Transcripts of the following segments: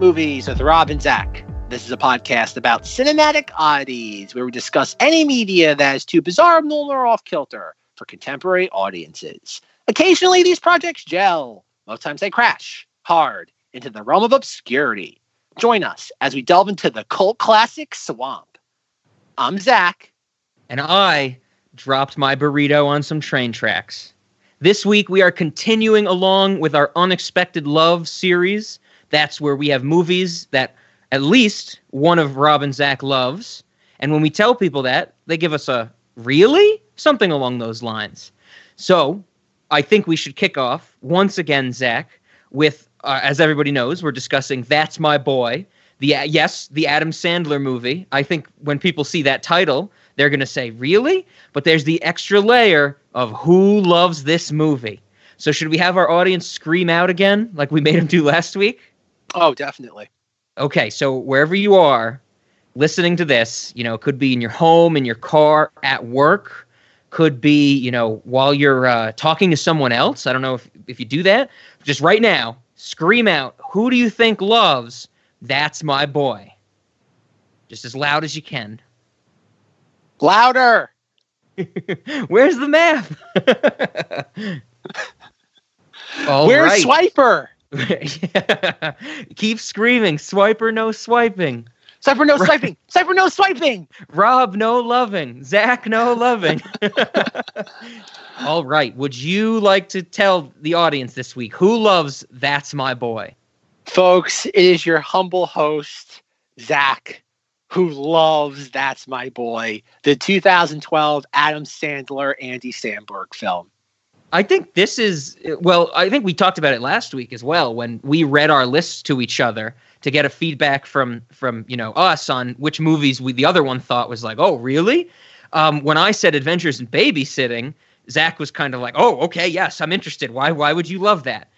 Movies with Rob and Zach. This is a podcast about cinematic oddities where we discuss any media that is too bizarre, abnormal, or off kilter for contemporary audiences. Occasionally, these projects gel. Most times, they crash hard into the realm of obscurity. Join us as we delve into the cult classic Swamp. I'm Zach. And I dropped my burrito on some train tracks. This week, we are continuing along with our Unexpected Love series. That's where we have movies that at least one of Rob and Zach loves. And when we tell people that, they give us a really? Something along those lines. So I think we should kick off once again, Zach, with, uh, as everybody knows, we're discussing That's My Boy. The, uh, yes, the Adam Sandler movie. I think when people see that title, they're going to say, really? But there's the extra layer of who loves this movie. So should we have our audience scream out again like we made them do last week? Oh, definitely. Okay, so wherever you are listening to this, you know, it could be in your home, in your car, at work, could be, you know, while you're uh, talking to someone else. I don't know if, if you do that. Just right now, scream out, who do you think loves That's My Boy? Just as loud as you can. Louder. Where's the math? All Where's right. Swiper? Keep screaming. Swiper, no swiping. Swiper, no swiping. Swiper, no swiping. Rob, no loving. Zach, no loving. All right. Would you like to tell the audience this week who loves That's My Boy? Folks, it is your humble host, Zach who loves That's My Boy, the 2012 Adam Sandler Andy Samberg film. I think this is well, I think we talked about it last week as well when we read our lists to each other to get a feedback from from, you know, us on which movies we the other one thought was like, "Oh, really?" Um, when I said Adventures in Babysitting, Zach was kind of like, "Oh, okay, yes, I'm interested. Why why would you love that?"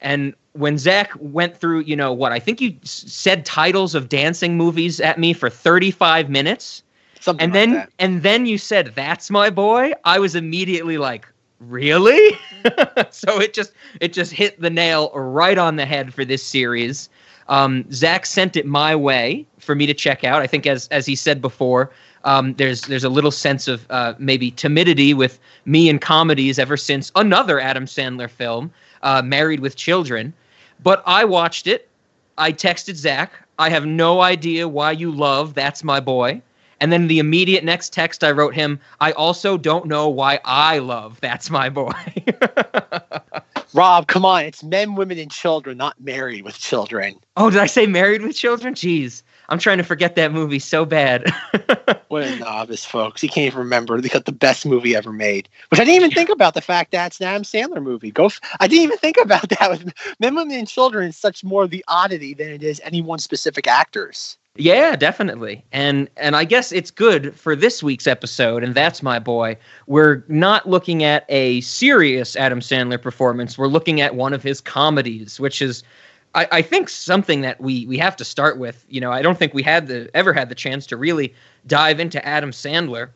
And when Zach went through, you know what, I think you said titles of dancing movies at me for 35 minutes. Something and like then that. and then you said that's my boy. I was immediately like, really? so it just it just hit the nail right on the head for this series. Um, Zach sent it my way for me to check out. I think as as he said before, um, there's there's a little sense of uh, maybe timidity with me in comedies ever since another Adam Sandler film uh, Married with Children. But I watched it. I texted Zach. I have no idea why you love That's My Boy. And then the immediate next text I wrote him, I also don't know why I love That's My Boy. Rob, come on. It's men, women, and children, not married with children. Oh, did I say married with children? Jeez. I'm trying to forget that movie so bad. what a novice, folks. He can't even remember. They got the best movie ever made. Which I didn't even think about the fact that it's an Adam Sandler movie. Go. F- I didn't even think about that. With Men, Women, and Children is such more of the oddity than it is any one specific actors. Yeah, definitely. And and I guess it's good for this week's episode, and that's my boy. We're not looking at a serious Adam Sandler performance. We're looking at one of his comedies, which is I, I think something that we we have to start with. You know, I don't think we had the ever had the chance to really dive into Adam Sandler.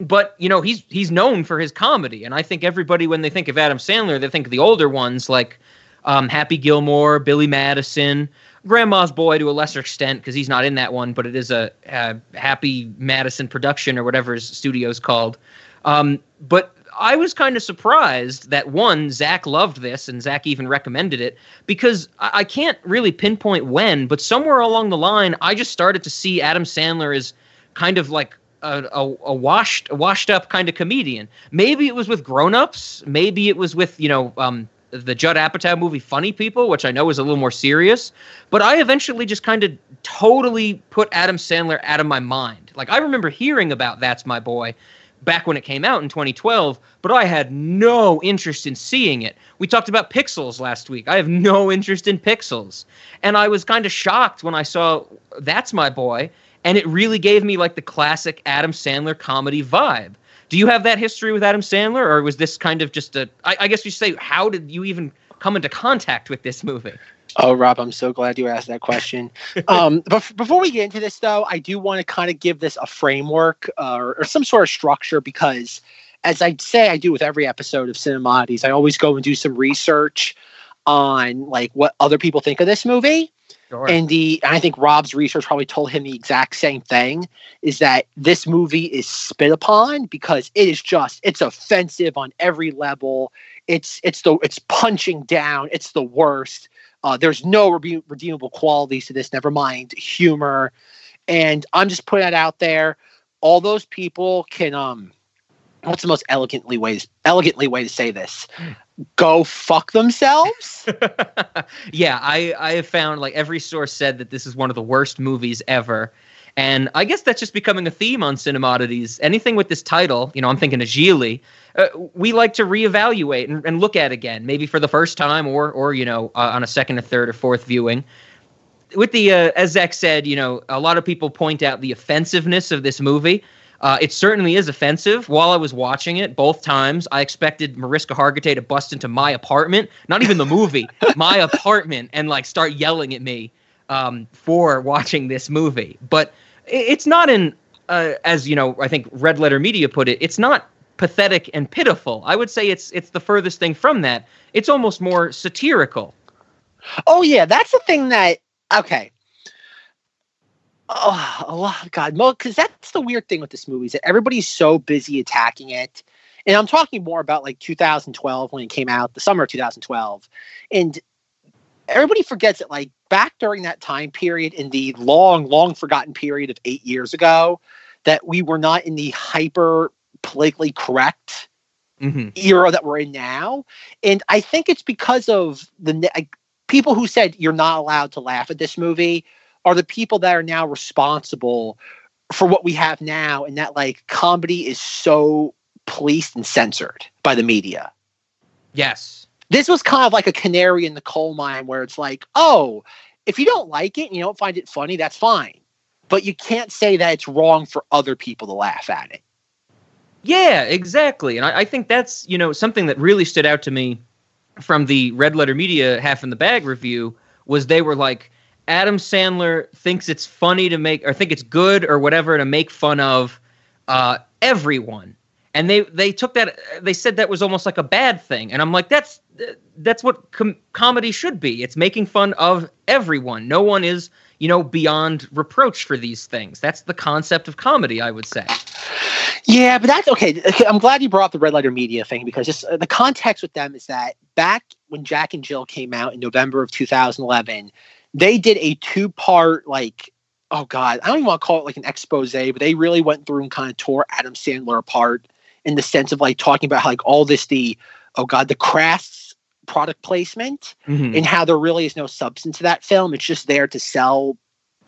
But you know, he's he's known for his comedy, and I think everybody when they think of Adam Sandler, they think of the older ones like um, Happy Gilmore, Billy Madison, Grandma's Boy to a lesser extent because he's not in that one, but it is a, a Happy Madison production or whatever his studio's called. Um, but I was kind of surprised that one, Zach loved this and Zach even recommended it because I, I can't really pinpoint when, but somewhere along the line, I just started to see Adam Sandler as kind of like a, a, a, washed washed up kind of comedian. Maybe it was with grown ups. Maybe it was with you know um, the Judd Apatow movie Funny People, which I know is a little more serious. But I eventually just kind of totally put Adam Sandler out of my mind. Like I remember hearing about That's My Boy back when it came out in 2012, but I had no interest in seeing it. We talked about Pixels last week. I have no interest in Pixels. And I was kind of shocked when I saw That's My Boy, and it really gave me like the classic Adam Sandler comedy vibe. Do you have that history with Adam Sandler, or was this kind of just a? I, I guess you say, how did you even come into contact with this movie? Oh, Rob, I'm so glad you asked that question. um, but before we get into this, though, I do want to kind of give this a framework uh, or, or, some sort of structure because, as I say, I do with every episode of Cinemodities, I always go and do some research on like what other people think of this movie. Sure. And the and I think Rob's research probably told him the exact same thing is that this movie is spit upon because it is just it's offensive on every level. It's it's the it's punching down. It's the worst. Uh, there's no rebe- redeemable qualities to this. Never mind humor. And I'm just putting that out there. All those people can um what's the most elegantly way elegantly way to say this? Go fuck themselves. yeah, I I have found like every source said that this is one of the worst movies ever. And I guess that's just becoming a theme on Cinemodities. Anything with this title, you know, I'm thinking of Gigli, uh, we like to reevaluate and, and, look at again, maybe for the first time or, or you know, uh, on a second or third or fourth viewing. With the, uh, as Zach said, you know, a lot of people point out the offensiveness of this movie. Uh, it certainly is offensive. While I was watching it, both times, I expected Mariska Hargitay to bust into my apartment, not even the movie, my apartment, and like start yelling at me um, for watching this movie. But it's not in, uh, as you know, I think Red Letter Media put it, it's not pathetic and pitiful. I would say it's it's the furthest thing from that. It's almost more satirical. Oh yeah, that's the thing that okay oh, oh God, because that's the weird thing with this movie is that everybody's so busy attacking it. And I'm talking more about like 2012 when it came out, the summer of 2012. And everybody forgets that like back during that time period in the long, long forgotten period of eight years ago, that we were not in the hyper politically correct mm-hmm. era that we're in now. And I think it's because of the like, people who said you're not allowed to laugh at this movie are the people that are now responsible for what we have now and that like comedy is so policed and censored by the media. Yes. This was kind of like a canary in the coal mine where it's like, oh, if you don't like it and you don't find it funny, that's fine. But you can't say that it's wrong for other people to laugh at it. Yeah, exactly. And I, I think that's, you know, something that really stood out to me from the Red Letter Media Half in the Bag review was they were like, Adam Sandler thinks it's funny to make or think it's good or whatever to make fun of uh, everyone. And they they took that they said that was almost like a bad thing. And I'm like that's that's what com- comedy should be. It's making fun of everyone. No one is, you know, beyond reproach for these things. That's the concept of comedy, I would say. Yeah, but that's okay. I'm glad you brought up the Red Letter Media thing because just uh, the context with them is that back when Jack and Jill came out in November of 2011, they did a two part like oh god, I don't even want to call it like an expose, but they really went through and kind of tore Adam Sandler apart in the sense of like talking about how, like all this the oh god the crass product placement mm-hmm. and how there really is no substance to that film. It's just there to sell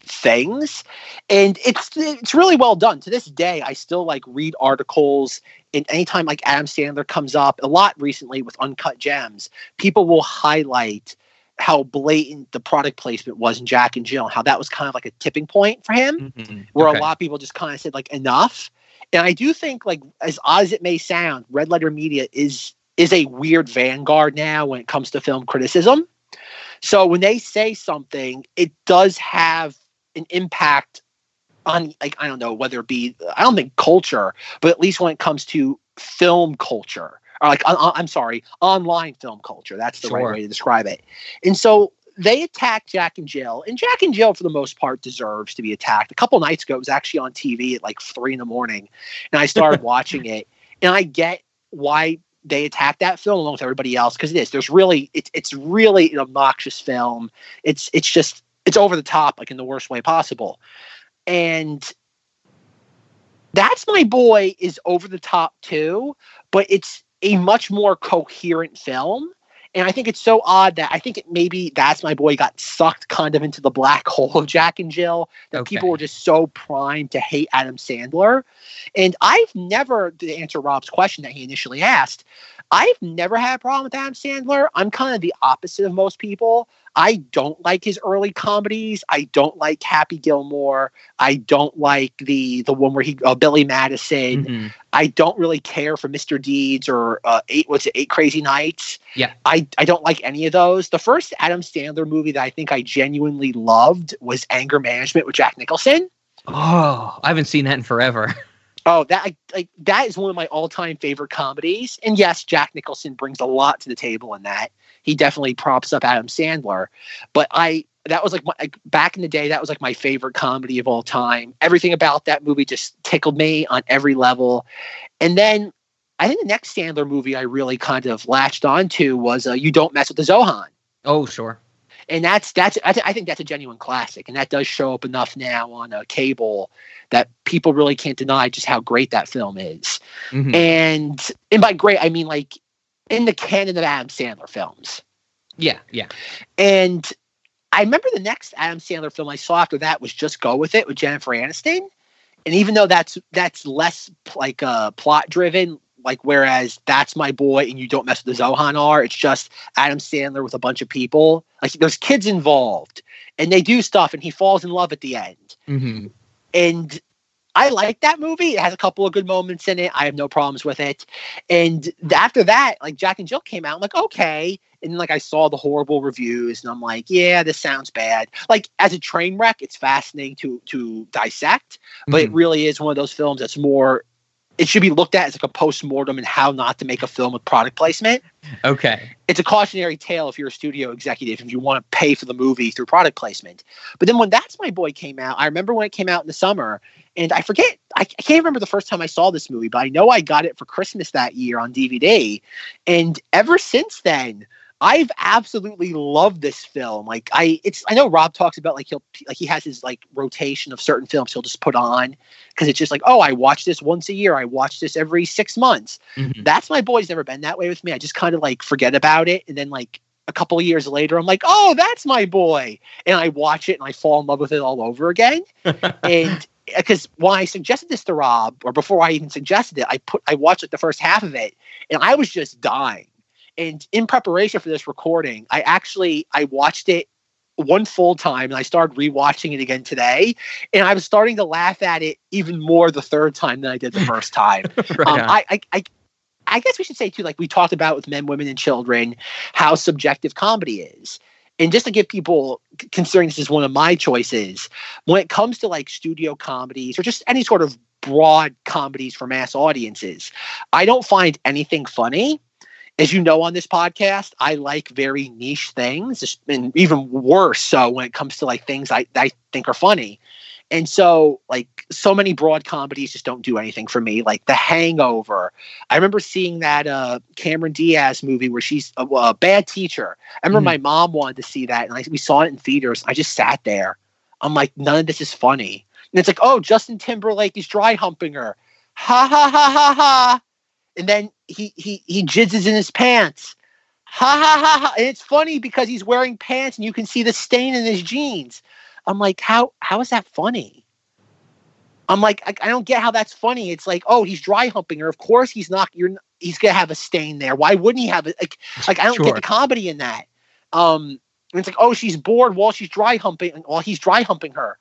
things and it's it's really well done to this day i still like read articles and anytime like adam sandler comes up a lot recently with uncut gems people will highlight how blatant the product placement was in Jack and Jill, how that was kind of like a tipping point for him, mm-hmm. where okay. a lot of people just kind of said like enough. And I do think like as odd as it may sound, Red Letter Media is is a weird vanguard now when it comes to film criticism. So when they say something, it does have an impact on like I don't know whether it be I don't think culture, but at least when it comes to film culture or like I'm sorry, online film culture. That's the sure. right way to describe it. And so they attack Jack and Jill, and Jack and Jill, for the most part, deserves to be attacked. A couple nights ago, it was actually on TV at like three in the morning, and I started watching it, and I get why they attack that film along with everybody else because it is. There's really it's it's really an obnoxious film. It's it's just it's over the top, like in the worst way possible, and that's my boy is over the top too, but it's a much more coherent film. And I think it's so odd that I think it maybe that's my boy got sucked kind of into the black hole of Jack and Jill that okay. people were just so primed to hate Adam Sandler. And I've never, to answer Rob's question that he initially asked, I've never had a problem with Adam Sandler. I'm kind of the opposite of most people. I don't like his early comedies. I don't like Happy Gilmore. I don't like the the one where he uh, Billy Madison. Mm-hmm. I don't really care for Mr. Deeds or uh, eight what's it Eight Crazy Nights. Yeah, I I don't like any of those. The first Adam Sandler movie that I think I genuinely loved was Anger Management with Jack Nicholson. Oh, I haven't seen that in forever. Oh, that like that is one of my all-time favorite comedies. And yes, Jack Nicholson brings a lot to the table in that. He definitely props up Adam Sandler. But I that was like, my, like back in the day that was like my favorite comedy of all time. Everything about that movie just tickled me on every level. And then I think the next Sandler movie I really kind of latched onto was uh, You Don't Mess with the Zohan. Oh, sure. And that's that's I, th- I think that's a genuine classic, and that does show up enough now on uh, cable that people really can't deny just how great that film is. Mhm. And and by great I mean like in the canon of Adam Sandler films. Yeah, yeah. And I remember the next Adam Sandler film I saw after that was Just Go with It with Jennifer Aniston. And even though that's that's less like uh, plot driven, like whereas that's my boy and you don't mess with the Zohan are, it's just Adam Sandler with a bunch of people. Like there's kids involved and they do stuff and he falls in love at the end. hmm And I like that movie. It has a couple of good moments in it. I have no problems with it. And after that, like Jack and Jill came out, I'm like, okay. And like I saw the horrible reviews, and I'm like, yeah, this sounds bad. Like as a train wreck, it's fascinating to to dissect, but it Mhm. really is one of those films that's more. It should be looked at as like a post mortem and how not to make a film with product placement Okay. it's a cautionary tale if you're a studio executive if you want to pay for the movie through product placement. But then when That's My Boy came out, I remember when it came out in the summer, and I forget, I, I can't remember the first time I saw this movie, but I know I got it for Christmas that year on DVD. And ever since then, I've absolutely loved this film. Like I, it's I know Rob talks about like he'll like he has his like rotation of certain films he'll just put on because it's just like oh I watch this once a year I watch this every six months Mhm. that's my boy's never been that way with me. I just kind of like forget about it, and then like a couple of years later, I'm like, oh, that's my boy, and I watch it and I fall in love with it all over again. and because when I suggested this to Rob, or before I even suggested it, I put I watched like the first half of it, and I was just dying. And in preparation for this recording, I actually I watched it one full time and I started rewatching it again today. And I was starting to laugh at it even more the third time than I did the first time right um. I, I, I, I guess we should say too, like we talked about with men, women, and children, how subjective comedy is. And just to give people, considering this is one of my choices, when it comes to like studio comedies or just any sort of broad comedies for mass audiences, I don't find anything funny. As you know on this podcast, I like very niche things, and even worse so when it comes to like things I, I think are funny. And so, like, so many broad comedies just don't do anything for me. Like The Hangover. I remember seeing that uh, Cameron Diaz movie where she's a, a bad teacher. I remember Mhm. my mom wanted to see that, and I, we saw it in theaters. I just sat there. I'm like, none of this is funny. And it's like, oh, Justin Timberlake is dry humping her. Ha ha ha ha ha. And then he he he jizzes in his pants. Ha ha ha ha. And it's funny because he's wearing pants and you can see the stain in his jeans. I'm like, how how is that funny? I'm like, I, I don't get how that's funny. It's like, oh, he's dry humping her. Of course, he's not. You're. He's gonna have a stain there. Why wouldn't he have it? Like, like I don't Sure. get the comedy in that. Um, and it's like, oh, she's bored while she's dry humping. While he's dry humping her.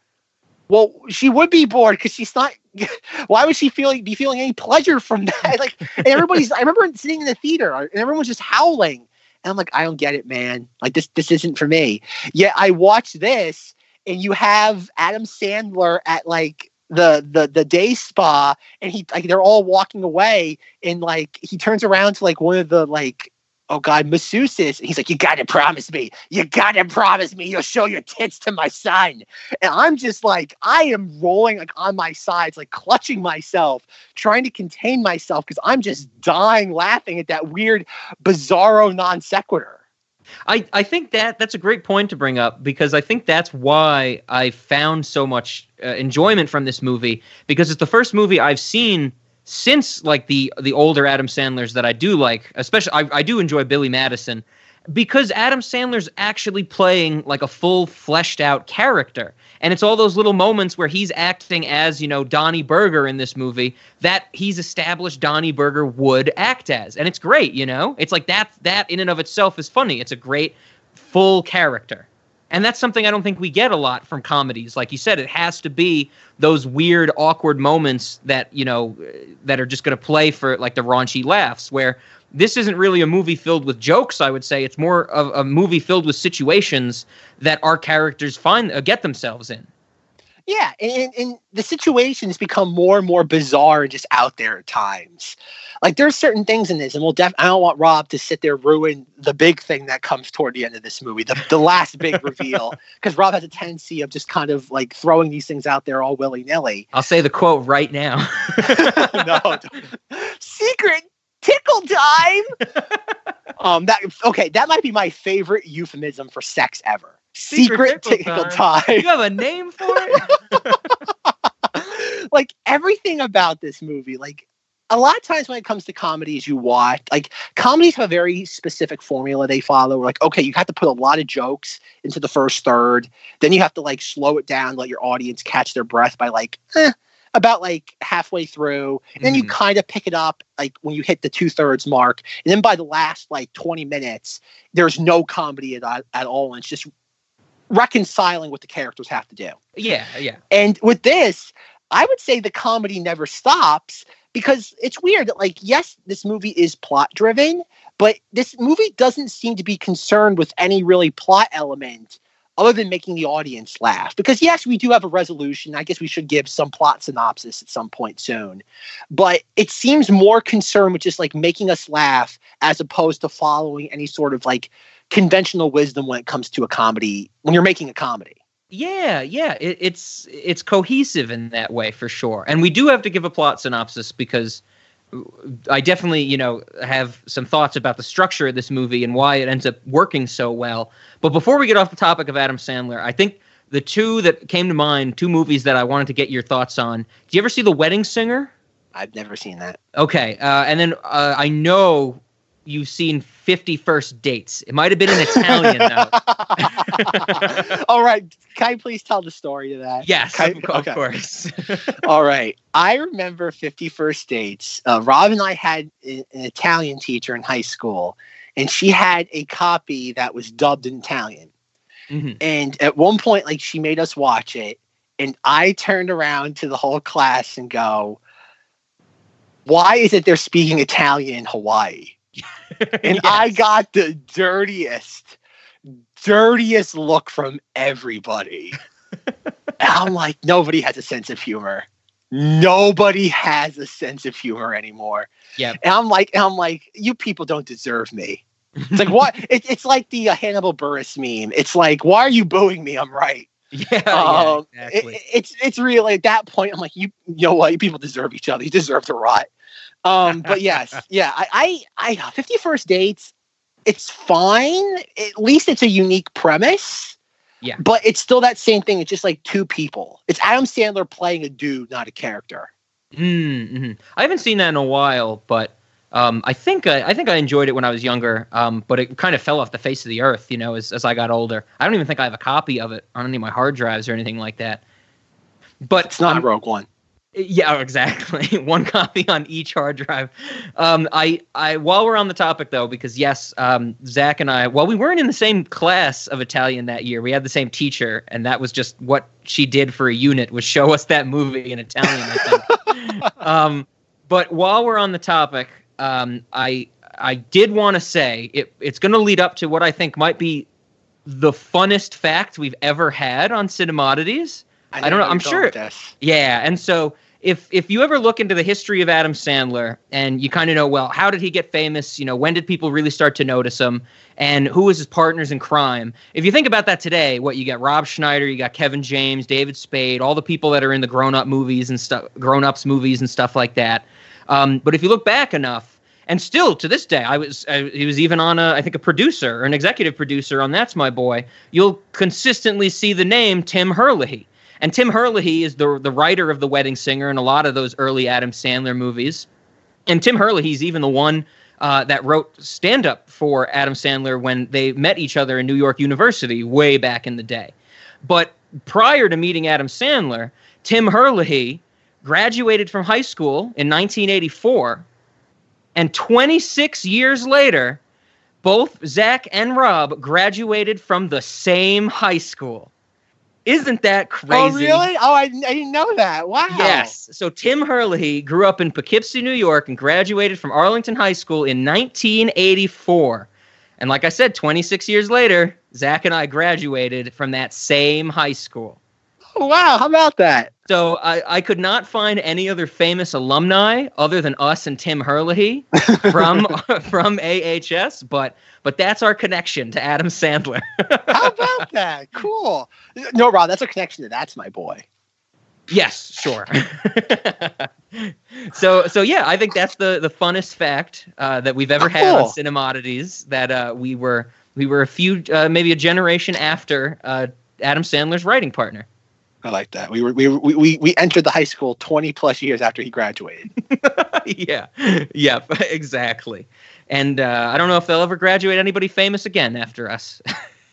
Well, she would be bored because she's not. Why would she feel be feeling any pleasure from that? Like, everybody's. I remember sitting in the theater and everyone was just howling. And I'm like, I don't get it, man. Like this, this isn't for me. Yet I watch this, and you have Adam Sandler at like the the the day spa, and he like they're all walking away, and like he turns around to like one of the like. Oh God, masseuses. He's like, You gotta promise me. You gotta promise me you'll show your tits to my son. And I'm just like, I am rolling like on my sides, like clutching myself, trying to contain myself because I'm just dying laughing at that weird, bizarro non sequitur. I, I think that that's a great point to bring up because I think that's why I found so much uh, enjoyment from this movie because it's the first movie I've seen since like the the older Adam Sandler's that I do like. Especially I, I do enjoy Billy Madison because Adam Sandler's actually playing like a full fleshed out character. And it's all those little moments where he's acting as, you know, Donnie Berger in this movie that he's established Donnie Berger would act as. And it's great, you know? It's like that that in and of itself is funny. It's a great full character. And that's something I don't think we get a lot from comedies. Like you said, it has to be those weird, awkward moments that, you know, that are just going to play for like the raunchy laughs, where this isn't really a movie filled with jokes, I would say. It's more of a movie filled with situations that our characters find uh, get themselves in. Yeah, and, and the situations become more and more bizarre and just out there at times. Like there's certain things in this, and we'll def. I don't want Rob to sit there ruin the big thing that comes toward the end of this movie, the the last big reveal, because Rob has a tendency of just kind of like throwing these things out there all willy nilly. I'll say the quote right now. no, don't. secret tickle time. um, that okay, that might be my favorite euphemism for sex ever. Secret, Secret tickle, tickle time. you have a name for it? like everything about this movie, like a lot of times when it comes to comedies you watch, like comedies have a very specific formula they follow. Like, okay, you have to put a lot of jokes into the first third, then you have to like slow it down, let your audience catch their breath by like eh, about like halfway through. And then you Mhm. kind of pick it up like when you hit the two thirds mark. And then by the last like 20 minutes, there's no comedy at, at all. And it's just reconciling what the characters have to do. yeah, yeah. And with this, I would say the comedy never stops because it's weird that, like, yes, this movie is plot driven, but this movie doesn't seem to be concerned with any really plot element other than making the audience laugh. Because, yes, we do have a resolution. I guess we should give some plot synopsis at some point soon. But it seems more concerned with just like making us laugh as opposed to following any sort of like conventional wisdom when it comes to a comedy, when you're making a comedy. Yeah, yeah, it, it's it's cohesive in that way for sure. And we do have to give a plot synopsis because I definitely, you know, have some thoughts about the structure of this movie and why it ends up working so well. But before we get off the topic of Adam Sandler, I think the two that came to mind, two movies that I wanted to get your thoughts on. Do you ever see The Wedding Singer? I've never seen that. Okay, uh, and then uh, I know you've seen Fifty First Dates. It might have been in Italian though. All right. Can I please tell the story to that? Yes, of, I- of okay. course. All right. I remember 51st Dates. Uh, Rob and I had an Italian teacher in high school, and she had a copy that was dubbed in Italian. Mhm. And at one point, like, she made us watch it, and I turned around to the whole class and go, why is it they're speaking Italian in Hawaii? And I got the dirtiest, dirtiest look from everybody. I'm like, nobody has a sense of humor. Nobody has a sense of humor anymore. Yeah. And I'm like, and I'm like, you people don't deserve me. It's like what? It, it's like the uh, Hannibal Buress meme. It's like, why are you booing me? I'm right. yeah, Um, yeah, It- exactly. it's it's really at that point. I'm like, you, you know what? You people deserve each other. You deserve to rot. Um, but yes, yeah. I, I, I, Fifty First Dates. It's fine. At least it's a unique premise. Yeah. But it's still that same thing. It's just like two people. It's Adam Sandler playing a dude, not a character. Mm-hmm. I haven't seen that in a while, but um, I think I, I think I enjoyed it when I was younger. Um, but it kind of fell off the face of the earth, you know, as as I got older. I don't even think I have a copy of it on any of my hard drives or anything like that. But It's not um, Rogue One. Yeah, exactly. One copy on each hard drive. Um, I, I, while we're on the topic though, because yes, um, Zach and I, while we weren't in the same class of Italian that year. We had the same teacher, and that was just what she did for a unit was show us that movie in Italian. I think. um, but while we're on the topic, um, I, I did want to say it, it's going to lead up to what I think might be the funnest fact we've ever had on Cinemodities. I don't know, I'm sure- Yeah, and so if if you ever look into the history of Adam Sandler and you kind of know, well, how did he get famous? You know, when did people really start to notice him? And who was his partners in crime? If you think about that today, what you got Rob Schneider, you got Kevin James, David Spade, all the people that are in the grown up movies and stuff, grown ups movies and stuff like that. Um, but if you look back enough, and still to this day, I was I, he was even on a I think a producer or an executive producer on That's My Boy. You'll consistently see the name Tim Herlihy. And Tim Herlihy is the the writer of The Wedding Singer and a lot of those early Adam Sandler movies. And Tim Herlihy's even the one uh, that wrote stand up for Adam Sandler when they met each other in New York University way back in the day. But prior to meeting Adam Sandler, Tim Herlihy graduated from high school in 1984. And 26 years later, both Zach and Rob graduated from the same high school. Isn't that oh, crazy? Oh, really? Oh, I, I didn't know that. Wow. Yes. So Tim Herlihy grew up in Poughkeepsie, New York, and graduated from Arlington High School in 1984. And like I said, 26 years later, Zach and I graduated from that same high school. Wow, how about that? So I, I could not find any other famous alumni other than us and Tim Herlihy from from AHS, but but that's our connection to Adam Sandler. how about that? Cool. No, Rob, that's a connection to That's My Boy. Yes, sure. so so yeah, I think that's the the funnest fact uh, that we've ever Oh, had on. Cinemodities. That uh, we were we were a few uh, maybe a generation after uh, Adam Sandler's writing partner. I like that. We were we we we, entered the high school twenty plus years after he graduated. yeah, yeah, exactly. And uh, I don't know if they'll ever graduate anybody famous again after us.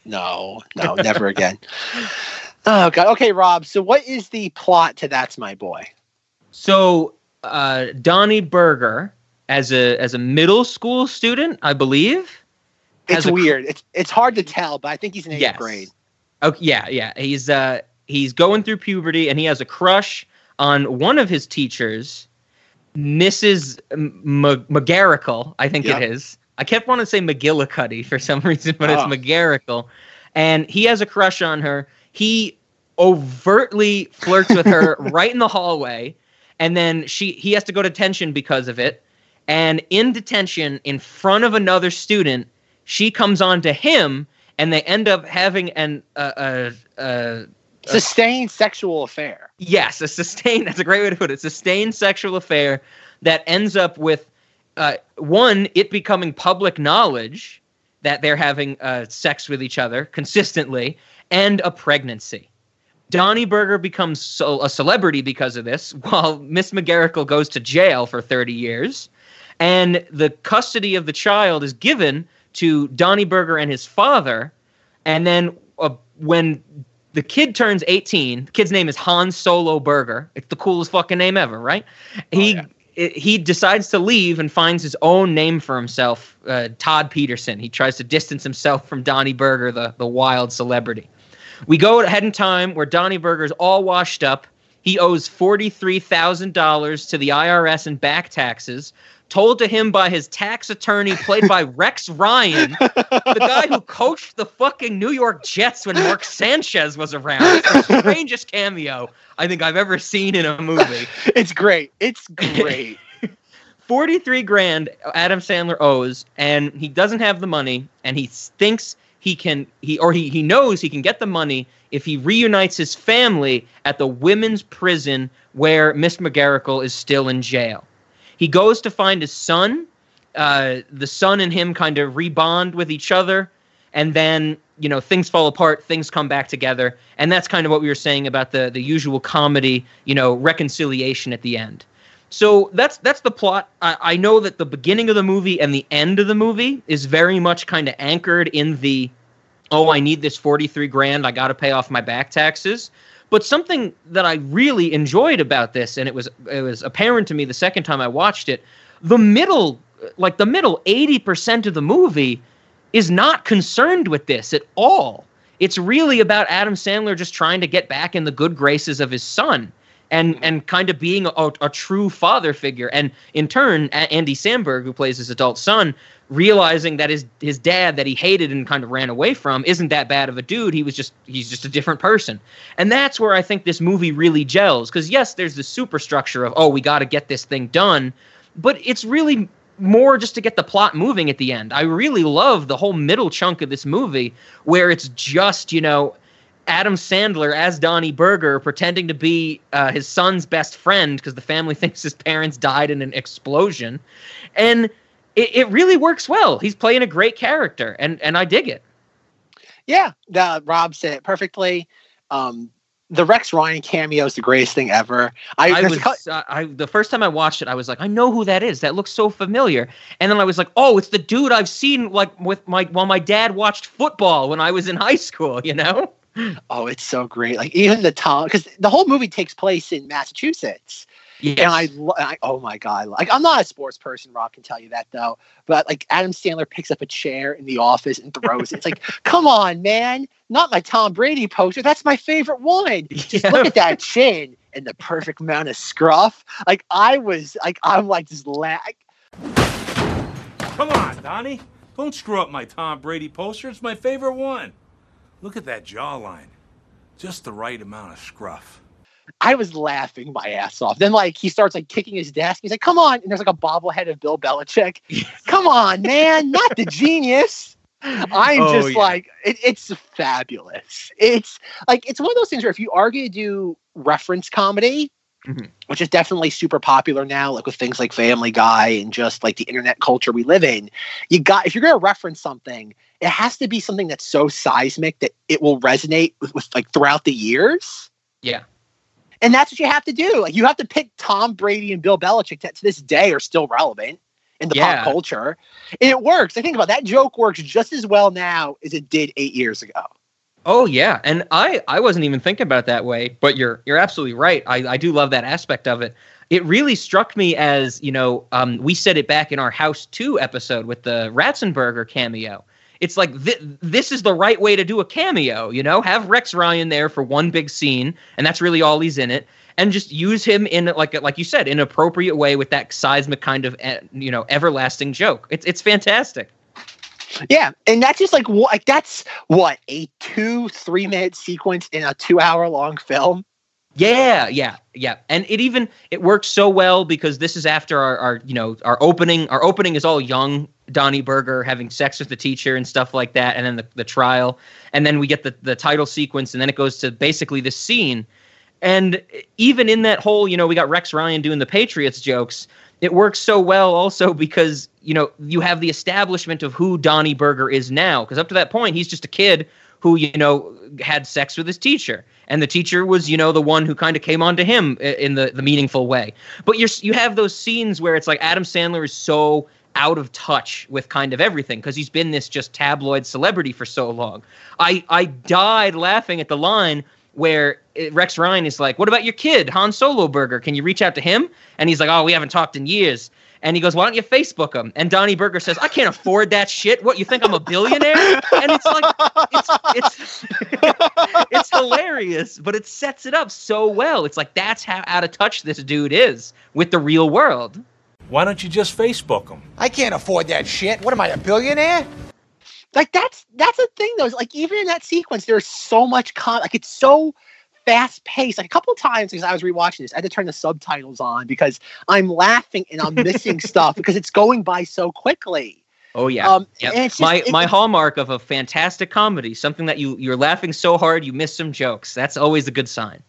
No, no, never again. Oh god. Okay, Rob. So what is the plot to That's My Boy? So uh, Donnie Berger, as a as a middle school student, I believe. It's a- weird. It's it's hard to tell, but I think he's in eighth Yes. grade. Okay, yeah, yeah. He's uh he's going through puberty and he has a crush on one of his teachers, Mrs. M- M- McGarricle, I think Yep. it is. I kept wanting to say McGillicuddy for some reason, but Oh. it's McGarricle. And he has a crush on her. He overtly flirts with her right in the hallway, and then she he has to go to detention because of it. And in detention, in front of another student, she comes on to him, and they end up having an uh, uh, uh, Sustained sexual affair. yes, a sustained. That's a great way to put it. Sustained sexual affair that ends up with uh, one it becoming public knowledge that they're having uh, sex with each other consistently, and a pregnancy. Donnie Berger becomes so, a celebrity because of this, while Miss McGarricle goes to jail for 30 years. And the custody of the child is given to Donnie Berger and his father. And then uh, when the kid turns 18, the kid's name is Han Solo Berger. It's the coolest fucking name ever, right? He yeah. it- he decides to leave and finds his own name for himself, uh, Todd Peterson. He tries to distance himself from Donnie Berger, the, the wild celebrity. We go ahead in time where Donnie Berger's all washed up. He owes $43,000 to the IRS in back taxes, told to him by his tax attorney, played by Rex Ryan, the guy who coached the fucking New York Jets when Mark Sanchez was around. It's the strangest cameo I think I've ever seen in a movie. It's great. It's great. 43 grand Adam Sandler owes and he doesn't have the money and he thinks he can he or he, he knows he can get the money if he reunites his family at the women's prison where Miss McGarricle is still in jail. He goes to find his son. Uh, the son and him kind of rebond with each other, and then you know things fall apart, things come back together, and that's kind of what we were saying about the the usual comedy, you know, reconciliation at the end. So that's that's the plot. I, I know that the beginning of the movie and the end of the movie is very much kind of anchored in the, oh, I need this forty three grand. I got to pay off my back taxes. But something that I really enjoyed about this, and it was it was apparent to me the second time I watched it, the middle, like the middle eighty percent of the movie, is not concerned with this at all. It's really about Adam Sandler just trying to get back in the good graces of his son and mm-hmm. and kind of being a, a true father figure. And in turn, A- Andy Samberg, who plays his adult son, realizing that his his dad that he hated and kind of ran away from isn't that bad of a dude. He was just he's just a different person. And that's where I think this movie really gels. Because yes, there's the superstructure of oh we got to get this thing done, but it's really more just to get the plot moving at the end. I really love the whole middle chunk of this movie where it's just, you know, Adam Sandler as Donnie Berger pretending to be uh, his son's best friend because the family thinks his parents died in an explosion. And it, it really works well. He's playing a great character and, and I dig it. Yeah, the, Rob said it perfectly. Um, the Rex Ryan cameo is the greatest thing ever. I, I was cou- uh, I the first time I watched it, I was like, I know who that is. That looks so familiar. And then I was like, oh, it's the dude I've seen like with my while my dad watched football when I was in high school. You know? Oh, it's so great. Like even the town, because the whole movie takes place in Massachusetts. Yes. And I, lo- I, oh my god, like I'm not a sports person. Rob can tell you that though. But like Adam Sandler picks up a chair in the office and throws it. It's like, come on, man, not my Tom Brady poster. That's my favorite one. Just Yeah. look at that chin and the perfect amount of scruff. Like I was, like I'm like just la- Come on, Donnie. Don't screw up my Tom Brady poster. It's my favorite one. Look at that jawline. Just the right amount of scruff. I was laughing my ass off. Then like he starts like kicking his desk. He's like, "Come on!" And there's like a bobblehead of Bill Belichick. Come on, man, not the genius. I'm Oh, just yeah. like, it, it's fabulous. It's like it's one of those things where if you are going to do reference comedy, Mhm. which is definitely super popular now, like with things like Family Guy and just like the internet culture we live in, you got if you're going to reference something, it has to be something that's so seismic that it will resonate with, with like throughout the years. Yeah. And that's what you have to do. Like you have to pick Tom Brady and Bill Belichick that to this day are still relevant in the Yeah. pop culture. And it works. I think about that joke works just as well now as it did eight years ago. Oh yeah, and I I wasn't even thinking about it that way, but you're you're absolutely right. I I do love that aspect of it. It really struck me as you know um, we said it back in our House Two episode with the Ratzenberger cameo. It's like th- this is the right way to do a cameo. You know, have Rex Ryan there for one big scene, and that's really all he's in it, and just use him in like like you said, an appropriate way with that seismic kind of eh, you know everlasting joke. It's it's fantastic. Yeah, and that's just like what like that's what a two three minute sequence in a two hour long film. Yeah, yeah, yeah. And it even it works so well because this is after our, our you know our opening. Our opening is all young Donnie Berger having sex with the teacher and stuff like that, and then the, the trial, and then we get the the title sequence, and then it goes to basically this scene. And even in that whole, you know, we got Rex Ryan doing the Patriots jokes. It works so well also because you know you have the establishment of who Donnie Berger is now. Because up to that point, he's just a kid who you know had sex with his teacher and the teacher was you know the one who kind of came onto him in the the meaningful way but you're you have those scenes where it's like Adam Sandler is so out of touch with kind of everything because he's been this just tabloid celebrity for so long i i died laughing at the line where uh, Rex Ryan is like, "What about your kid, Han Solo Berger? Can you reach out to him?" And he's like, "Oh, we haven't talked in years." And he goes, "Why don't you Facebook him?" And Donnie Berger says, "I can't afford that shit. What you think I'm a billionaire?" And it's like, it's it's it's hilarious, but it sets it up so well. It's like that's how out of touch this dude is with the real world. Why don't you just Facebook them? I can't afford that shit. What am I, a billionaire? Like that's that's the thing though. is, Like even in that sequence, there's so much con. Like it's so fast paced. Like a couple of times because I was rewatching this, I had to turn the subtitles on because I'm laughing and I'm missing stuff because it's going by so quickly. Oh yeah, Um, Yep. and just- my it- my hallmark of a fantastic comedy, something that you you're laughing so hard you miss some jokes. That's always a good sign.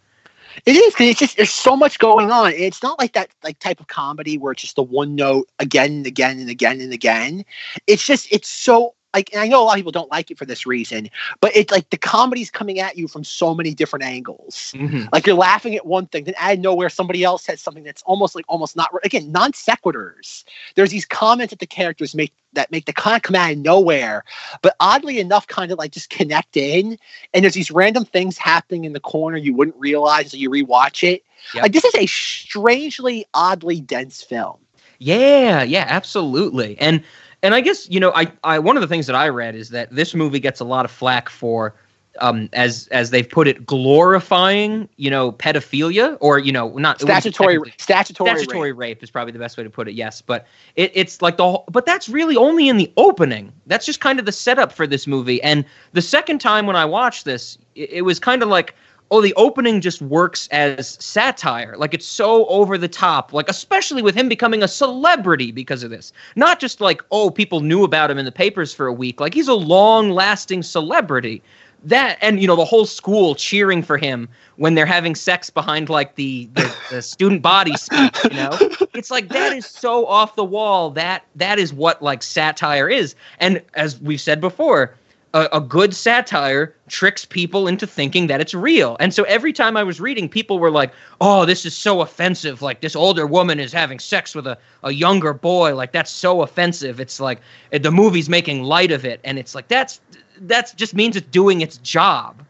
It is because it's just there's so much going on. It's not like that like type of comedy where it's just the one note again and again and again and again. It's just it's so like and I know a lot of people don't like it for this reason, but it's like the comedy's coming at you from so many different angles. Mhm. Like you're laughing at one thing, then out of nowhere somebody else says something that's almost like almost not again non sequiturs. There's these comments that the characters make that make the kind of come out of nowhere, but oddly enough, kind of like just connect in. And there's these random things happening in the corner you wouldn't realize until you rewatch it. Yep. Like this is a strangely oddly dense film. Yeah, yeah, absolutely. And and I guess you know, I I one of the things that I read is that this movie gets a lot of flack for. Um, as as they've put it, glorifying you know pedophilia or you know not it wouldn't be Statutory statutory, statutory rape. rape. is probably the best way to put it. Yes, but it, it's like the whole, but that's really only in the opening. That's just kind of the setup for this movie. And the second time when I watched this, it, it was kind of like, oh, the opening just works as satire. Like it's so over the top. Like especially with him becoming a celebrity because of this. Not just like oh, people knew about him in the papers for a week. Like he's a long-lasting celebrity that and you know the whole school cheering for him when they're having sex behind like the the, the student body speech you know it's like that is so off the wall that that is what like satire is and as we've said before a, a good satire tricks people into thinking that it's real. And so every time i was reading people were like oh this is so offensive. Like this older woman is having sex with a, a younger boy. Like that's so offensive. It's like eh, the movie's making light of it. And it's like that's that's just means it's doing its job.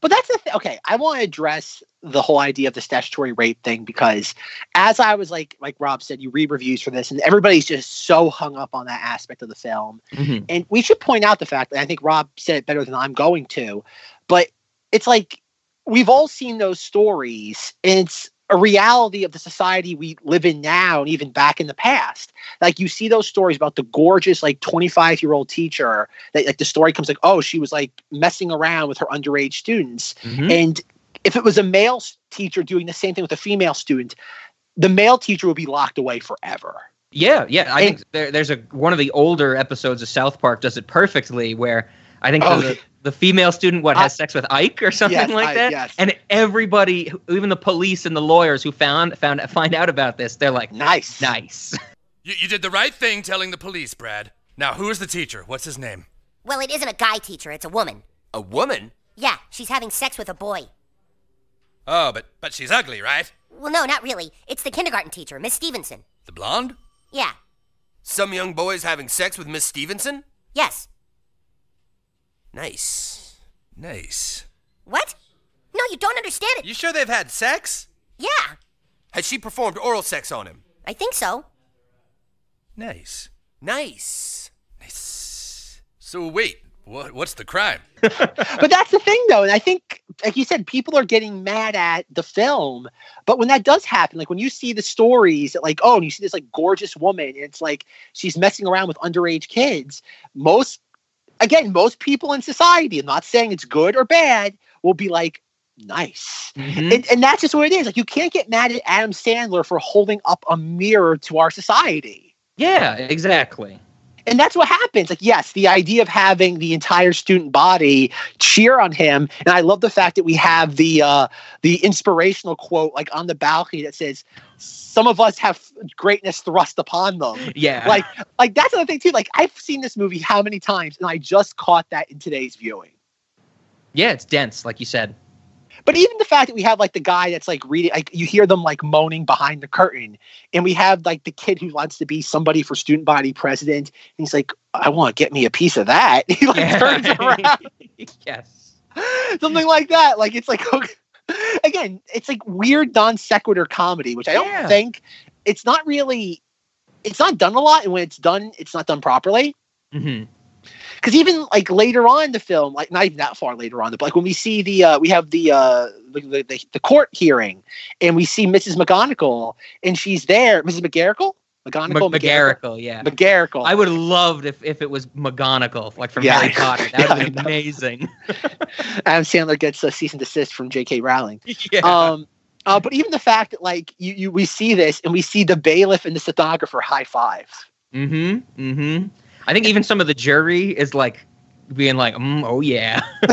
But that's the thing. Okay, I want to address the whole idea of the statutory rape thing because, as I was like, like Rob said, you read reviews for this, and everybody's just so hung up on that aspect of the film. And we should point out the fact that I think Rob said it better than I'm going to, but it's like we've all seen those stories, and it's a reality of the society we live in now and even back in the past. Like you see those stories about the gorgeous like 25 year old teacher that like the story comes like, oh, she was like messing around with her underage students. Mhm. And if it was a male teacher doing the same thing with a female student, the male teacher would be locked away forever. Yeah, yeah. I And- think there, there's a one of the older episodes of South Park does it perfectly, where I think Oh, the, the female student what I- has sex with Ike or something Yes, like Ike, that, yes. and everybody, even the police and the lawyers who found found find out about this, they're like, Nice. nice. You, you did the right thing telling the police, Brad. Now, who is the teacher? What's his name? Well, it isn't a guy teacher, it's a woman. A woman? Yeah, she's having sex with a boy. Oh, but but she's ugly, right? Well, no, not really. It's the kindergarten teacher, Miss Stevenson. The blonde? Yeah, Some young boys having sex with Miss Stevenson? yes. Nice. Nice. What? No, you don't understand it. You sure they've had sex? Yeah, Has she performed oral sex on him? I think so. Nice. Nice. Nice. So wait, what, what's the crime? but that's the thing though and i think like you said people are getting mad at the film but when that does happen like when you see the stories that like oh and you see this like gorgeous woman and it's like she's messing around with underage kids most again most people in society i'm not saying it's good or bad will be like nice Mhm. and, and that's just what it is like you can't get mad at adam sandler for holding up a mirror to our society Yeah, exactly. And that's what happens. Like, yes, the idea of having the entire student body cheer on him, and I love the fact that we have the uh, the inspirational quote like on the balcony that says, "Some of us have greatness thrust upon them." Yeah, Like, like that's another thing too. Like, I've seen this movie how many times, and I just caught that in today's viewing. yeah, it's dense, like you said. But even the fact that we have like the guy that's like reading, like you hear them like moaning behind the curtain, and we have like the kid who wants to be somebody for student body president, and he's like, "I want to get me a piece of that." he like Yeah. turns around, yes. something like that. Like it's like okay. again, it's like weird non sequitur comedy, which I don't Yeah. think it's not really. It's not done a lot, and when it's done, it's not done properly hmm because even like later on in the film, like not even that far later on, but like when we see the uh, we have the, uh, the, the the court hearing, and we see Mrs. McGonagall, and she's there, Mrs. McGarricle, McGonagall, McGarricle, yeah. McGarricle. I would have loved if, if it was McGonagall, like from Yeah, Harry Potter. That would been know. amazing. Adam Sandler gets a cease and desist from J.K. Rowling. yeah. Um, uh, but even the fact that like you, you we see this and we see the bailiff and the stenographer high five. Mm-hmm. Mm-hmm. I think even some of the jury is like being like, mm, "Oh yeah,"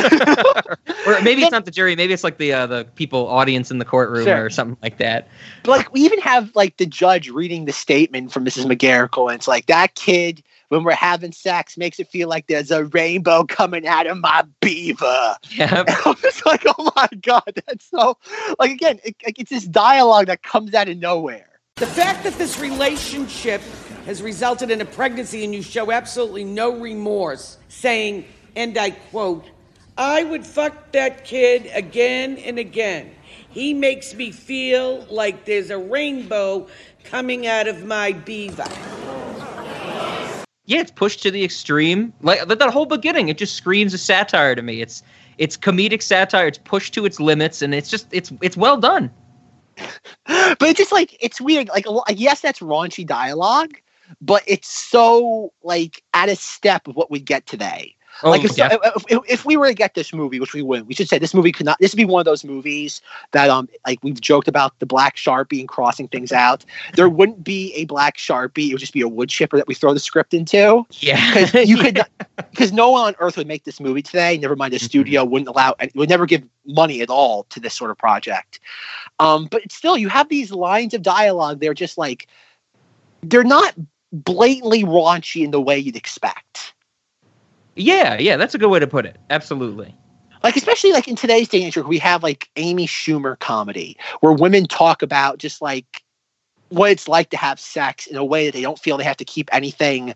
or maybe it's not the jury. Maybe it's like the uh, the people audience in the courtroom Sure. or something like that. But like we even have like the judge reading the statement from Mrs. McGarricle, and it's like that kid when we're having sex makes it feel like there's a rainbow coming out of my beaver. Yeah. And I was like, oh my god, that's so like again, it, like, it's this dialogue that comes out of nowhere. The fact that this relationship has resulted in a pregnancy and you show absolutely no remorse, saying, and I quote, I would fuck that kid again and again. He makes me feel like there's a rainbow coming out of my beaver. yeah, it's pushed to the extreme. Like that, that whole beginning, it just screams a satire to me. It's it's comedic satire. It's pushed to its limits, and it's just it's it's well done. but it's just like it's weird. Like, yes, that's raunchy dialogue, but it's so like at a step of what we get today. Oh, like if, yeah. if, if, we were to get this movie, which we wouldn't, we should say this movie could not. This would be one of those movies that um like we've joked about the black sharpie and crossing things out. There wouldn't be a black sharpie. It would just be a wood chipper that we throw the script into. yeah, Because you could, because no one on earth would make this movie today. Never mind, the Mm-hmm. studio wouldn't allow, it would never give money at all to this sort of project. Um, but still, you have these lines of dialogue. They're just like, they're not blatantly raunchy in the way you'd expect. yeah, yeah. That's a good way to put it. Absolutely. Like, especially like in today's day and age, we have like Amy Schumer comedy, where women talk about just like what it's like to have sex in a way that they don't feel they have to keep anything.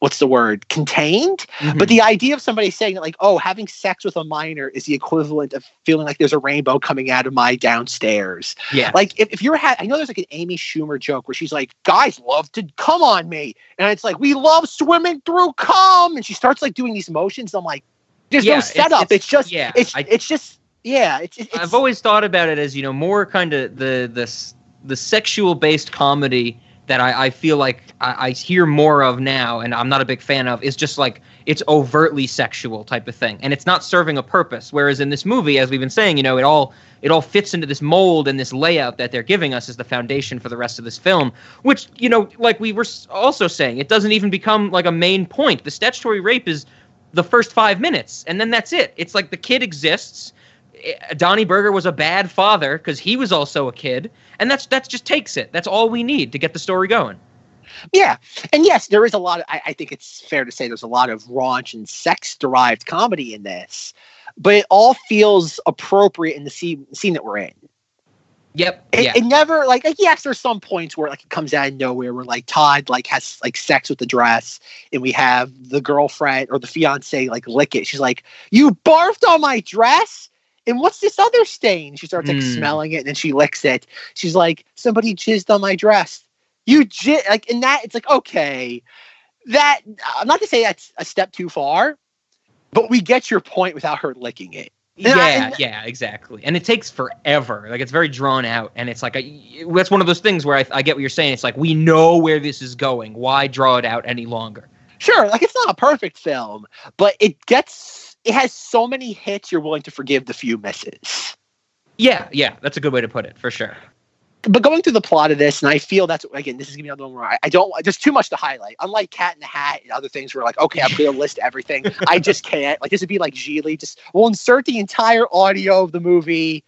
What's the word? Contained. Mhm. But the idea of somebody saying that, like, oh, having sex with a minor is the equivalent of feeling like there's a rainbow coming out of my downstairs. yeah, Like, if, if you're, ha- I know there's like an Amy Schumer joke where she's like, guys love to come on me. And it's like, we love swimming through cum. And she starts like doing these motions. I'm like, there's Yeah, no setup. It's, it's- just, yeah, it's, I- it's just yeah, it's, it's I've always thought about it as you know more kind of the the the sexual based comedy that I, I feel like I, I hear more of now, and I'm not a big fan of. Is just like it's overtly sexual type of thing, and it's not serving a purpose. Whereas in this movie, as we've been saying, you know, it all it all fits into this mold and this layout that they're giving us as the foundation for the rest of this film. Which you know, like we were also saying, it doesn't even become like a main point. The statutory rape is the first five minutes, and then that's it. It's like the kid exists. Eh, Donnie Berger was a bad father because he was also a kid, and that's that's just takes it. That's all we need to get the story going. Yeah, and yes, there is a lot. Of, I, I think it's fair to say there's a lot of raunch and sex-derived comedy in this, but it all feels appropriate in the scene, scene that we're in. Yep. It, yeah. it never like, like yes, there's some points where like it comes out of nowhere where like Todd like has like sex with the dress, and we have the girlfriend or the fiance like lick it. She's like, "You barfed on my dress." And what's this other stain? She starts like Hmm. smelling it, and then she licks it. She's like, "Somebody jizzed on my dress." You jizz like in that. It's like okay, that I'm not to say that's a step too far, but we get your point without her licking it. and I- yeah, and- yeah, exactly. And it takes forever. Like it's very drawn out, and it's like a, that's one of those things where I, I get what you're saying. It's like we know where this is going. Why draw it out any longer? sure like it's not a perfect film but it gets it has so many hits you're willing to forgive the few misses. Yeah, yeah, that's a good way to put it for sure. but going through the plot of this and i feel that's again this is gonna be another one where i, I don't there's too much to highlight. Unlike cat in the hat and other things where like okay i'm gonna list everything i just can't. Like this would be like Geely just we'll insert the entire audio of the movie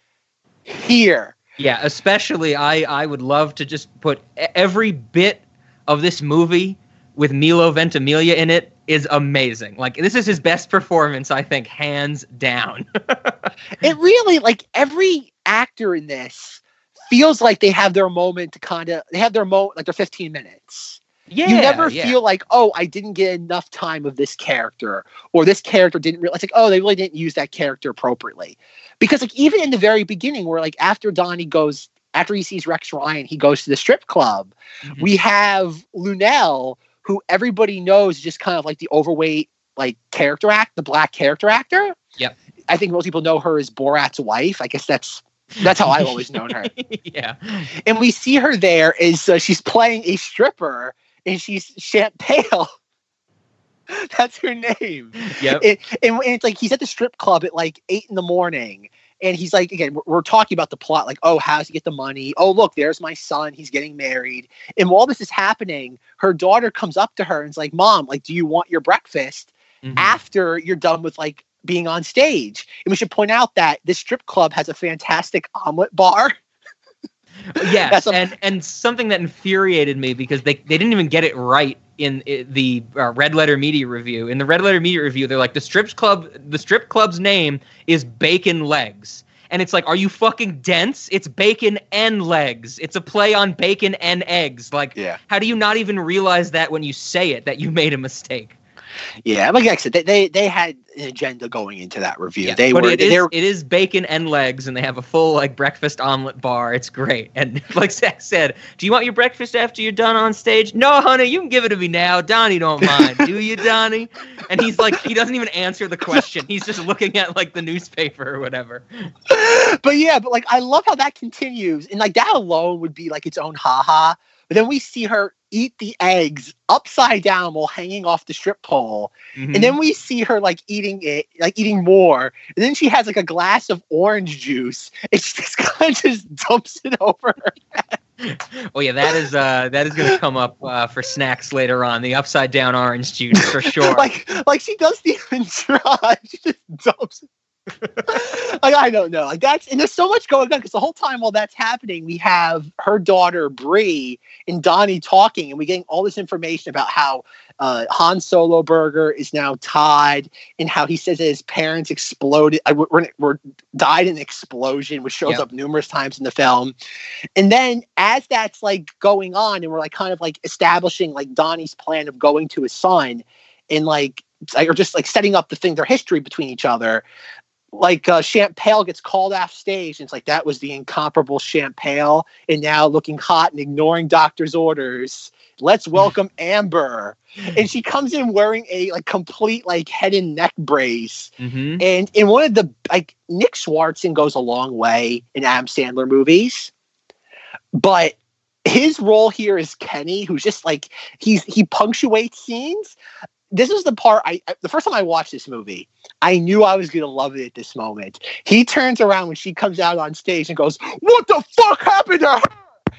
here. Yeah, especially I I would love to just put every bit of this movie with Milo Ventimiglia in it is amazing. Like this is his best performance, I think, hands down. it really like every actor in this feels like they have their moment to kind of they have their moment like their 15 minutes yeah, you never yeah. feel like, oh, I didn't get enough time of this character, or this character didn't realize, like, oh, they really didn't use that character appropriately. Because, like, even in the very beginning, where like after Donnie goes, after he sees Rex Ryan, he goes to the strip club. Mhm. We have Luenell, who everybody knows is just kind of like the overweight, like character act, the black character actor. Yep. I think most people know her as Borat's wife. I guess that's that's how I've always known her yeah. and we see her there is uh, she's playing a stripper and she's champagne that's her name Yep. and, and, and it's like he's at the strip club at like eight in the morning and he's like again we're, we're talking about the plot like oh how does he get the money? Oh look there's my son he's getting married. And while this is happening her daughter comes up to her and is like mom like do you want your breakfast Mhm. after you're done with like being on stage? And we should point out that this strip club has a fantastic omelet bar. Yes, a- and and something that infuriated me because they, they didn't even get it right in the uh, Red Letter Media review. In the Red Letter Media review, they're like the strip club the strip club's name is Bacon Legs. And it's like, are you fucking dense? It's bacon and legs. It's a play on bacon and eggs. Like, Yeah. how do you not even realize that when you say it that you made a mistake? Yeah, like I said, they they, they had an agenda going into that review. Yeah, they but were it is it is bacon and legs, and they have a full like breakfast omelet bar. It's great. And like Zach said, do you want your breakfast after you're done on stage? No, honey, you can give it to me now. Donnie don't mind. do you, Donnie? And he's like, he doesn't even answer the question. He's just looking at like the newspaper or whatever. but yeah, but like I love how that continues, and like that alone would be like its own haha. But then we see her eat the eggs upside down while hanging off the strip pole, Mhm. and then we see her like eating it, like eating more, and then she has like a glass of orange juice, and she just kind of just dumps it over her. oh yeah, that is uh that is gonna come up uh, for snacks later on. The upside down orange juice for sure. like like she does the try. She just dumps. Like I don't know. Like that's and there's so much going on because the whole time while that's happening, we have her daughter Bree and Donnie talking, and we're getting all this information about how uh, Han Solo Berger is now tied, and how he says that his parents exploded, uh, were, were died in an explosion, which shows up numerous times in the film. And then as that's like going on, and we're like kind of like establishing like Donnie's plan of going to his son, and like or just like setting up the thing, their history between each other. Like uh, Champale gets called off stage, and it's like that was the incomparable Champale, and now looking hot and ignoring doctor's orders. Let's welcome Amber, and she comes in wearing a like complete like head and neck brace, hmm and in one of the like Nick Swardson goes a long way in Adam Sandler movies, but his role here is Kenny, who's just like he's he punctuates scenes. This is the part I I- the first time I watched this movie, I knew I was gonna love it at this moment. He turns around when she comes out on stage and goes, "What the fuck happened to her?"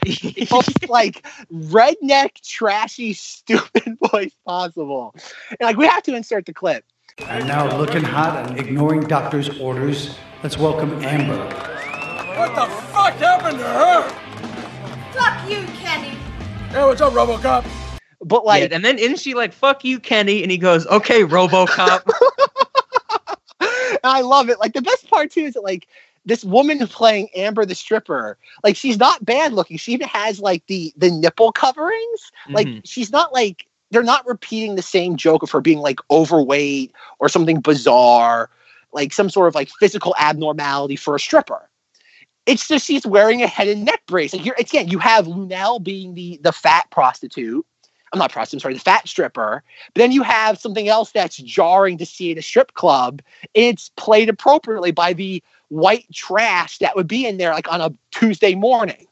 The most like redneck, trashy, stupid voice possible. And like we have to insert the clip. And now looking hot and ignoring doctor's orders, let's welcome Amber. What the fuck happened to her? Fuck you, Kenny. Hey, what's up, Robocop? But like yeah, and then isn't she like "fuck you, Kenny"? And he goes, "Okay, RoboCop." I love it. Like the best part too is that like this woman playing Amber the stripper, like she's not bad looking. She even has like the the nipple coverings. Like Mhm. she's not like they're not repeating the same joke of her being like overweight or something bizarre, like some sort of like physical abnormality for a stripper. It's just she's wearing a head and neck brace. Like you're again, you have Luenell being the the fat prostitute. I'm not prostitute, I'm sorry, the fat stripper. But then you have something else that's jarring to see in a strip club. It's played appropriately by the white trash that would be in there like on a Tuesday morning.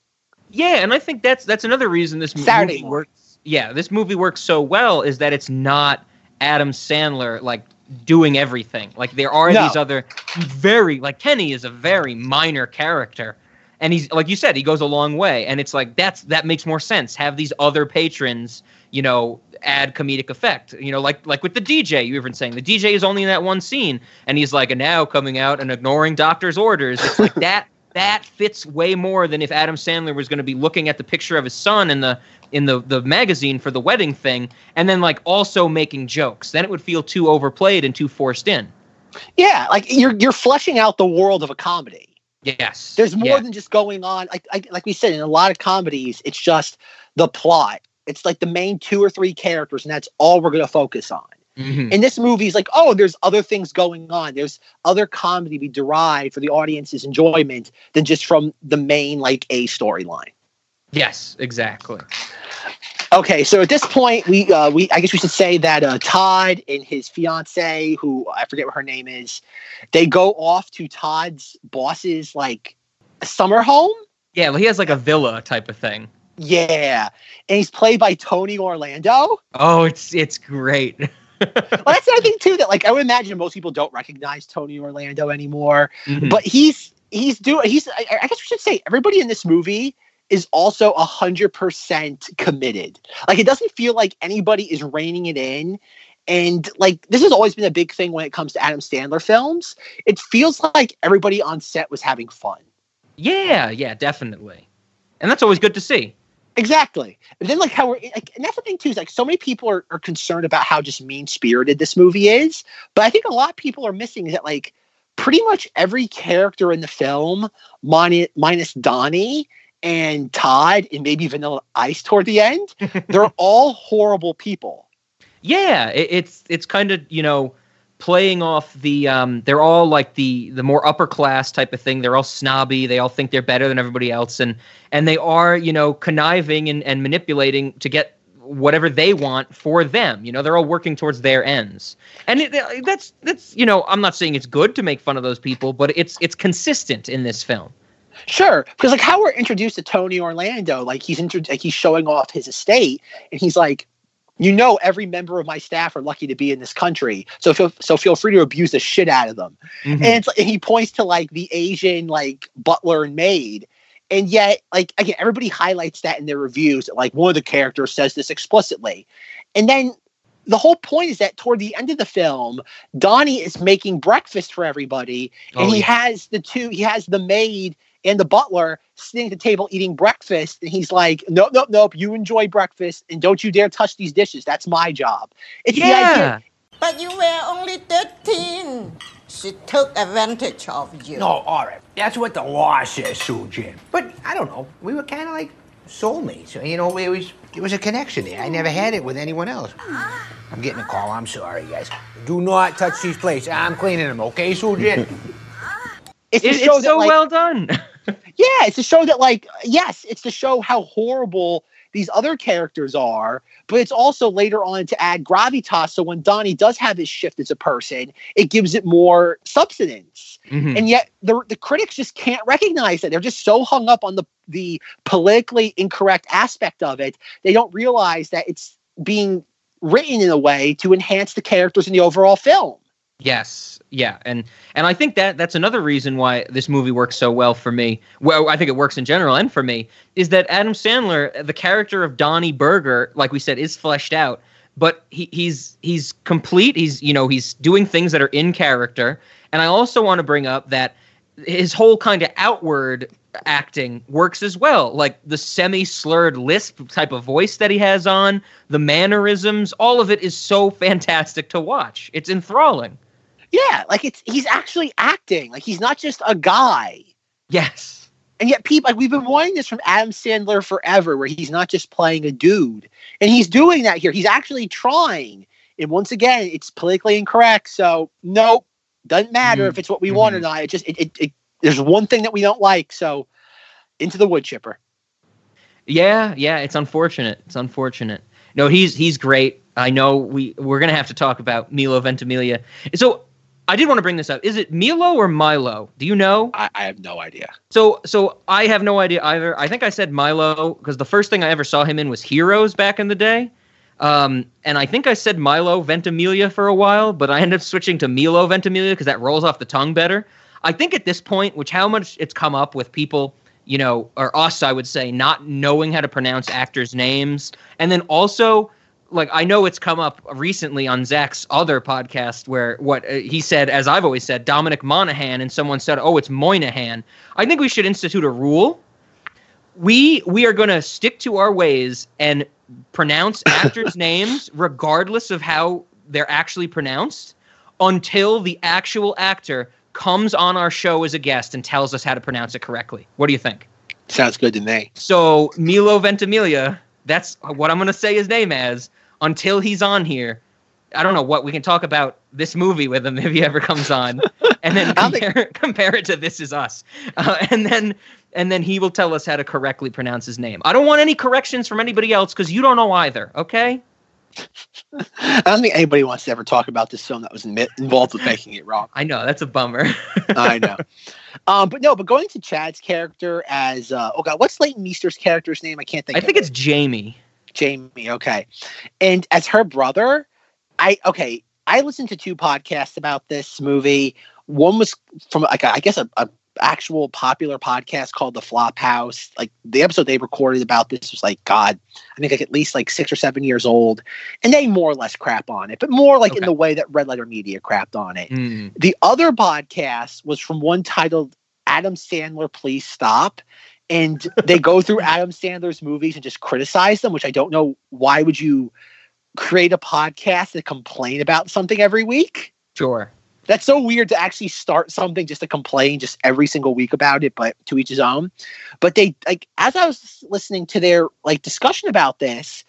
Yeah, and I think that's that's another reason this Saturday movie works. Yeah, this movie works so well is that it's not Adam Sandler like doing everything. Like there are No. these other very like Kenny is a very minor character. And he's like you said, he goes a long way. And it's like that's that makes more sense. Have these other patrons, you know, add comedic effect. You know, like like with the DJ, you even saying the DJ is only in that one scene, and he's like, and now coming out and ignoring doctor's orders. It's like that that fits way more than if Adam Sandler was going to be looking at the picture of his son in the in the the magazine for the wedding thing, and then like also making jokes. Then it would feel too overplayed and too forced in. Yeah, like you're you're fleshing out the world of a comedy. Yes, There's more Yeah. than just going on. Like, like like we said in a lot of comedies, it's just the plot. It's like the main two or three characters, and that's all we're going to focus on. Mhm. In this movie, is like, oh, there's other things going on. There's other comedy to be derived for the audience's enjoyment than just from the main like a storyline. Yes, exactly. Okay, so at this point, we uh, we I guess we should say that uh, Todd and his fiance, who I forget what her name is, they go off to Todd's boss's like summer home. Yeah, well, he has like a villa type of thing. Yeah, and he's played by Tony Orlando. Oh, it's it's great. Well, that's the other thing too that like I would imagine most people don't recognize Tony Orlando anymore, Mhm. but he's he's doing he's I, I guess we should say everybody in this movie is also a hundred percent committed. Like it doesn't feel like anybody is reining it in. And like this has always been a big thing when it comes to Adam Sandler films. It feels like everybody on set was having fun. yeah, yeah, definitely. And that's always good to see. Exactly. And then like how we're like and that's the thing too, is like so many people are, are concerned about how just mean spirited this movie is. But I think a lot of people are missing is that like pretty much every character in the film, minus, minus Donnie and Todd and maybe Vanilla Ice toward the end, they're all horrible people. Yeah, it, it's it's kind of you know playing off the um they're all like the the more upper class type of thing. They're all snobby. They all think they're better than everybody else, and and they are you know conniving and, and manipulating to get whatever they want for them. You know, they're all working towards their ends, and it, that's that's you know I'm not saying it's good to make fun of those people, but it's it's consistent in this film. Sure, because like how we're introduced to Tony Orlando, like he's intro- like he's showing off his estate, and he's like, you know, every member of my staff are lucky to be in this country, so feel, so feel free to abuse the shit out of them. Mhm. And it's and he points to like the Asian like butler and maid, and yet like again, everybody highlights that in their reviews. Like one of the characters says this explicitly, and then. The whole point is that toward the end of the film, Donnie is making breakfast for everybody, and Oh, he yeah. has the two he has the maid and the butler sitting at the table eating breakfast and he's like nope nope nope you enjoy breakfast and don't you dare touch these dishes that's my job it's the idea Yeah, But you were only 13. She took advantage of you. No, all right. That's what the law says, Sue Jim. But I don't know. We were kind of like soulmates. You know, it was it was a connection there. I never had it with anyone else. I'm getting a call. I'm sorry, guys. Do not touch these plates. I'm cleaning them, okay, Sue Jim? it's, It- it's so like- well done. Yeah, it's to show that, like, yes, it's to show how horrible these other characters are, but it's also later on to add gravitas. So when Donnie does have his shift as a person, it gives it more substance. Mhm. And yet the the critics just can't recognize that. They're just so hung up on the the politically incorrect aspect of it. They don't realize that it's being written in a way to enhance the characters in the overall film. Yes, yeah, and and I think that that's another reason why this movie works so well for me. Well, I think it works in general and for me is that Adam Sandler, the character of Donnie Berger, like we said, is fleshed out, but he, he's he's complete. He's you know he's doing things that are in character, and I also want to bring up that his whole kind of outward acting works as well like the semi-slurred lisp type of voice that he has on the mannerisms all of it is so fantastic to watch. It's enthralling Yeah, like it's he's actually acting. Like he's not just a guy. Yes. And yet people like we've been wanting this from Adam Sandler forever, where he's not just playing a dude. And he's doing that here. He's actually trying. And once again, it's politically incorrect. So nope. Doesn't matter Mm. if it's what we want or not. It just it, it, it there's one thing that we don't like. So into the wood chipper. Yeah, yeah, it's unfortunate. It's unfortunate. No, he's he's great. I know we we're gonna have to talk about Milo Ventimiglia. So I did want to bring this up. Is it Milo or Milo? Do you know? I, I have no idea. So so I have no idea either. I think I said Milo because the first thing I ever saw him in was Heroes back in the day. Um, and I think I said Milo Ventimiglia for a while, but I ended up switching to Milo Ventimiglia because that rolls off the tongue better. I think at this point, which how much it's come up with people, you know, or us, I would say, not knowing how to pronounce actors' names, and then also like I know it's come up recently on Zach's other podcast where what uh, he said, as I've always said, Dominic Monaghan, and someone said, "Oh, it's Moynihan." I think we should institute a rule. We we are going to stick to our ways and pronounce actors' names regardless of how they're actually pronounced until the actual actor comes on our show as a guest and tells us how to pronounce it correctly. What do you think? Sounds good to me. So Milo Ventimiglia, that's what I'm gonna say his name as until he's on here. I don't know what we can talk about this movie with him if he ever comes on, and then compare, compare it to This Is Us, uh, and then and then he will tell us how to correctly pronounce his name. I don't want any corrections from anybody else because you don't know either. Okay? I don't think anybody wants to ever talk about this film that was in- involved with making it wrong. I know that's a bummer. I know. Um, but no, but going to Chad's character as uh, oh god, what's Leighton Meester's character's name? I can't think. I think it. it's Jamie. Jamie. Okay, and as her brother, I okay. I listened to two podcasts about this movie. One was from like I guess a, a actual popular podcast called The Flop House. Like the episode they recorded about this was like God, I think like at least like six or seven years old, and they more or less crap on it, but more like in the way that Red Letter Media crapped on it. Mm. The other podcast was from one titled Adam Sandler, Please Stop. And they go through Adam Sandler's movies and just criticize them, which I don't know why would you create a podcast to complain about something every week? Sure. That's so weird to actually start something just to complain just every single week about it, but to each his own. But they like as I was listening to their like discussion about this,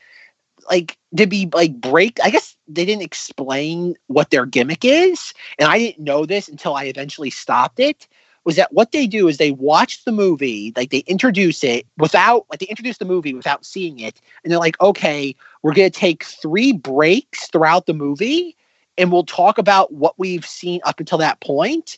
like to be like break i guess they didn't explain what their gimmick is and i didn't know this until i eventually stopped it was that what they do is they watch the movie like they introduce it without like they introduce the movie without seeing it and they're like okay we're going to take three breaks throughout the movie and we'll talk about what we've seen up until that point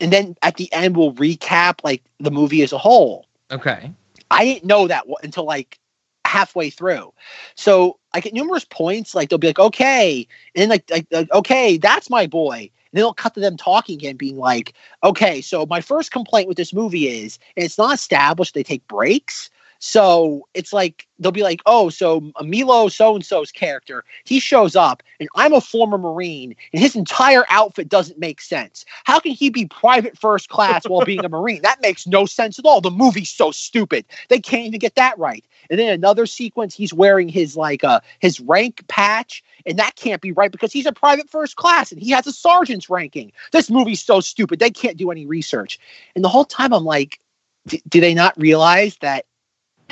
and then at the end we'll recap like the movie as a whole Okay. I didn't know that until like halfway through. So like at numerous points, like they'll be like, okay, and then like, like, like, okay, that's my boy. And they'll cut to them talking again, being like, okay, so my first complaint with this movie is, and it's not established, they take breaks. So it's like they'll be like, oh, so Milo so and so's character, he shows up, and I'm a former Marine, and his entire outfit doesn't make sense. How can he be private first class while being a Marine? That makes no sense at all. The movie's so stupid. They can't even get that right. And then another sequence, he's wearing his like uh his rank patch, and that can't be right because he's a private first class and he has a sergeant's ranking. This movie's so stupid. They can't do any research. And the whole time I'm like, do they not realize that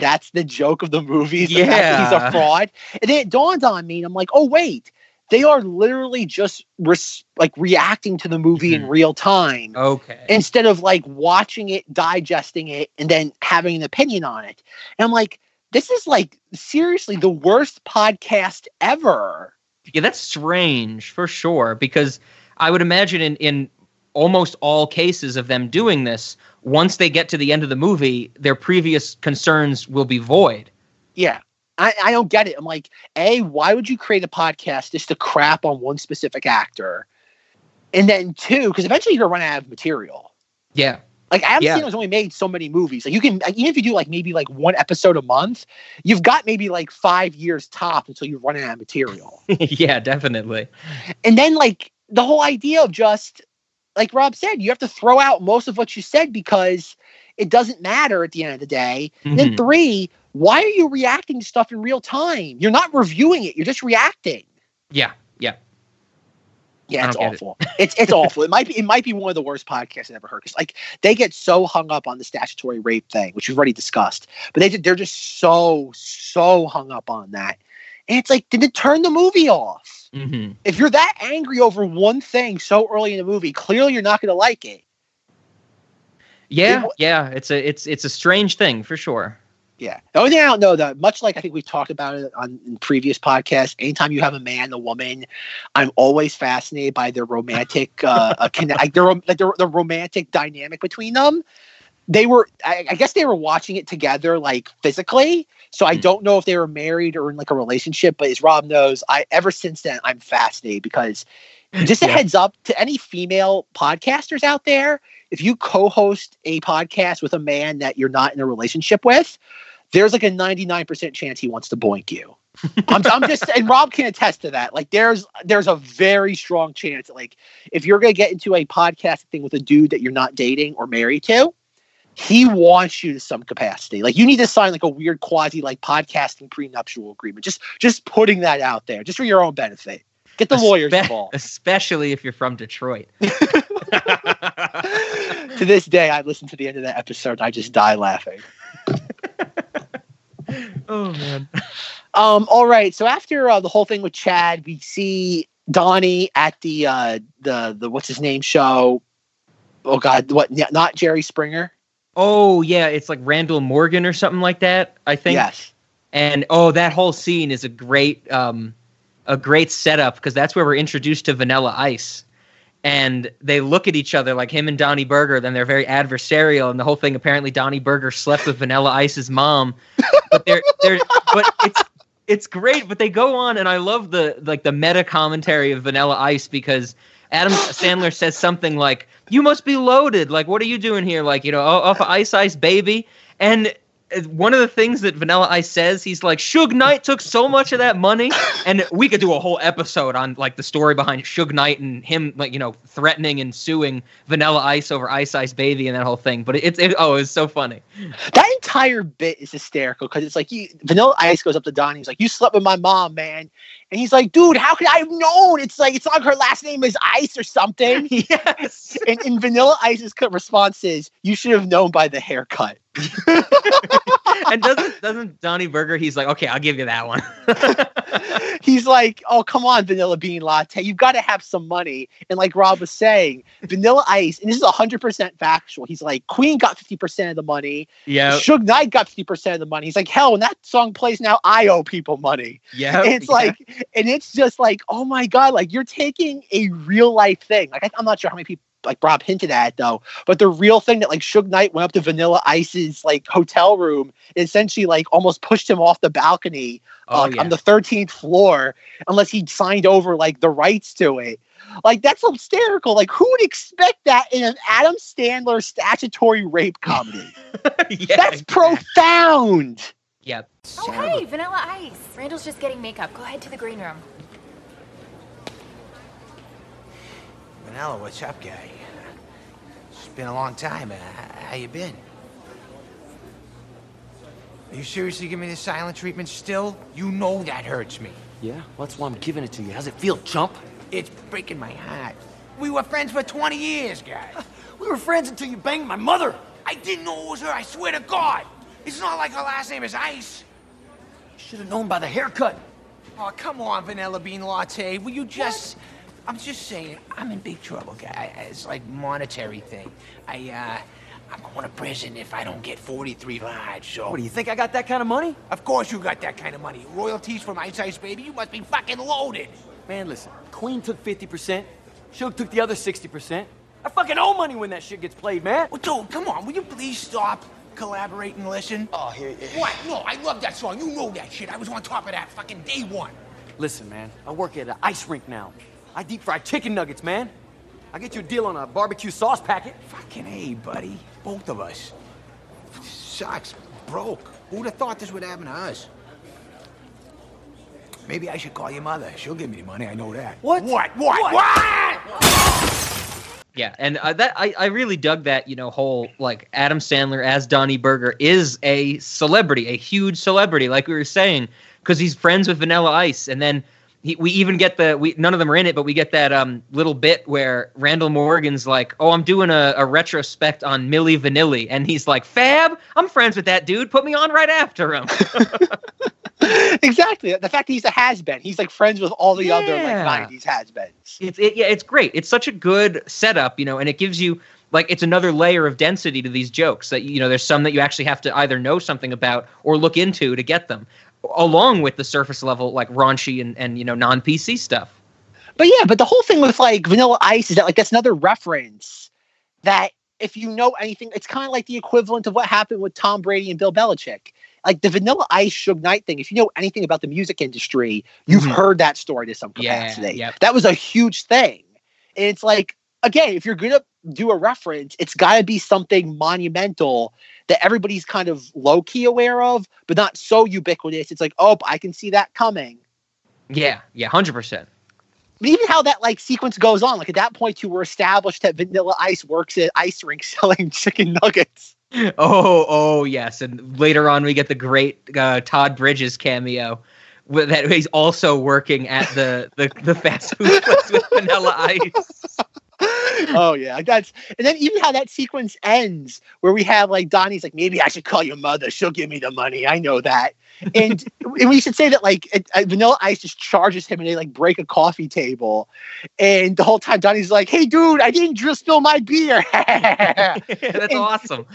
that's the joke of the movie? is the fact that he's a fraud. And then it dawned on me, and I'm like, oh wait, they are literally just res- like reacting to the movie in mm-hmm. real time Okay. instead of like watching it, digesting it, and then having an opinion on it. And I'm like, this is like seriously the worst podcast ever. Yeah, that's strange for sure because I would imagine in in almost all cases of them doing this, once they get to the end of the movie, their previous concerns will be void. Yeah. I, I don't get it. I'm like, A, why would you create a podcast just to crap on one specific actor? And then two, because eventually you're gonna run out of material. Yeah. Like Adam Yeah. Sandler's only made so many movies. Like you can like, even if you do like maybe like one episode a month, you've got maybe like five years top until you run out of material. yeah, definitely. and then like the whole idea of just like Rob said, you have to throw out most of what you said because it doesn't matter at the end of the day. And then mm-hmm. three, why are you reacting to stuff in real time? You're not reviewing it, you're just reacting. Yeah. Yeah. Yeah, it's don't it. awful. it's it's awful. It might be it might be one of the worst podcasts I've ever heard. Because like they get so hung up on the statutory rape thing, which we've already discussed. But they they're just so so hung up on that. And it's like, did it turn the movie off? Mm-hmm. If you're that angry over one thing so early in the movie, clearly you're not going to like it. Yeah, yeah. It's a it's it's a strange thing for sure. Yeah. The only thing I don't know, that much like I think we've talked about it on in previous podcasts, anytime you have a man a woman, I'm always fascinated by their romantic, uh, uh conne- like their, like their, the romantic dynamic between them. They were, I, I guess they were watching it together, like physically. So I hmm. don't know if they were married or in like a relationship, but as Rob knows, I ever since then I'm fascinated because just a Yeah. heads up to any female podcasters out there, if you co-host a podcast with a man that you're not in a relationship with, there's like a 99% chance he wants to boink you. I'm, I'm just and Rob can attest to that. Like there's there's a very strong chance that like if you're gonna get into a podcast thing with a dude that you're not dating or married to, he wants you to some capacity. Like you need to sign like a weird quasi like podcasting prenuptial agreement. Just just putting that out there, just for your own benefit. Get the lawyers involved. especially if you're from Detroit. to this day, I listen to the end of that episode. I just die laughing. oh man. Um. All right. So after uh, the whole thing with Chad, we see Donnie at the uh the the what's his name show. Oh God, what? Not Jerry Springer. Oh yeah, it's like Randall Morgan or something like that. I think. Yes. And oh, that whole scene is a great um, a great setup because that's where we're introduced to Vanilla Ice. And they look at each other like him and Donnie Berger, then they're very adversarial, and the whole thing apparently Donnie Berger slept with Vanilla Ice's mom. But they're they're but it's it's great, but they go on and I love the like the meta commentary of Vanilla Ice because Adam Sandler says something like, "You must be loaded. Like, what are you doing here? Like, you know, off of Ice Ice Baby." And uh, one of the things that Vanilla Ice says, he's like, Suge Knight took so much of that money, and we could do a whole episode on like the story behind Suge Knight and him, like you know, threatening and suing Vanilla Ice over Ice Ice Baby and that whole thing. But it's it, oh, it's so funny. That entire bit is hysterical because it's like Vanilla Ice goes up to Donnie. He's like, "You slept with my mom, man," and he's like, "Dude, how could I have known? It's like it's not like her last name is Ice or something." yes. And, and Vanilla Ice's response is, "You should have known by the haircut." And doesn't doesn't Donnie Berger? He's like, okay, I'll give you that one. He's like, "Oh, come on, Vanilla Bean Latte, you've got to have some money." And like Rob was saying, Vanilla Ice, and this is hundred percent factual. He's like, Queen got fifty percent of the money. Yeah. Suge Knight got fifty percent of the money. He's like, hell, when that song plays now, I owe people money. Yeah, it's yeah. like, and it's just like, oh my god, like you're taking a real life thing. Like I, I'm not sure how many people. Like Rob hinted at though, but the real thing that like Suge Knight went up to Vanilla Ice's like hotel room and essentially like almost pushed him off the balcony Oh, like, yeah. on the 13th floor unless he signed over like the rights to it. Like that's hysterical. Like who would expect that in an Adam Sandler statutory rape comedy? that's profound. Yeah. Oh, hey, Vanilla Ice. Randall's just getting makeup. Go ahead to the green room. Vanilla, what's up, guy? It's been a long time. Uh, how you been? Are you seriously giving me the silent treatment still? You know that hurts me. Yeah, well, that's why I'm giving it to you. How's it feel, chump? It's breaking my heart. We were friends for 20 years, guy. We were friends until you banged my mother. I didn't know it was her, I swear to God. It's not like her last name is Ice. You should have known by the haircut. Oh, come on, Vanilla Bean Latte. Will you just... I'm just saying, I'm in big trouble, guy. It's like monetary thing. I, uh... I'm going to prison if I don't get 43 large, so... What, do you think I got that kind of money? Of course you got that kind of money. Royalties from Ice Ice Baby, you must be fucking loaded. Man, listen. Queen took 50%. Suge took the other 60%. I fucking owe money when that shit gets played, man. Well, dude, come on. Will you please stop, collaborate, and listen? Oh, here... What? No, I love that song. You know that shit. I was on top of that fucking day one. Listen, man. I work at an ice rink now. I deep fry chicken nuggets, man. I'll get you a deal on a barbecue sauce packet. Fucking A, buddy. Both of us. Sucks. Broke. Who'd have thought this would happen to us? Maybe I should call your mother. She'll give me the money, I know that. What? What? What? What? Yeah, and uh, that I, I really dug that you know whole like Adam Sandler as Donnie Berger is a celebrity, a huge celebrity, like we were saying, because he's friends with Vanilla Ice, and then he, we even get the we none of them are in it, but we get that um little bit where Randall Morgan's like, oh, I'm doing a, a retrospect on Milli Vanilli, and he's like, Fab, I'm friends with that dude, put me on right after him. exactly. The fact that he's a has been, he's like friends with all the other Yeah. like '90s has beens. it's it, yeah, it's great. It's such a good setup, you know, and it gives you like it's another layer of density to these jokes that you know there's some that you actually have to either know something about or look into to get them, along with the surface level like raunchy and and you know non PC stuff. But yeah, but the whole thing with like Vanilla Ice is that like that's another reference that if you know anything, it's kind of like the equivalent of what happened with Tom Brady and Bill Belichick. Like the Vanilla Ice Suge Knight thing. If you know anything about the music industry, you've Mhm. heard that story to some capacity. Yeah, yep. That was a huge thing. And it's like again, if you're gonna do a reference, it's got to be something monumental that everybody's kind of low key aware of, but not so ubiquitous. It's like, oh, I can see that coming. Yeah, yeah, hundred percent. But even how that like sequence goes on, like at that point, too, we're established that Vanilla Ice works at ice rink selling chicken nuggets. Oh, oh yes, and later on we get the great uh, Todd Bridges cameo. That he's also working at the, the, the fast food place with Vanilla Ice. oh yeah, that's and then even how that sequence ends, where we have like Donnie's like, maybe I should call your mother. She'll give me the money. I know that. And, and we should say that like it, uh, Vanilla Ice just charges him and they like break a coffee table, and the whole time Donnie's like, "Hey dude, I didn't just spill my beer." That's awesome.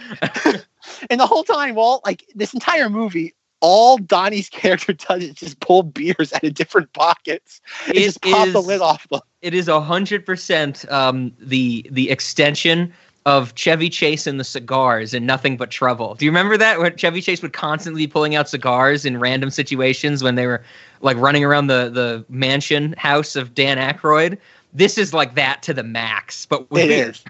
and the whole time, well, like this entire movie, all Donnie's character does is just pull beers out of different pockets and It just pop the lid off them. It is a hundred percent um the the extension of Chevy Chase and the cigars and nothing but trouble. Do you remember that when Chevy Chase would constantly be pulling out cigars in random situations when they were like running around the the mansion house of Dan Aykroyd? This is like that to the max, but with It beer. is.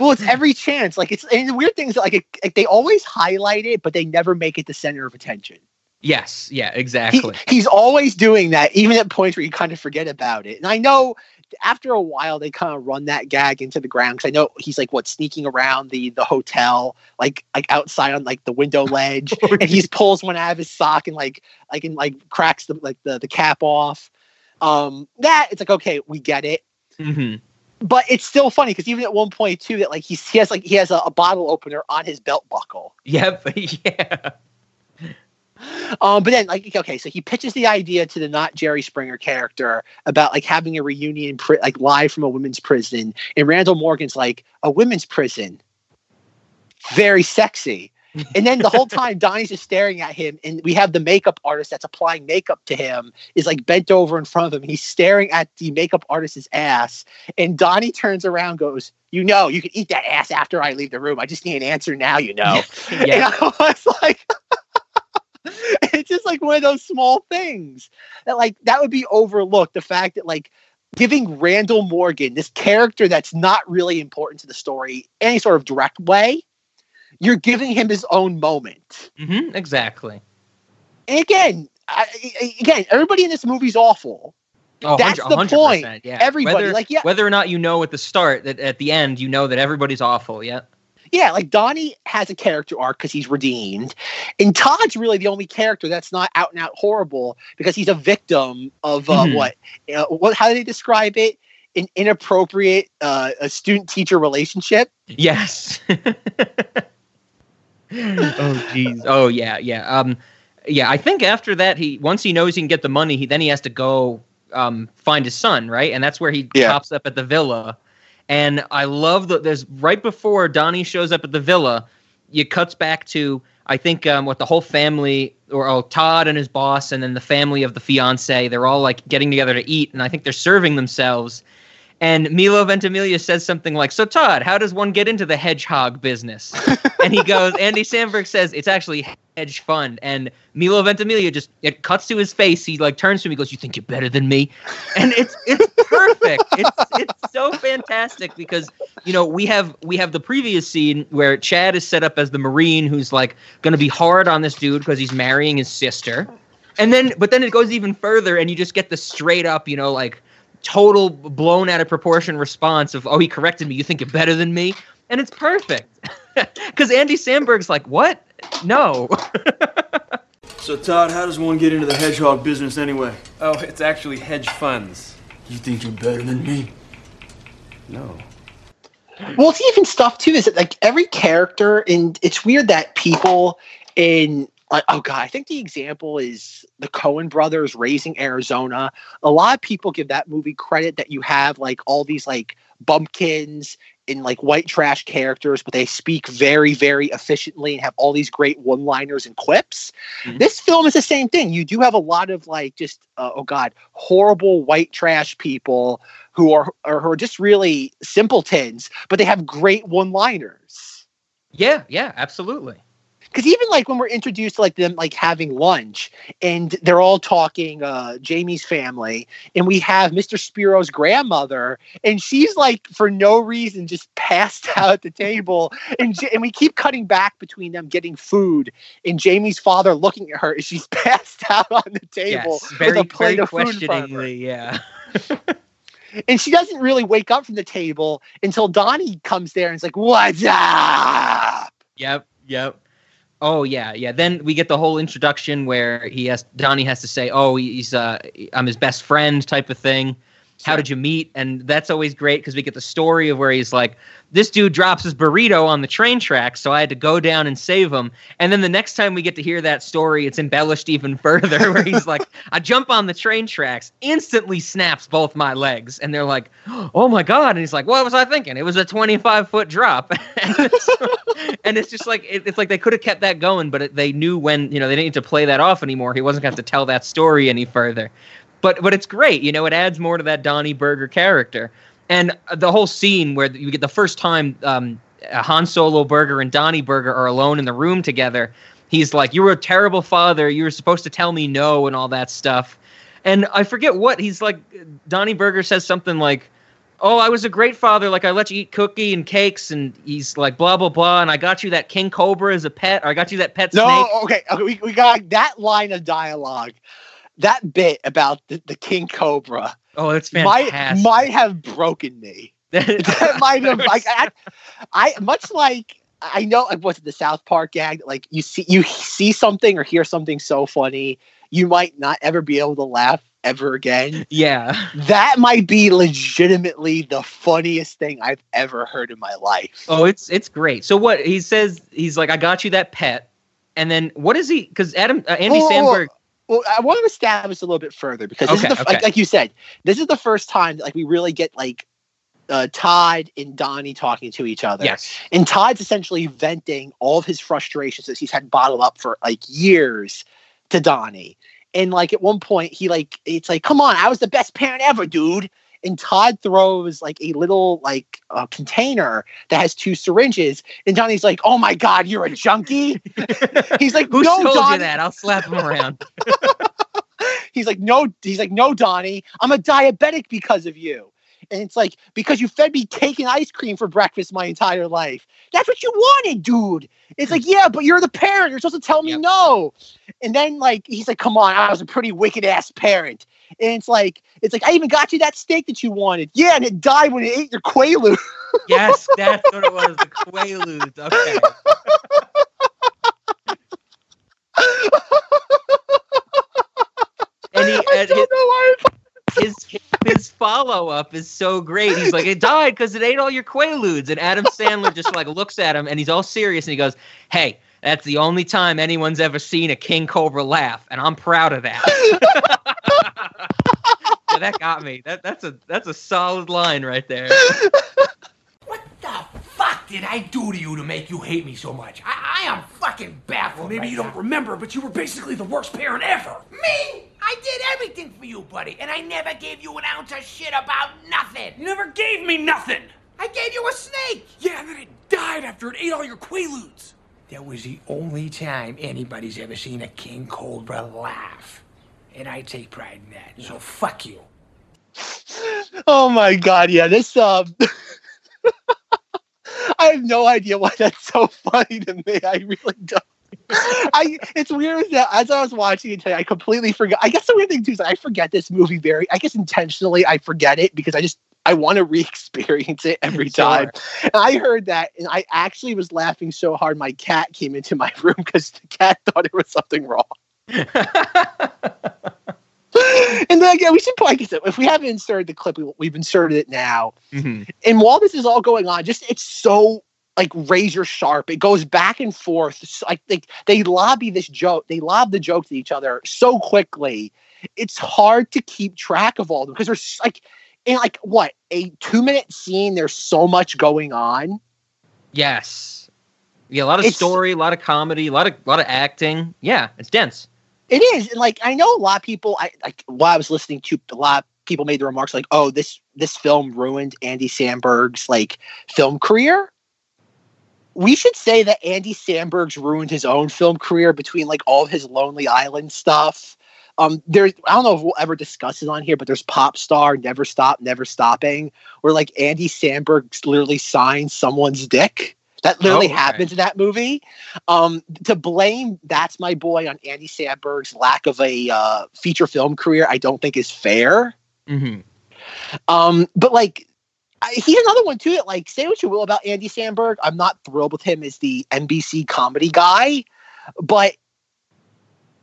Well, it's every chance. Like it's and the weird thing is like, it, like they always highlight it, but they never make it the center of attention. Yes, yeah, He, exactly. he's always doing that, even at points where you kind of forget about it. And I know after a while they kind of run that gag into the ground because I know he's like what sneaking around the the hotel, like like outside on like the window ledge, and he pulls one out of his sock and like like and like cracks the like the the cap off. Um, that it's like okay, we get it. hmm but it's still funny because even at one point too that like he's, he has like he has a, a bottle opener on his belt buckle. Yep, yeah. um but then like okay so he pitches the idea to the not jerry springer character about like having a reunion pri- like live from a women's prison. And randall morgan's like a women's prison? Very sexy and then the whole time Donnie's just staring at him, and we have the makeup artist that's applying makeup to him is like bent over in front of him. He's staring at the makeup artist's ass, and Donnie turns around, goes, "You know, you can eat that ass after I leave the room. I just need an answer now, you know." Yeah. And I was like, it's just like one of those small things that like that would be overlooked. The fact that like giving Randall Morgan this character that's not really important to the story any sort of direct way, you're giving him his own moment. hmm exactly. And again, I, again, everybody in this movie's awful. Oh, That's 100 the point. 100%, Yeah. Everybody, whether, like, yeah. whether or not you know at the start that at the end you know that everybody's awful. Yeah. Yeah, like Donnie has a character arc because he's redeemed, and Todd's really the only character that's not out and out horrible because he's a victim of uh, Mhm. what? Uh, what? How do they describe it? An inappropriate uh, a student teacher relationship. Yes. oh jeez. Oh yeah, yeah. Um, yeah, I think after that, he once he knows he can get the money, he then he has to go um, find his son, right? And that's where he Yeah. pops up at the villa. And I love that there's right before Donnie shows up at the villa, it cuts back to I think um, what the whole family or oh Todd and his boss and then the family of the fiance, they're all like getting together to eat, and I think they're serving themselves. And Milo Ventimiglia says something like, "So Todd, how does one get into the hedgehog business?" and he goes, Andy Samberg says it's actually hedge fund. And Milo Ventimiglia just it cuts to his face. He like turns to me, and goes, "You think you're better than me?" And it's it's perfect. it's it's so fantastic because you know we have we have the previous scene where Chad is set up as the Marine who's like going to be hard on this dude because he's marrying his sister. And then, but then it goes even further, and you just get the straight up, you know, like total blown out of proportion response of, "Oh, he corrected me. You think you're better than me?" And it's perfect because Andy Samberg's like, "What? No." So, Todd, how does one get into the hedgehog business anyway? Oh, it's actually hedge funds. You think you're better than me? No. Well, it's even stuff too. Is that like every character, and it's weird that people in like oh god, I think the example is the Coen brothers raising Arizona. A lot of people give that movie credit that you have like all these like bumpkins and like white trash characters, but they speak very, very efficiently and have all these great one-liners and quips. This film is the same thing. You do have a lot of like just uh, oh god, horrible white trash people who are, are who are just really simpletons, but they have great one-liners. yeah, yeah, absolutely. Because even like when we're introduced to like them like having lunch and they're all talking uh Jamie's family and we have Mr. Spiro's grandmother and she's like for no reason just passed out at the table and and we keep cutting back between them getting food and Jamie's father looking at her as she's passed out on the table Yes, very, with a plate of food in front of her. questioningly, yeah. And she doesn't really wake up from the table until Donnie comes there and is like, "What's up?" Yep, yep. Oh yeah, yeah. Then we get the whole introduction where he has Donnie has to say, "Oh, he's uh, I'm his best friend," type of thing. How did you meet? And that's always great because we get the story of where he's like, this dude drops his burrito on the train tracks, so I had to go down and save him. And then the next time we get to hear that story, it's embellished even further, where he's like, I jump on the train tracks, instantly snaps both my legs, and they're like, oh my god! And he's like, what was I thinking? It was a 25 foot drop. and, it's, and it's just like it, it's like they could have kept that going, but it, they knew when you know they didn't need to play that off anymore. He wasn't going to have to tell that story any further. But but it's great, you know. It adds more to that Donnie Berger character, and the whole scene where you get the first time um, Han Solo Berger and Donnie Berger are alone in the room together. He's like, "You were a terrible father. You were supposed to tell me no," and all that stuff. And I forget what he's like. Donnie Berger says something like, "Oh, I was a great father. Like I let you eat cookie and cakes." And he's like, "Blah blah blah." And I got you that king cobra as a pet, or I got you that pet No, snake. okay, okay. We, we got that line of dialogue, that bit about the, the king cobra. Oh, it's Might fantastic. might have broken me. that might have like I, I much like I know like what's it, the South Park gag like you see you see something or hear something so funny you might not ever be able to laugh ever again. Yeah. That might be legitimately the funniest thing I've ever heard in my life. Oh, it's it's great. So what he says, he's like, "I got you that pet," and then what is he? Because Adam uh, Andy whoa. Samberg. Well, I want to establish a little bit further because this Okay, is the, like, like you said, this is the first time that, like we really get like uh, Todd and Donnie talking to each other. Yes. And Todd's essentially venting all of his frustrations that he's had bottled up for like years to Donnie. And like at one point, he like it's like, "Come on, I was the best parent ever, dude." And Todd throws like a little like uh, container that has two syringes, and Donnie's like, "Oh my god, you're a junkie." he's like, Who "No, told Donnie." you that? I'll slap him around. He's like, no, he's like, no, Donnie, I'm a diabetic because of you. And it's like, because you fed me cake and ice cream for breakfast my entire life. That's what you wanted, dude. It's like, yeah, but you're the parent. You're supposed to tell me no. And then like he's like, come on, I was a pretty wicked ass parent. And it's like, it's like, I even got you that steak that you wanted. Yeah, and it died when it ate your Quaalude. yes, that's what it was. The Quaaludes. Okay. and he and his, his his follow up is so great. He's like, it died because it ate all your Quaaludes. And Adam Sandler just like looks at him and he's all serious and he goes, Hey, That's the only time anyone's ever seen a king cobra laugh, and I'm proud of that. yeah, that got me. That that's a that's a solid line right there. Fuck did I do to you to make you hate me so much? I, I am fucking baffled. Maybe right you don't remember, but you were basically the worst parent ever. Me? I did everything for you, buddy, and I never gave you an ounce of shit about nothing. You never gave me nothing. I gave you a snake. Yeah, and then it died after it ate all your quaaludes. That was the only time anybody's ever seen a king cobra laugh. And I take pride in that. So fuck you. Oh my god, yeah, this um I have no idea why that's so funny to me. I really don't. I it's weird that as I was watching it today, I completely forgot. I guess the weird thing too is I forget this movie very. I guess intentionally I forget it because I just I want to re-experience it every time. And I heard that, and I actually was laughing so hard my cat came into my room because the cat thought there was something wrong. and then again, we should I said, if we haven't inserted the clip, we, we've inserted it now. Mhm. And while this is all going on, just it's so like razor sharp. It goes back and forth. It's like they they lobby this joke. They lob the joke to each other so quickly. It's hard to keep track of all of them because there's like in like what a two minute scene. There's so much going on. Yes. Yeah, a lot of It's- story, a lot of comedy, a lot of lot of acting. Yeah, it's dense. It is, and like I know a lot of people. I like while I was listening to a lot of people made the remarks like, "Oh, this this film ruined Andy Samberg's like film career." We should say that Andy Samberg's ruined his own film career between like all of his Lonely Island stuff. Um, there's I don't know if we'll ever discuss it on here, but there's Pop Star, Never Stop, Never Stopping, where like Andy Samberg literally signs someone's dick. That literally Oh, okay. happens in that movie. Um, to blame "That's My Boy" on Andy Samberg's lack of a uh, feature film career, I don't think is fair. hmm Um, but like, I, he's another one too. That like, say what you will about Andy Samberg, I'm not thrilled with him as the NBC comedy guy, but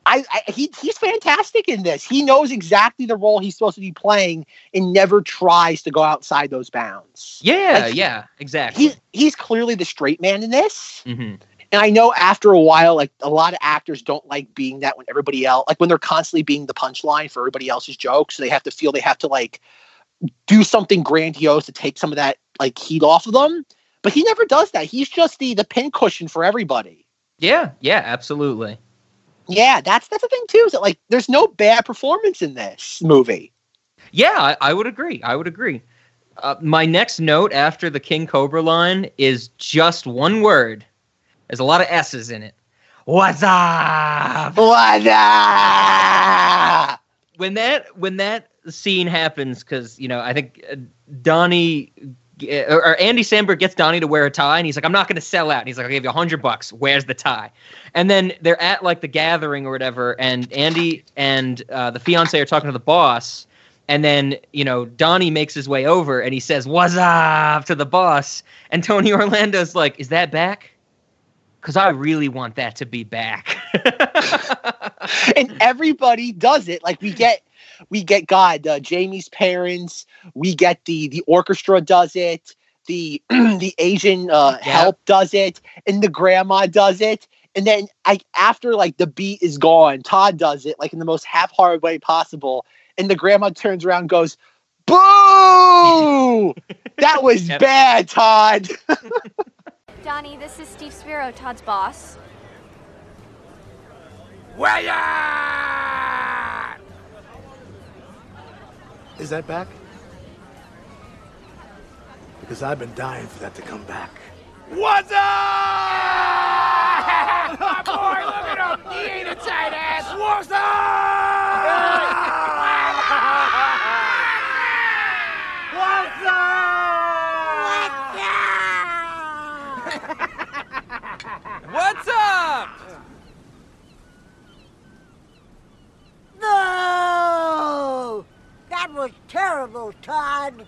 I, I he he's fantastic in this. He knows exactly the role he's supposed to be playing and never tries to go outside those bounds. Yeah, Like, yeah, exactly. He's he's clearly the straight man in this. hmm And I know after a while, like a lot of actors don't like being that when everybody else, like when they're constantly being the punchline for everybody else's jokes. So they have to feel they have to like do something grandiose to take some of that like heat off of them. But he never does that. He's just the the pincushion for everybody. Yeah, yeah, absolutely. Yeah, that's that's the thing too. Is that like there's no bad performance in this movie. Yeah, I, I would agree. I would agree. Uh, my next note after the King Cobra line is just one word. There's a lot of S's in it. What's up? What up? When that when that scene happens, because you know, I think uh, Donnie or, Andy Samberg gets Donnie to wear a tie, and he's like, "I'm not going to sell out." And he's like, "I'll give you a hundred bucks. Where's the tie?" And then they're at like the gathering or whatever, and Andy and uh, the fiance are talking to the boss, and then you know Donnie makes his way over and he says, "What's up?" to the boss, and Tony Orlando's like, "Is that back?" Because I really want that to be back. and everybody does it. Like we get, we get God, uh, Jamie's parents. We get the the orchestra does it. The the Asian uh, help does it, and the grandma does it. And then I after like the beat is gone, Todd does it like in the most half-hearted way possible. And the grandma turns around, and goes, "Boo! that was Yep. bad, Todd." Donnie, this is Steve Spiro, Todd's boss. Where ya? Is that back? Because I've been dying for that to come back. What's up? My boy, look at him. He ain't a tight ass. What's up? What's up? What's up? What's up? No! That was terrible, Todd.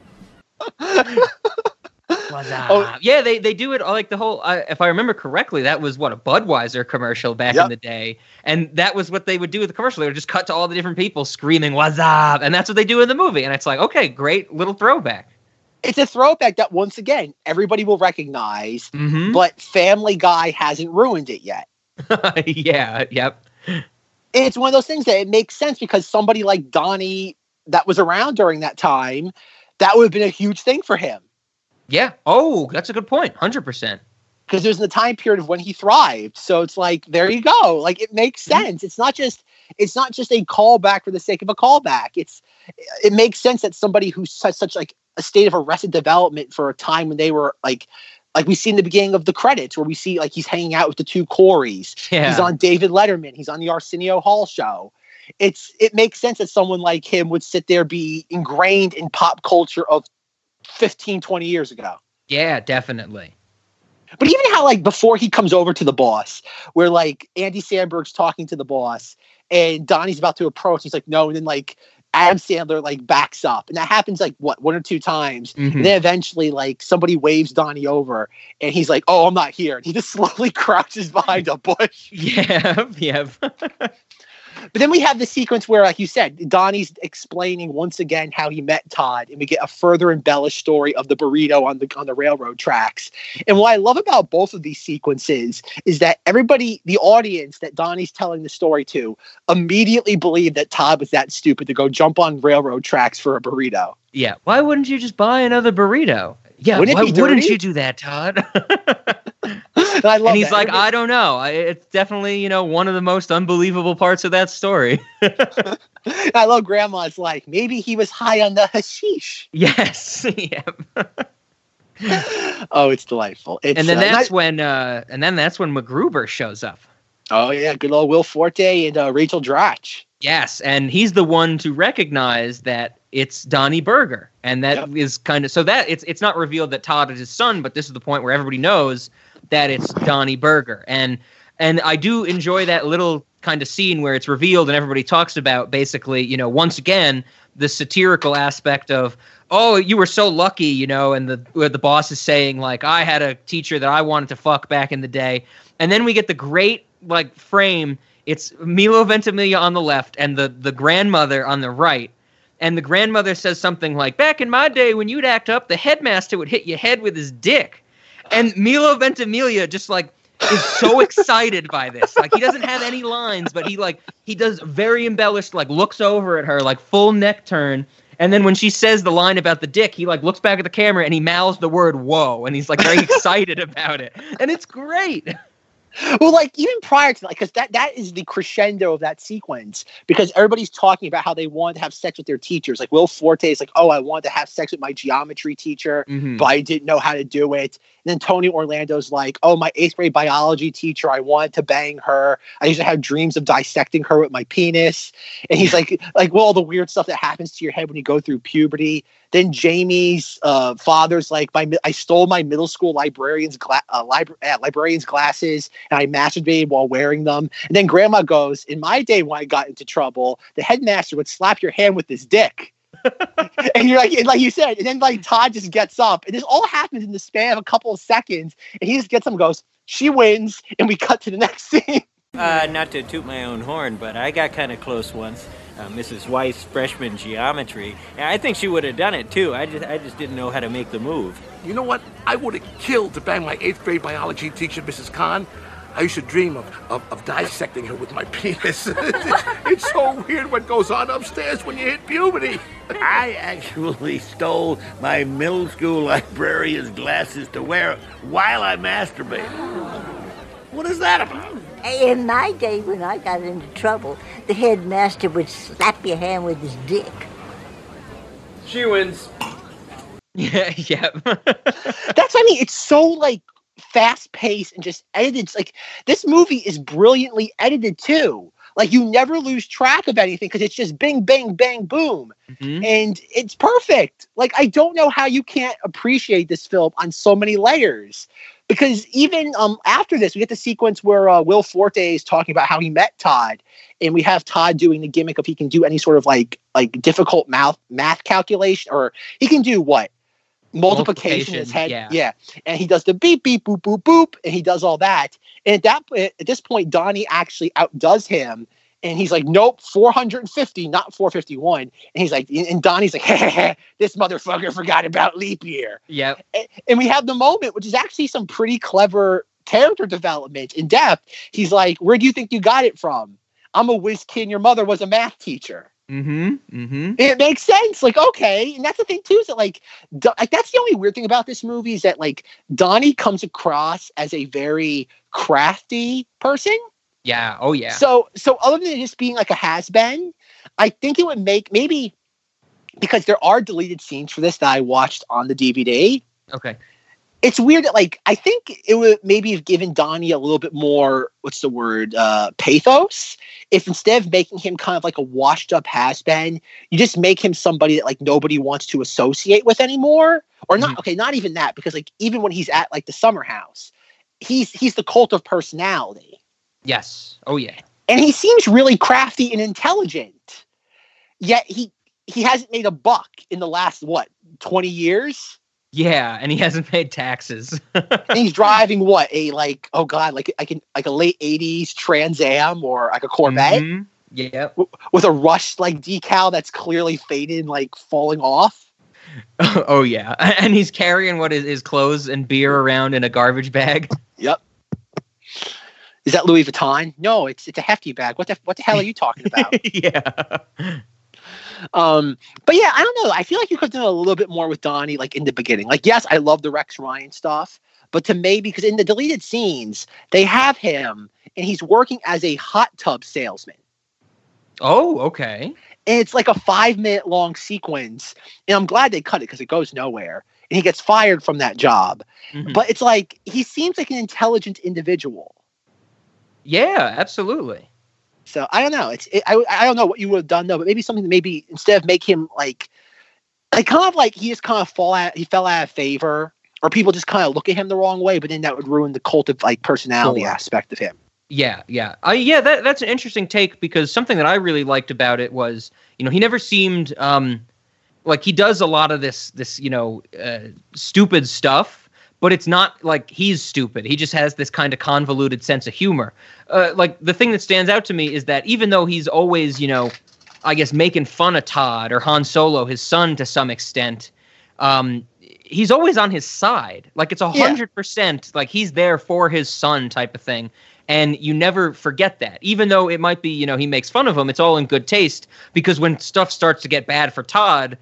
What's up? Yeah, they they do it all, like the whole. Uh, if I remember correctly, that was what a Budweiser commercial back in the day, and that was what they would do with the commercial. They would just cut to all the different people screaming "What's up?" and that's what they do in the movie. And it's like, okay, great little throwback. it's a throwback that once again everybody will recognize, Mhm. but Family Guy hasn't ruined it yet. yeah, yep. It's one of those things that it makes sense because somebody like Donnie that was around during that time, that would have been a huge thing for him. Yeah. Oh, that's a good point. 100%. Because in the time period of when he thrived. So it's like, there you go. Like it makes mm-hmm. sense. It's not just it's not just a callback for the sake of a callback. It's it makes sense that somebody who's such, such like a state of arrested development for a time when they were like like we see in the beginning of the credits where we see like he's hanging out with the two Coreys. Yeah. He's on David Letterman. He's on the Arsenio Hall show. It's it makes sense that someone like him would sit there be ingrained in pop culture of 15 20 years ago. Yeah, definitely. But even how like before he comes over to the boss, where like Andy Samberg's talking to the boss and Donnie's about to approach, he's like, no, and then like Adam Sandler like backs up. And that happens like what, one or two times. Mhm. And then eventually like somebody waves Donnie over and he's like, Oh, I'm not here. And he just slowly crouches behind a bush. Yeah, yeah. But then we have the sequence where, like you said, Donnie's explaining once again how he met Todd, and we get a further embellished story of the burrito on the on the railroad tracks. And what I love about both of these sequences is that everybody, the audience that Donnie's telling the story to, immediately believed that Todd was that stupid to go jump on railroad tracks for a burrito. Yeah. Why wouldn't you just buy another burrito? Yeah, Wouldn't why wouldn't you do that, Todd? And I love and he's that. like, I don't know. I, it's definitely, you know, one of the most unbelievable parts of that story. I love Grandma's like, maybe he was high on the hashish. yes. yeah. Oh, it's delightful. It's, And then uh, that's not- when uh and then that's when MacGruber shows up. oh yeah, good old Will Forte and uh, Rachel Dratch. Yes, and he's the one to recognize that it's Donnie Berger, and that is kind of so that it's it's not revealed that Todd is his son, but this is the point where everybody knows that it's Donnie Berger, and and I do enjoy that little kind of scene where it's revealed and everybody talks about basically, you know, once again the satirical aspect of oh you were so lucky you know and the the boss is saying like i had a teacher that i wanted to fuck back in the day. And then we get the great like frame. It's milo ventimiglia on the left and the the grandmother on the right and the grandmother says something like back in my day when you'd act up the headmaster would hit your head with his dick. And milo ventimiglia just like is so excited by this. Like he doesn't have any lines but he like he does very embellished like looks over at her like full neck turn. And then when she says the line about the dick he like looks back at the camera and he mouths the word whoa. And he's like very excited about it. And it's great Well, like even prior to that, because that that is the crescendo of that sequence. Because everybody's talking about how they want to have sex with their teachers. Like Will Forte is like, "Oh, I wanted to have sex with my geometry teacher, Mhm. but I didn't know how to do it." And then Tony Orlando's like, "Oh, my eighth grade biology teacher, I wanted to bang her. I used to have dreams of dissecting her with my penis." And he's like, "Like, well, all the weird stuff that happens to your head when you go through puberty." Then Jamie's uh, father's like, "My I stole my middle school librarian's gla- uh, libra- uh, librarian's glasses and I masturbated while wearing them." And then Grandma goes, "In my day, when I got into trouble, the headmaster would slap your hand with his dick." and you're like, and like you said, and then like Todd just gets up, and this all happens in the span of a couple of seconds, and he just gets up and goes, "She wins," and we cut to the next scene. Uh, not to toot my own horn, but I got kind of close once. Uh, Mrs. Weiss, freshman geometry. And I think she would have done it too. I just, I just didn't know how to make the move. You know what? I would have killed to bang my eighth grade biology teacher, Mrs. Khan. I used to dream of, of, of dissecting her with my penis. it's so weird what goes on upstairs when you hit puberty. I actually stole my middle school librarian's glasses to wear while I masturbated. What is that about? In my day, when I got into trouble, the headmaster would slap your hand with his dick. She wins. Yeah, yeah. That's what I mean. It's so like fast paced and just edited. It's like this movie is brilliantly edited too. Like you never lose track of anything because it's just bing, bang, bang, boom, and it's perfect. Like I don't know how you can't appreciate this film on so many layers. Because even um, after this, we get the sequence where uh, Will Forte is talking about how he met Todd, and we have Todd doing the gimmick of he can do any sort of like like difficult math math calculation, or he can do what multiplication in his head. Multiplication, yeah. And he does the beep, beep, boop, boop, boop, and he does all that. And at that point, at this point, Donnie actually outdoes him. And he's like, nope, 450, not 451. And he's like, and Donnie's like, this motherfucker forgot about leap year. yeah And, and we have the moment, which is actually some pretty clever character development in depth. He's like, "Where do you think you got it from? I'm a whiz kid. and Your mother was a math teacher." Mm-hmm. Mm-hmm. It makes sense. Like, okay, and that's the thing too is that like, Do- like that's the only weird thing about this movie is that like Donnie comes across as a very crafty person. Yeah. Oh yeah. So, so other than just being like a has been, I think it would make maybe because there are deleted scenes for this that I watched on the DVD. okay. It's weird that like I think it would maybe have given Donnie a little bit more what's the word uh pathos if instead of making him kind of like a washed up has been, you just make him somebody that like nobody wants to associate with anymore. Or not okay, not even that, because like even when he's at like the summer house, he's he's the cult of personality Yes. Oh yeah. and he seems really crafty and intelligent. Yet he he hasn't made a buck in the last what twenty years, Yeah, and he hasn't paid taxes. and he's driving what a like oh god like I can like a late eighties Trans Am or like a Corvette Mhm. Yeah. with a Rush like decal that's clearly faded and like falling off. oh yeah, and he's carrying what is his clothes and beer around in a garbage bag. Yep. Is that Louis Vuitton? No, it's it's a hefty bag. What the what the hell are you talking about? yeah. Um, but yeah, I don't know. I feel like you could have done a little bit more with Donnie, like in the beginning. Like, yes, I love the Rex Ryan stuff, but to maybe because in the deleted scenes they have him and he's working as a hot tub salesman, Oh, okay. and it's like a five minute long sequence. And I'm glad they cut it because it goes nowhere. And he gets fired from that job. Mhm. But it's like he seems like an intelligent individual. Yeah, absolutely. So I don't know. It's it, I I don't know what you would have done though, but maybe something that maybe instead of make him like like kind of like he just kind of fall out he fell out of favor or people just kind of look at him the wrong way, but then that would ruin the cult of like personality Sure. aspect of him. Yeah, yeah, uh, yeah. That that's an interesting take because something that I really liked about it was, you know, he never seemed um, like he does a lot of this this you know uh, stupid stuff, but it's not like he's stupid. He just has this kind of convoluted sense of humor. Uh, like the thing that stands out to me is that even though he's always, you know, I guess making fun of Todd or Han Solo, his son, to some extent. Um, he's always on his side. Like it's a hundred percent. Like he's there for his son, type of thing. And you never forget that, even though it might be, you know, he makes fun of him. It's all in good taste because when stuff starts to get bad for Todd,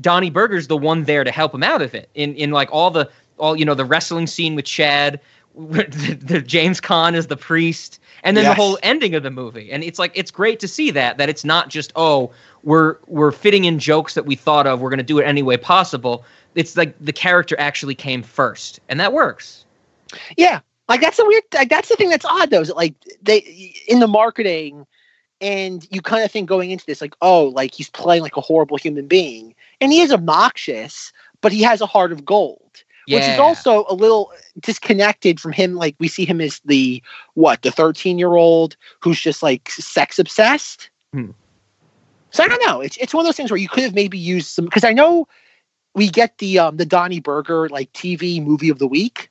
Donnie Berger's the one there to help him out of it. In in like all the all you know the wrestling scene with Chad, the, the James Caan is the priest, and then Yes. the whole ending of the movie. And it's like it's great to see that that it's not just oh we're we're fitting in jokes that we thought of. We're going to do it any way possible. It's like the character actually came first, and that works. Yeah, like that's the weird. Like that's the thing that's odd though. Is that like they in the marketing, and you kind of think going into this like, oh, like he's playing like a horrible human being, and he is obnoxious, but he has a heart of gold. Which is also a little disconnected from him. Like we see him as the what the thirteen year old who's just like sex obsessed. Hmm. So I don't know. It's it's one of those things where you could have maybe used some because I know we get the um the Donnie Berger like TV movie of the week.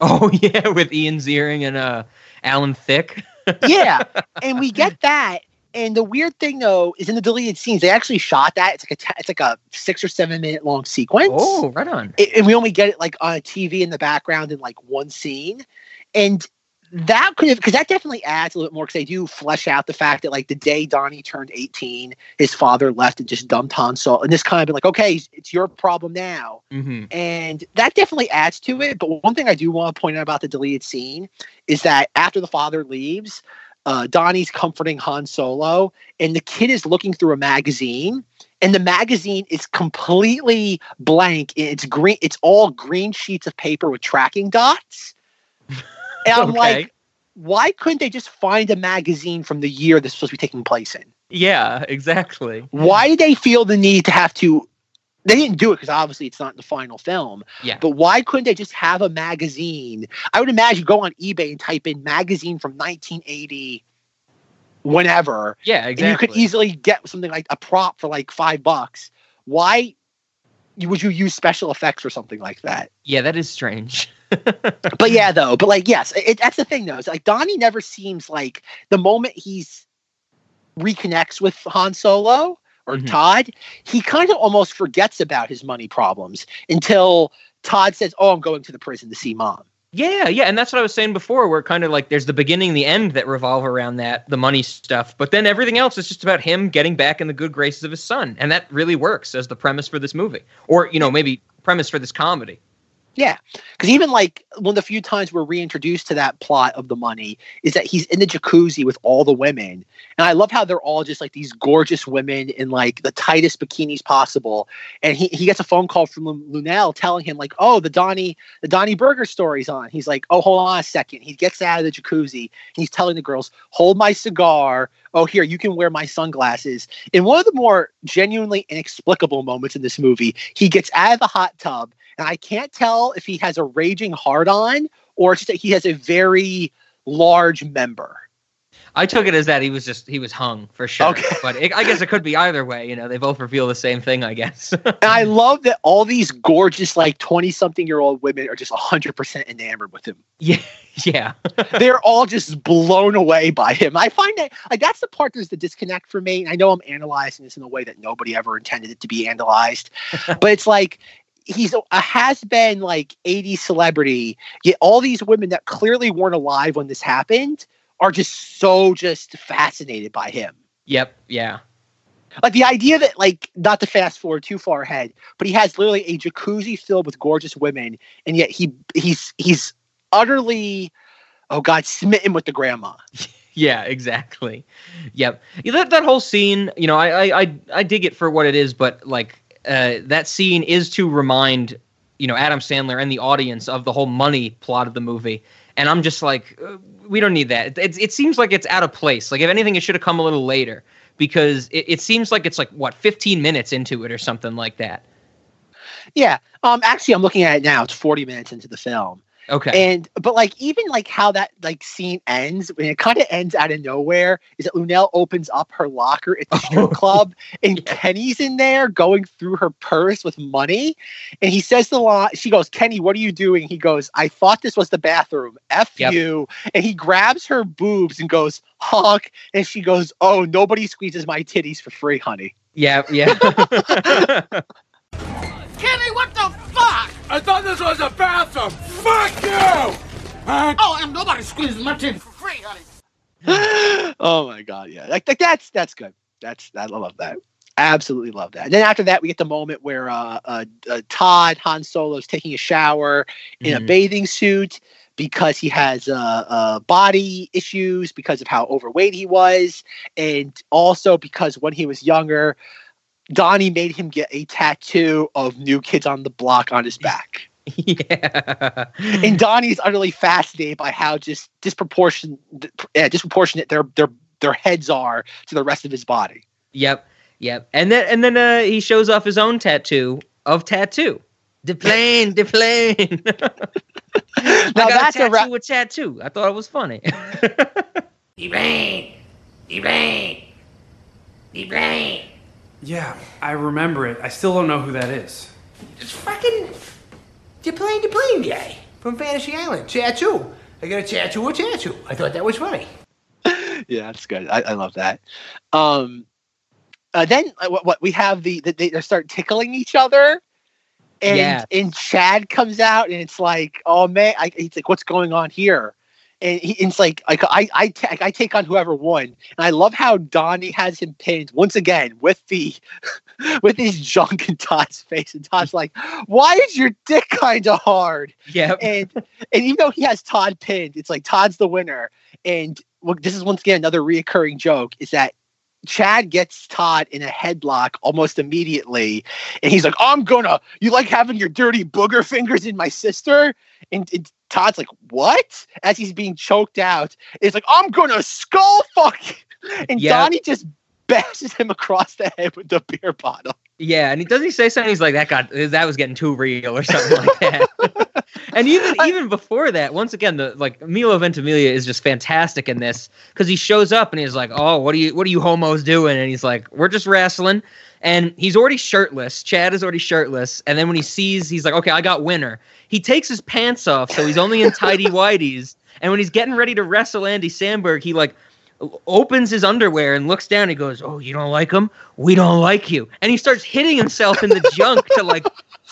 Oh yeah, with Ian Ziering and uh Alan Thicke. yeah, and we get that. And the weird thing though is in the deleted scenes they actually shot that. It's like a it's like a six or seven minute long sequence. Oh, right on. It- and we only get it like on a TV in the background in like one scene, and that could have because that definitely adds a little bit more because they do flesh out the fact that like the day Donnie turned eighteen, his father left and just dumped Han Solo, and this kind of been like, okay, it's your problem now. Mm-hmm. And that definitely adds to it. But one thing I do want to point out about the deleted scene is that after the father leaves, uh, Donnie's comforting Han Solo, and the kid is looking through a magazine, and the magazine is completely blank. It's green. It's all green sheets of paper with tracking dots. And I'm Okay. like, why couldn't they just find a magazine from the year this is supposed to be taking place in? Yeah, exactly. Why do they feel the need to have to? They didn't do it because obviously it's not in the final film. Yeah. But why couldn't they just have a magazine? I would imagine go on eBay and type in magazine from 1980, whenever, Yeah, exactly. and you could easily get something like a prop for like five bucks. Why would you use special effects or something like that? yeah, that is strange. But yeah, though. But like, yes, it, that's the thing though. It's like Donnie never seems like the moment he's reconnects with Han Solo or Mhm. Todd, he kind of almost forgets about his money problems until Todd says, "Oh, I'm going to the prison to see mom." Yeah, yeah, and that's what I was saying before. Where kind of like there's the beginning, the end that revolve around that, the money stuff, but then everything else is just about him getting back in the good graces of his son, and that really works as the premise for this movie, or you know maybe premise for this comedy. Yeah, because even like one of the few times we're reintroduced to that plot of the money is that he's in the jacuzzi with all the women, and I love how they're all just like these gorgeous women in like the tightest bikinis possible. And he, he gets a phone call from Lu- Luenell telling him like, "Oh, the Donnie the Donnie Berger story's on." He's like, "Oh, hold on a second. He gets out of the jacuzzi. He's telling the girls, "Hold my cigar. Oh, here you can wear my sunglasses." In one of the more genuinely inexplicable moments in this movie, he gets out of the hot tub and I can't tell if he has a raging hard on or it's just that he has a very large member. I took it as that he was just he was hung for sure, Okay. but it, I guess it could be either way. You know, they both reveal the same thing, I guess. And I love that all these gorgeous, like 20 something year old women are just 100% enamored with him. yeah, yeah. They're all just blown away by him. I find that, like, that's the part that's the disconnect for me. And I know I'm analyzing this in a way that nobody ever intended it to be analyzed, but it's like, he's a, has been like 80 celebrity yet all these women that clearly weren't alive when this happened are just so just fascinated by him Yep, yeah. like the idea that like not to fast forward too far ahead but he has literally a jacuzzi filled with gorgeous women and yet he he's he's utterly oh god smitten with the grandma Yeah, exactly. Yep. Yeah, that that whole scene, you know, I I I, I dig it for what it is, but like uh, that scene is to remind you know Adam Sandler and the audience of the whole money plot of the movie. And I'm just like, uh, we don't need that. It, it seems like it's out of place. Like if anything, it should have come a little later because it, it seems like it's like what 15 minutes into it or something like that. yeah um actually i'm looking at it now it's 40 minutes into the film Okay. And but like even like how that like scene ends, when it kind of ends out of nowhere, is that Luenell opens up her locker at the strip club and Kenny's in there going through her purse with money. And he says the line, she goes, Kenny, what are you doing? He goes, I thought this was the bathroom. F Yep. you. And he grabs her boobs and goes, honk. And she goes, Oh, nobody squeezes my titties for free, honey. yeah, yeah. Kenny, what the fuck? I thought this was a bathroom. Fuck you! Oh, and nobody squeezes my titty for free, honey. oh my god, yeah. Like, like that's that's good. That's I love that. Absolutely love that. And then after that, we get the moment where uh, uh, uh Todd Han Solo is taking a shower in a Mhm. bathing suit because he has uh, uh, body issues because of how overweight he was, and also because when he was younger, Donnie made him get a tattoo of New Kids on the Block on his back. yeah. and Donnie's utterly fascinated by how just disproportionate, yeah, disproportionate their their their heads are to the rest of his body. Yep, yep. And then and then uh, he shows off his own tattoo of tattoo. The plane, the plane. I Now got that's a a tattoo ra- with tattoo. I thought it was funny. D-Brain! D-Brain! D-Brain! Yeah, I remember it. I still don't know who that is. It's fucking the plane, the plane guy from Fantasy Island. Tattoo. I got a tattoo or tattoo. I thought that was funny. yeah, that's good. I, I love that. Um, uh, then uh, what, what we have the, the they start tickling each other, and Yeah. and Chad comes out and it's like, oh man, I, he's like, what's going on here? And he, it's like, like I I ta- I take on whoever won, and I love how Donnie has him pinned once again with the with his junk in Todd's face, and Todd's like, why is your dick kind of hard? yeah. and and even though he has Todd pinned, it's like Todd's the winner. And look, this is once again another reoccurring joke: is that Chad gets Todd in a headlock almost immediately, and he's like, "I'm gonna, you like having your dirty booger fingers in my sister?" And, and Todd's like, "What?" As he's being choked out, it's like, "I'm gonna skull fuck," you." and Yeah. Donnie just bashes him across the head with the beer bottle. Yeah, and he doesn't he say something? He's like that got that was getting too real or something like that. and even even before that, once again, the like Milo Ventimiglia is just fantastic in this because he shows up and he's like, "Oh, what are you what are you homos doing?" And he's like, "We're just wrestling." And he's already shirtless. Chad is already shirtless. And then when he sees, he's like, "Okay, I got winner." He takes his pants off, so he's only in tidy whities. And when he's getting ready to wrestle Andy Samberg, he like opens his underwear and looks down. He goes, "Oh, you don't like him? We don't like you." And he starts hitting himself in the junk to like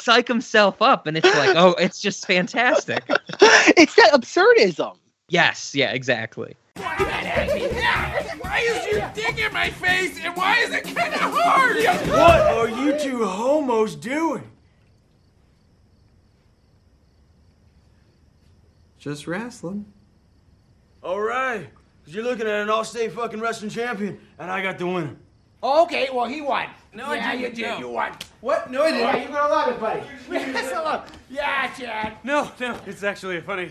psych himself up, and it's like, oh, it's just fantastic. it's that absurdism. Yes, yeah, exactly. Why is your dick in my face and why is it kind of hard? What are you two homos doing? Just wrestling. All right, because you're looking at an all-state fucking wrestling champion, and I got the winner. Okay, well, he won. No, I yeah, didn't. you did. No. You won. What? No, I didn't. Yeah, you're gonna love it, buddy. Yes, I love- yeah, Chad. No, no, it's actually a funny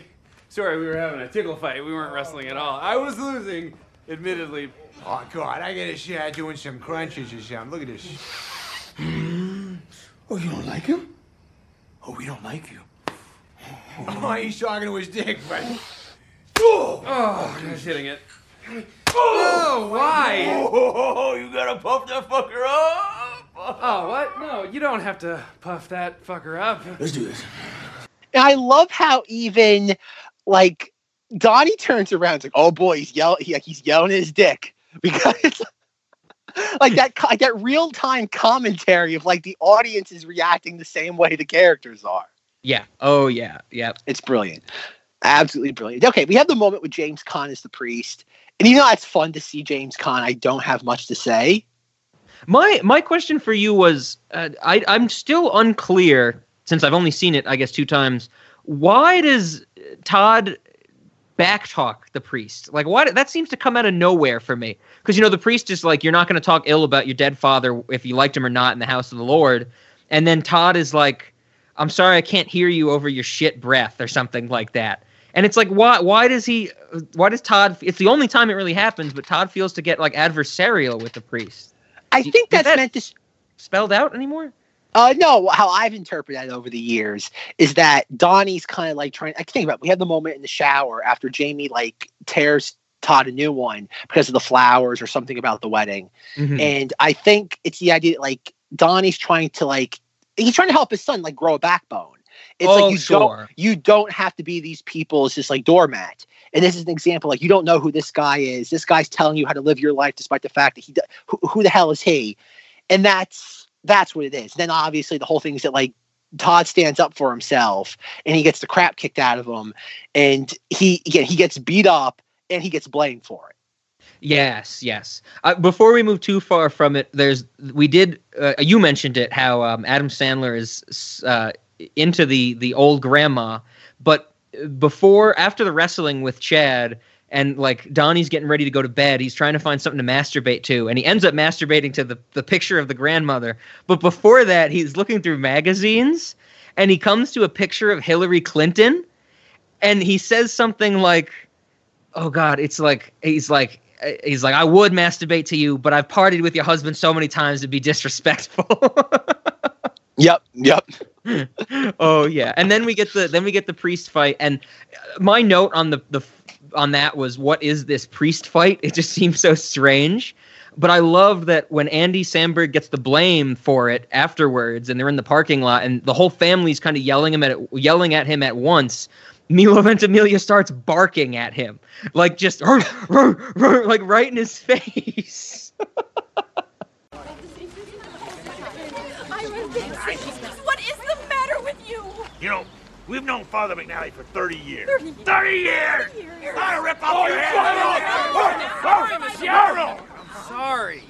story. We were having a tickle fight. We weren't wrestling at all. I was losing, admittedly. Oh God, I get a Chad doing some crunches or something. Look at this. Hmm. Oh, you don't like him? Oh, we don't like you. Oh, he's talking to his dick, buddy. Oh, I was hitting it. Oh, why? Oh, you gotta puff that fucker up. Oh, what? No, you don't have to puff that fucker up. Let's do this. And I love how even like Donnie turns around, it's like, oh boy, he's yell he, like he's yelling at his dick because like that like that real time commentary of like the audience is reacting the same way the characters are. Yeah. Oh yeah. Yeah. It's brilliant. Absolutely brilliant. Okay, we have the moment with James Caan as the priest. And you know it's fun to see James Caan. I don't have much to say. My my question for you was, uh, I I'm still unclear since I've only seen it, I guess, two times. Why does Todd backtalk the priest? Like, why that seems to come out of nowhere for me? Because you know the priest is like, you're not going to talk ill about your dead father if you liked him or not in the house of the Lord, and then Todd is like, I'm sorry, I can't hear you over your shit breath or something like that. And it's like, why? Why does he? Why does Todd? It's the only time it really happens, but Todd feels to get like adversarial with the priest. I think that's that meant to spelled out anymore. Uh, no, how I've interpreted that over the years is that Donnie's kind of like trying. I think about. It, we have the moment in the shower after Jamie like tears Todd a new one because of the flowers or something about the wedding, Mhm. and I think it's the idea that like Donnie's trying to like he's trying to help his son like grow a backbone. It's Oh, like you sure. don't you don't have to be these people's just like doormat. And this is an example like you don't know who this guy is. This guy's telling you how to live your life despite the fact that he who, who the hell is he? And that's that's what it is. Then obviously the whole thing is that like Todd stands up for himself and he gets the crap kicked out of him and he again he gets beat up and he gets blamed for it. Yes, yes. Uh, before we move too far from it, there's we did uh, you mentioned it how um, Adam Sandler is uh, into the the old grandma, but before after the wrestling with Chad and like Donnie's getting ready to go to bed, he's trying to find something to masturbate to, and he ends up masturbating to the the picture of the grandmother. But before that, he's looking through magazines and he comes to a picture of Hillary Clinton, and he says something like oh god it's like he's like he's like i would masturbate to you but i've partied with your husband so many times to be disrespectful Yep, yep. oh yeah. And then we get the then we get the priest fight. And my note on the the on that was what is this priest fight? It just seems so strange. But i love that when andy samberg gets the blame for it afterwards and they're in the parking lot and the whole family's kind of yelling him at yelling at him at once Milo Ventimiglia starts barking at him, like just like right in his face. What is the matter with you? You know, we've known Father McNally for 30 years. 30 30 years! I'll rip off Oh, your head! sorry, Oh, Mr. Yarrow! I'm sorry.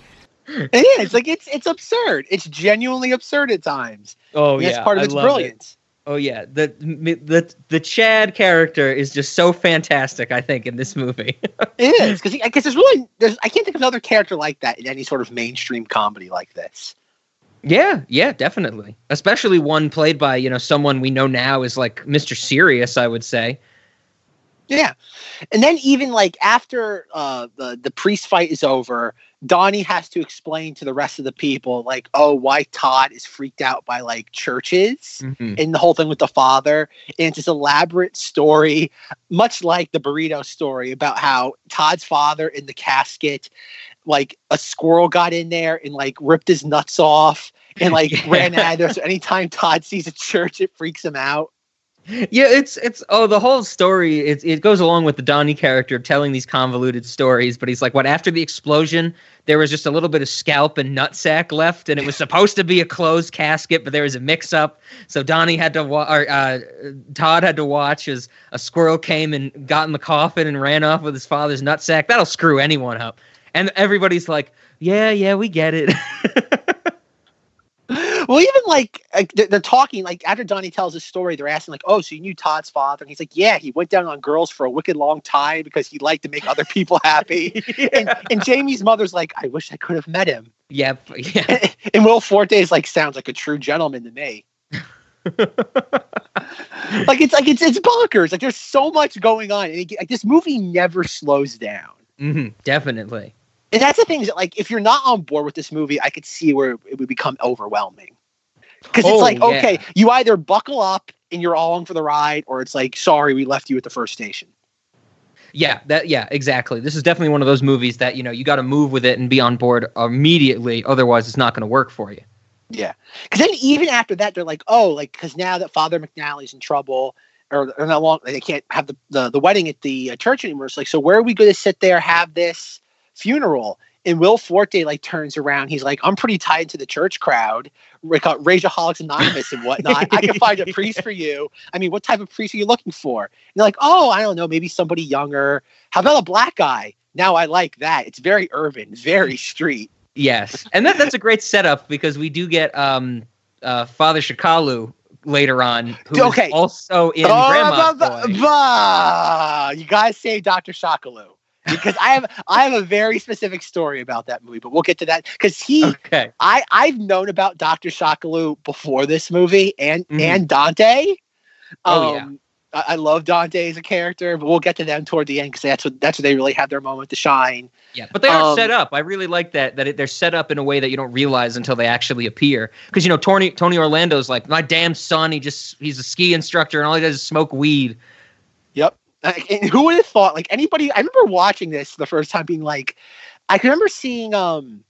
And yeah, it's like it's it's absurd. It's genuinely absurd at times. Oh And yeah, that's part of I its love brilliance. It. Oh yeah, the the the Chad character is just so fantastic. I think in this movie. It is because I guess there's really there's I can't think of another character like that in any sort of mainstream comedy like this. Yeah, yeah, definitely. Especially one played by you know someone we know now is like Mr. Serious. I would say. Yeah, and then even like after uh, the the priest fight is over, Donnie has to explain to the rest of the people like, oh, why Todd is freaked out by like churches Mhm. and the whole thing with the father. And it's this elaborate story, much like the burrito story about how Todd's father in the casket, like a squirrel got in there and like ripped his nuts off and like ran at us. So anytime Todd sees a church, it freaks him out. Yeah, it's it's oh the whole story it it goes along with the Donnie character telling these convoluted stories, but he's like, what after the explosion, there was just a little bit of scalp and nutsack left, and it was supposed to be a closed casket, but there was a mix up, so Donnie had to or uh, Todd had to watch as a squirrel came and got in the coffin and ran off with his father's nutsack. That'll screw anyone up, and everybody's like, yeah, yeah, we get it. Well, even like, like they're, talking like after Donnie tells his story, they're asking like, "Oh, so you knew Todd's father?" And he's like, "Yeah, he went down on girls for a wicked long time because he liked to make other people happy." and, and Jamie's mother's like, "I wish I could have met him." Yep. Yeah. And Will Forte is like, sounds like a true gentleman to me. like it's like it's it's bonkers. Like there's so much going on, and it, like this movie never slows down. hmm definitely. And that's the thing is that like if you're not on board with this movie, I could see where it would become overwhelming. Because it's Oh, like, yeah. okay, you either buckle up and you're all on for the ride, or it's like, sorry, we left you at the first station. Yeah, that yeah, exactly. This is definitely one of those movies that you know you got to move with it and be on board immediately, otherwise it's not going to work for you. Yeah. Because then even after that, they're like, oh, like because now that Father McNally's in trouble, or they're not long, they can't have the, the the wedding at the uh, church anymore. It's like, so where are we going to sit there have this funeral? And Will Forte like turns around. He's like, I'm pretty tied to the church crowd, like uh, Rageaholics Anonymous and whatnot. I can find a priest for you. I mean, what type of priest are you looking for? And they're like, oh, I don't know, maybe somebody younger. How about a black guy? Now I like that. It's very urban, very street. Yes, and that that's a great setup because we do get um uh Father Shikalu later on, who is Okay. also in Oh, Grandma's bah, bah, Boy. bah. You guys say Dr. Shakalu because I have I have a very specific story about that movie, but we'll get to that because he Okay. I I've known about Dr. Shakalu before this movie and Mhm. and Dante. Oh, yeah. Um, I, I love Dante as a character, but we'll get to them toward the end because that's what that's what they really have their moment to shine. Yeah, but they are Um, set up. I really like that that it, they're set up in a way that you don't realize until they actually appear. Because you know Tony Tony Orlando's like my damn son. He just he's a ski instructor and all he does is smoke weed. Like, and who would have thought? Like anybody, I remember watching this the first time, being like, I can remember seeing. um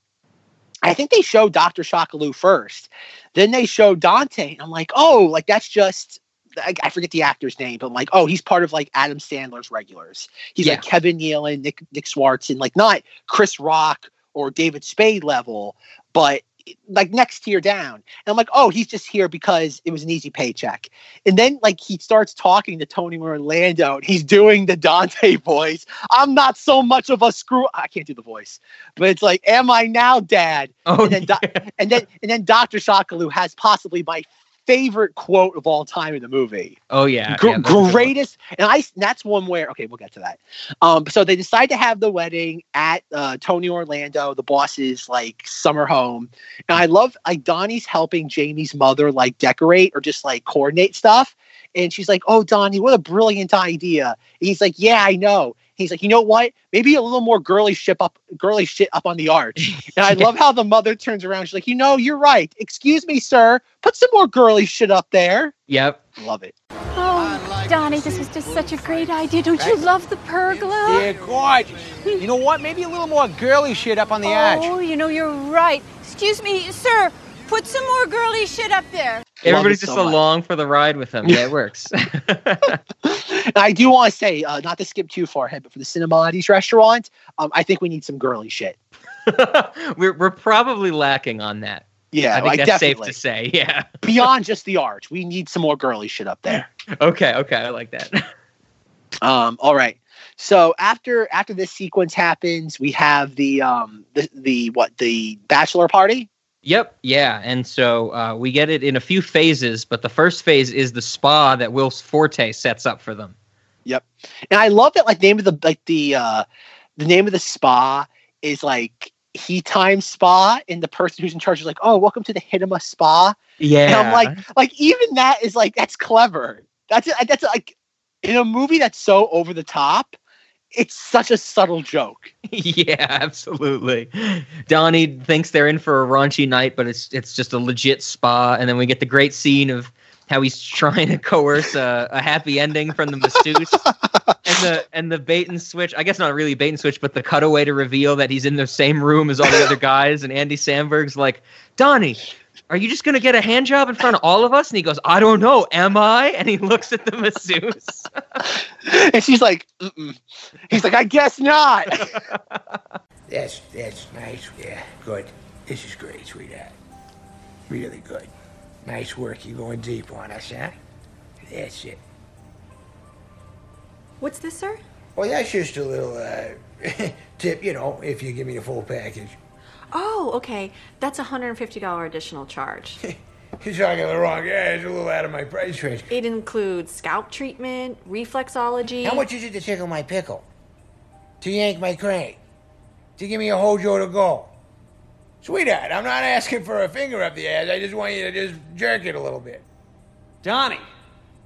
I think they showed Doctor Shakalu first, then they showed Dante, and I'm like, oh, like that's just. I, I forget the actor's name, but I'm like, oh, he's part of like Adam Sandler's regulars. He's like Kevin Nealon, Nick Nick Swartz, and like not Chris Rock or David Spade level, but like next tier down. And I'm like, oh, he's just here because it was an easy paycheck. And then like he starts talking to Tony Orlando and he's doing the Dante voice. I'm not so much of a screw. I can't do the voice, but it's like, am I now, Dad? Oh, and then Do- and then and then Dr. Shakalu has possibly my favorite quote of all time in the movie. Oh yeah, Gr- yeah, greatest and i that's one where okay we'll get to that. Um so they decide to have the wedding at uh tony orlando the boss's like summer home. And i love like donnie's helping jamie's mother like decorate or just like coordinate stuff. And she's like oh donnie what a brilliant idea. And he's like yeah i know He's like, you know what? Maybe a little more girly ship up, girly shit up on the arch. And I love how the mother turns around. She's like, you know, you're right. Excuse me, sir. Put some more girly shit up there. Yep. Love it. Oh, Donnie, this was just such a great idea. Don't you love the pergola? They're gorgeous. You know what? Maybe a little more girly shit up on the edge. Oh, you know, you're right. Excuse me, sir. Put some more girly shit up there. Everybody's just so much. along for the ride with him. Yeah, it works. I do want to say, uh, not to skip too far ahead, but for the Cinemati's restaurant, um, I think we need some girly shit. we're we're probably lacking on that. Yeah, I think like, that's definitely. safe to say. Yeah. Beyond just the arch, we need some more girly shit up there. Okay. Okay. I like that. Um, all right. So after after this sequence happens, we have the um the the what the bachelor party. Yep. Yeah. And so uh, we get it in a few phases, but the first phase is the spa that Will Forte sets up for them. Yep. And I love that like name of the like the uh the name of the spa is like he time spa and the person who's in charge is like, oh, welcome to the Hitema spa. Yeah. And I'm like, like even that is like that's clever. That's that's like in a movie that's so over the top. It's such a subtle joke. yeah, absolutely. Donnie thinks they're in for a raunchy night, but it's it's just a legit spa. And then we get the great scene of how he's trying to coerce a, a happy ending from the masseuse, and the and the bait and switch. I guess not really bait and switch, but the cutaway to reveal that he's in the same room as all the other guys. And Andy Samberg's like, Donnie, are you just gonna get a hand job in front of all of us? And he goes, I don't know, am I? And he looks at the masseuse. and she's like, Mm-mm. he's like, I guess not. That's that's nice. Yeah, good. This is great, sweetheart. Really good. Nice work. You're going deep on us, huh? That's it. What's this, sir? Well, that's just a little uh, tip, you know, if you give me the full package. Oh, okay. That's a $150 additional charge. You're talking the wrong guy. It's a little out of my price range. it includes scalp treatment, reflexology. How much is it to tickle my pickle? To yank my crank? To give me a hojo to go? Sweetheart, I'm not asking for a finger up the ass. I just want you to just jerk it a little bit. Donnie,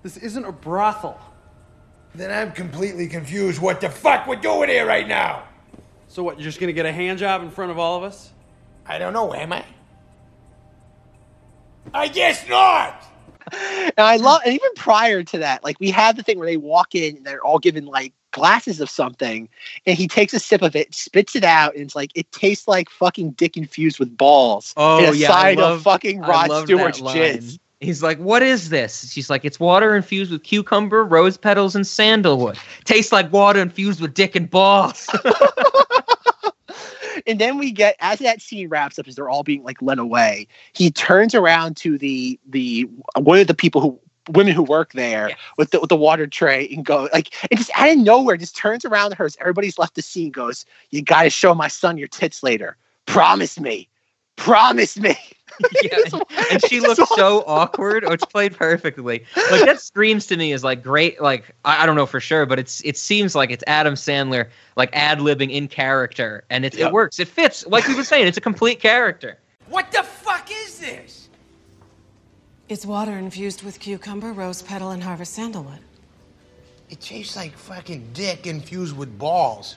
this isn't a brothel. Then I'm completely confused what the fuck we're doing here right now. So what, you're just gonna get a hand job in front of all of us? I don't know, am I? I guess not! and I love, and even prior to that, like we have the thing where they walk in and they're all given like glasses of something, and he takes a sip of it, spits it out, and it's like it tastes like fucking dick infused with balls. Oh and a yeah, I side love, of fucking Rod Stewart's jizz. He's like, "What is this?" She's like, "It's water infused with cucumber, rose petals, and sandalwood. Tastes like water infused with dick and balls." and then we get as that scene wraps up as they're all being like led away he turns around to the the one of the people who women who work there with the with the water tray and go like and just out of nowhere just turns around to her as everybody's left the scene goes you got to show my son your tits later. Promise me. Promise me yeah, and, and she looks so awkward. Oh, it's played perfectly. Like that screams to me as like great. Like I, I don't know for sure, but it's it seems like it's Adam Sandler like ad libbing in character, and it it works. It fits. Like we were saying, it's a complete character. What the fuck is this? It's water infused with cucumber, rose petal, and harvest sandalwood. It tastes like fucking dick infused with balls.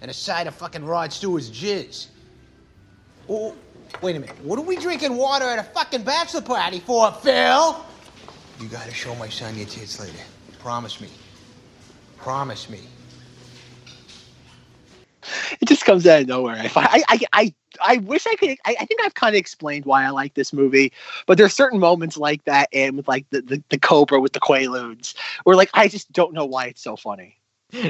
And a side of fucking Rod Stewart's jizz. Oh, wait a minute. What are we drinking water at a fucking bachelor party for, Phil? You gotta show my son your tits later. Promise me. Promise me. it just comes out of nowhere. I I, I, I, I wish I could. I, I think I've kind of explained why I like this movie, but there's certain moments like that, and with like the, the, the Cobra with the Quaaludes, where like I just don't know why it's so funny.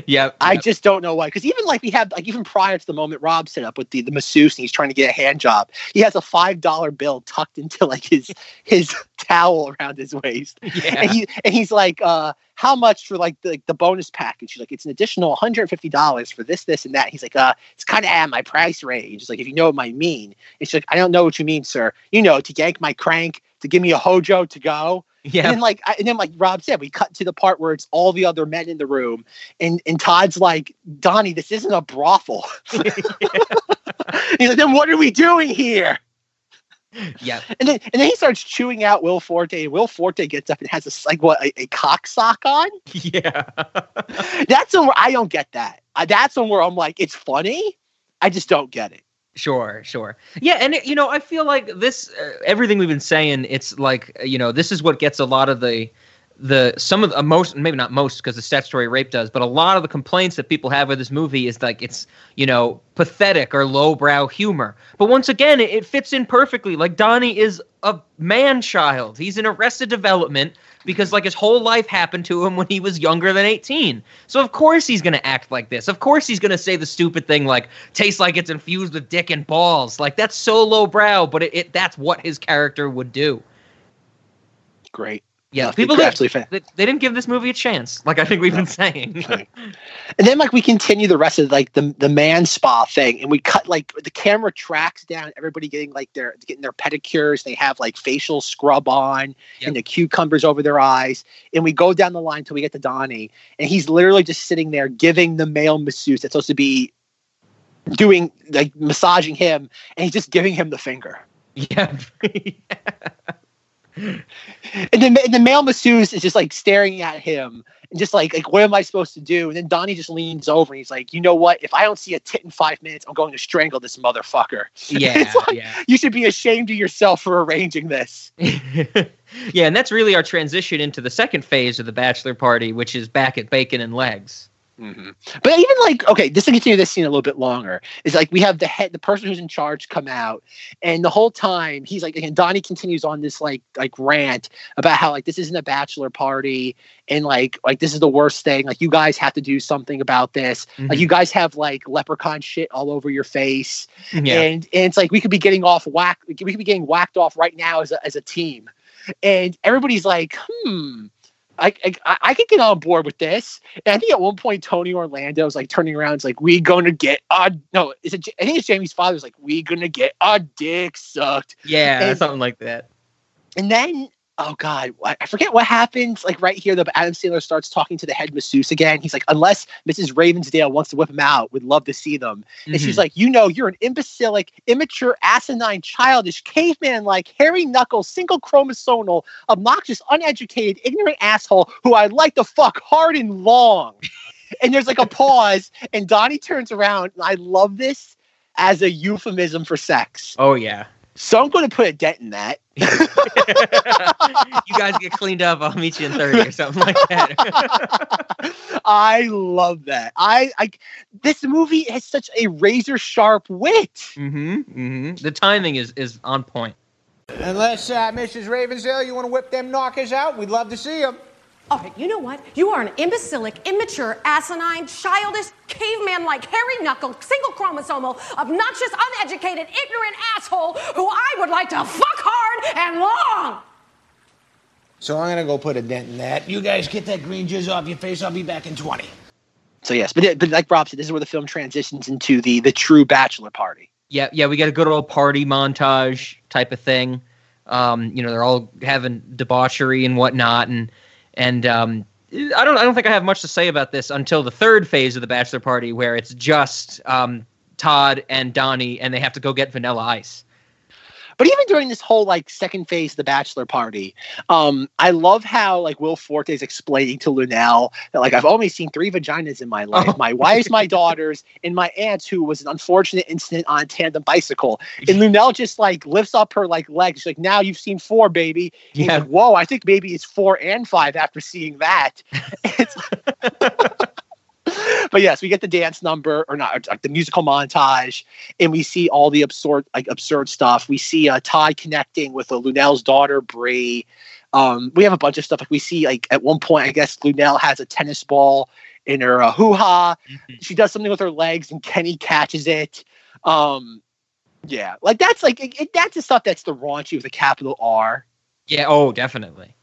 Yeah, I just don't know why. Because even like we have like even prior to the moment Rob set up with the the masseuse and he's trying to get a hand job, he has a five dollar bill tucked into like his his towel around his waist, Yeah. and he and he's like, uh, "How much for like the the bonus package?" She's like, "It's an additional one hundred fifty dollars for this, this, and that." He's like, "Uh, it's kind of at my price range." It's like, if you know what I mean. It's like, I don't know what you mean, sir. You know, to yank my crank, to give me a hojo to go. Yeah. And then like I, and then like Rob said, we cut to the part where it's all the other men in the room, and and Todd's like, Donnie, this isn't a brothel. He's like, then what are we doing here? Yeah. And then and then he starts chewing out Will Forte, and Will Forte gets up and has a like what a, a cock sock on. Yeah. That's where I don't get that. Uh, that's the where I'm like, it's funny. I just don't get it. Sure, sure. Yeah, and you know, I feel like this uh, everything we've been saying, it's like, you know, this is what gets a lot of the the some of the most maybe not most because the statutory rape does, but a lot of the complaints that people have with this movie is like it's, you know, pathetic or lowbrow humor. But once again, it, it fits in perfectly. Like Donnie is a man child. He's in arrested development because like his whole life happened to him when he was younger than 18. So of course he's going to act like this. Of course he's going to say the stupid thing like tastes like it's infused with dick and balls. Like that's so lowbrow, but it, it that's what his character would do. Great. Yeah, Must people did, absolutely fan- they, they didn't give this movie a chance. Like I think we've been saying. And then like we continue the rest of like the the man spa thing, and we cut like the camera tracks down everybody getting like their getting their pedicures. They have like facial scrub on and the cucumbers over their eyes, and we go down the line till we get to Donnie, and he's literally just sitting there giving the male masseuse that's supposed to be doing like massaging him, and he's just giving him the finger. Yeah. And then and the male masseuse is just like staring at him and just like like what am I supposed to do? And then Donnie just leans over and he's like, you know what? If I don't see a tit in five minutes, I'm going to strangle this motherfucker. Yeah, like, yeah. You should be ashamed of yourself for arranging this. yeah, and that's really our transition into the second phase of the bachelor party, which is back at bacon and legs. Hmm But even like, okay, just to continue this scene a little bit longer, is like we have the head, the person who's in charge, come out, and the whole time he's like, and Donnie continues on this like like rant about how like this isn't a bachelor party, and like like this is the worst thing. Like you guys have to do something about this. Like Mhm. you guys have like leprechaun shit all over your face, Yeah. and and it's like we could be getting off whack. We could be getting whacked off right now as a as a team, and everybody's like, hmm. I, I I could get on board with this. And I think at one point Tony Orlando was like turning around, it's like, we gonna get our no, is it I think it's Jamie's father's like, we gonna get our dick sucked. Yeah, And- something like that. And then oh god, I I forget what happens. Like right here, the Adam Sandler starts talking to the head masseuse again. He's like, unless Mrs. Ravensdale wants to whip him out, would love to see them. And she's Mhm. like, you know, you're an imbecilic, immature, asinine, childish, caveman-like, hairy knuckle, single chromosomal, obnoxious, uneducated, ignorant asshole who I'd like to fuck hard and long. and there's like a pause, and Donnie turns around, and I love this as a euphemism for sex. Oh yeah. So I'm going to put a dent in that. You guys get cleaned up. I'll meet you in thirty or something like that. I love that. I, I this movie has such a razor sharp wit. mm-hmm, mm-hmm. The timing is is on point. Unless, uh, Mrs. Ravensdale, you want to whip them knockers out, we'd love to see them. All right, you know what? You are an imbecilic, immature, asinine, childish, caveman-like, hairy knuckle, single chromosomal, obnoxious, uneducated, ignorant asshole who I would like to fuck hard and long. So I'm gonna go put a dent in that. You guys get that green jizz off your face. I'll be back in 20. So yes, but but like Rob said, this is where the film transitions into the the true bachelor party. Yeah, yeah, we got a good old party montage type of thing. Um, you know, they're all having debauchery and whatnot, and and um, I don't I don't think I have much to say about this until the third phase of the bachelor party, where it's just um, Todd and Donnie, and they have to go get Vanilla Ice. But even during this whole like second phase of the bachelor party, um, I love how like Will Forte is explaining to Luenell that like I've only seen three vaginas in my life: my wife's, my daughter's, and my aunt's, who was an unfortunate incident on a tandem bicycle. And Luenell just like lifts up her like legs, she's like, "Now you've seen four, baby." And Yeah. like, "Whoa, I think maybe it's four and five after seeing that." It's but yes, we get the dance number or not uh, the musical montage, and we see all the absurd like absurd stuff. We see uh, Todd connecting with uh, Luenell's daughter Bree. Um, we have a bunch of stuff like we see like at one point I guess Lunel has a tennis ball in her uh, hoo ha. She does something with her legs and Kenny catches it. Um, yeah, like that's like it, it- that's the stuff that's the raunchy with a capital R. Yeah. Oh, definitely.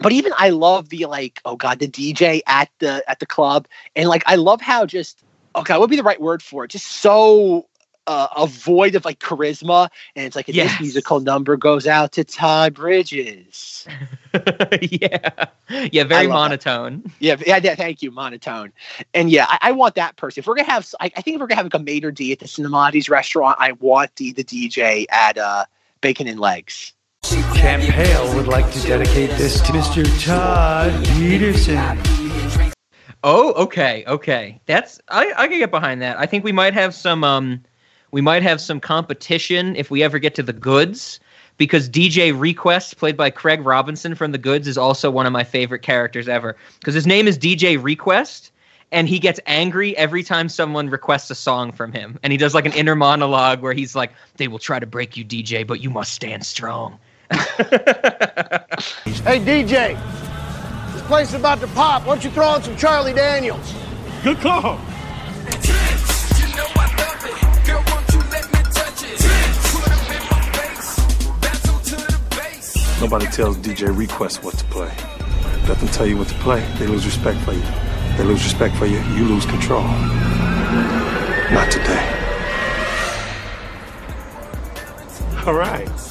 But even I love the like, oh god, the DJ at the at the club, and like I love how just okay, what would be the right word for it? Just so uh, a void of like charisma, and it's like Yes. this musical number goes out to Todd Bridges. yeah. Yeah. Very that. monotone. Yeah, yeah, yeah, thank you, monotone. And yeah, I, I want that person. If we're gonna have, I, I think if we're gonna have like a maitre d at the Cinemati's restaurant, I want the the DJ at uh, Bacon and Legs. Camp Hale would like to dedicate this to Mr. Todd Peterson. Oh, okay, okay. That's I I can get behind that. I think we might have some um we might have some competition if we ever get to the goods because DJ Request played by Craig Robinson from the goods is also one of my favorite characters ever because his name is DJ Request and he gets angry every time someone requests a song from him and he does like an inner monologue where he's like they will try to break you DJ but you must stand strong. Hey, DJ. This place is about to pop. Why don't you throw on some Charlie Daniels? Good call. Nobody tells DJ Request what to play. Let them tell you what to play. They lose respect for you. They lose respect for you. You lose control. Not today. All right.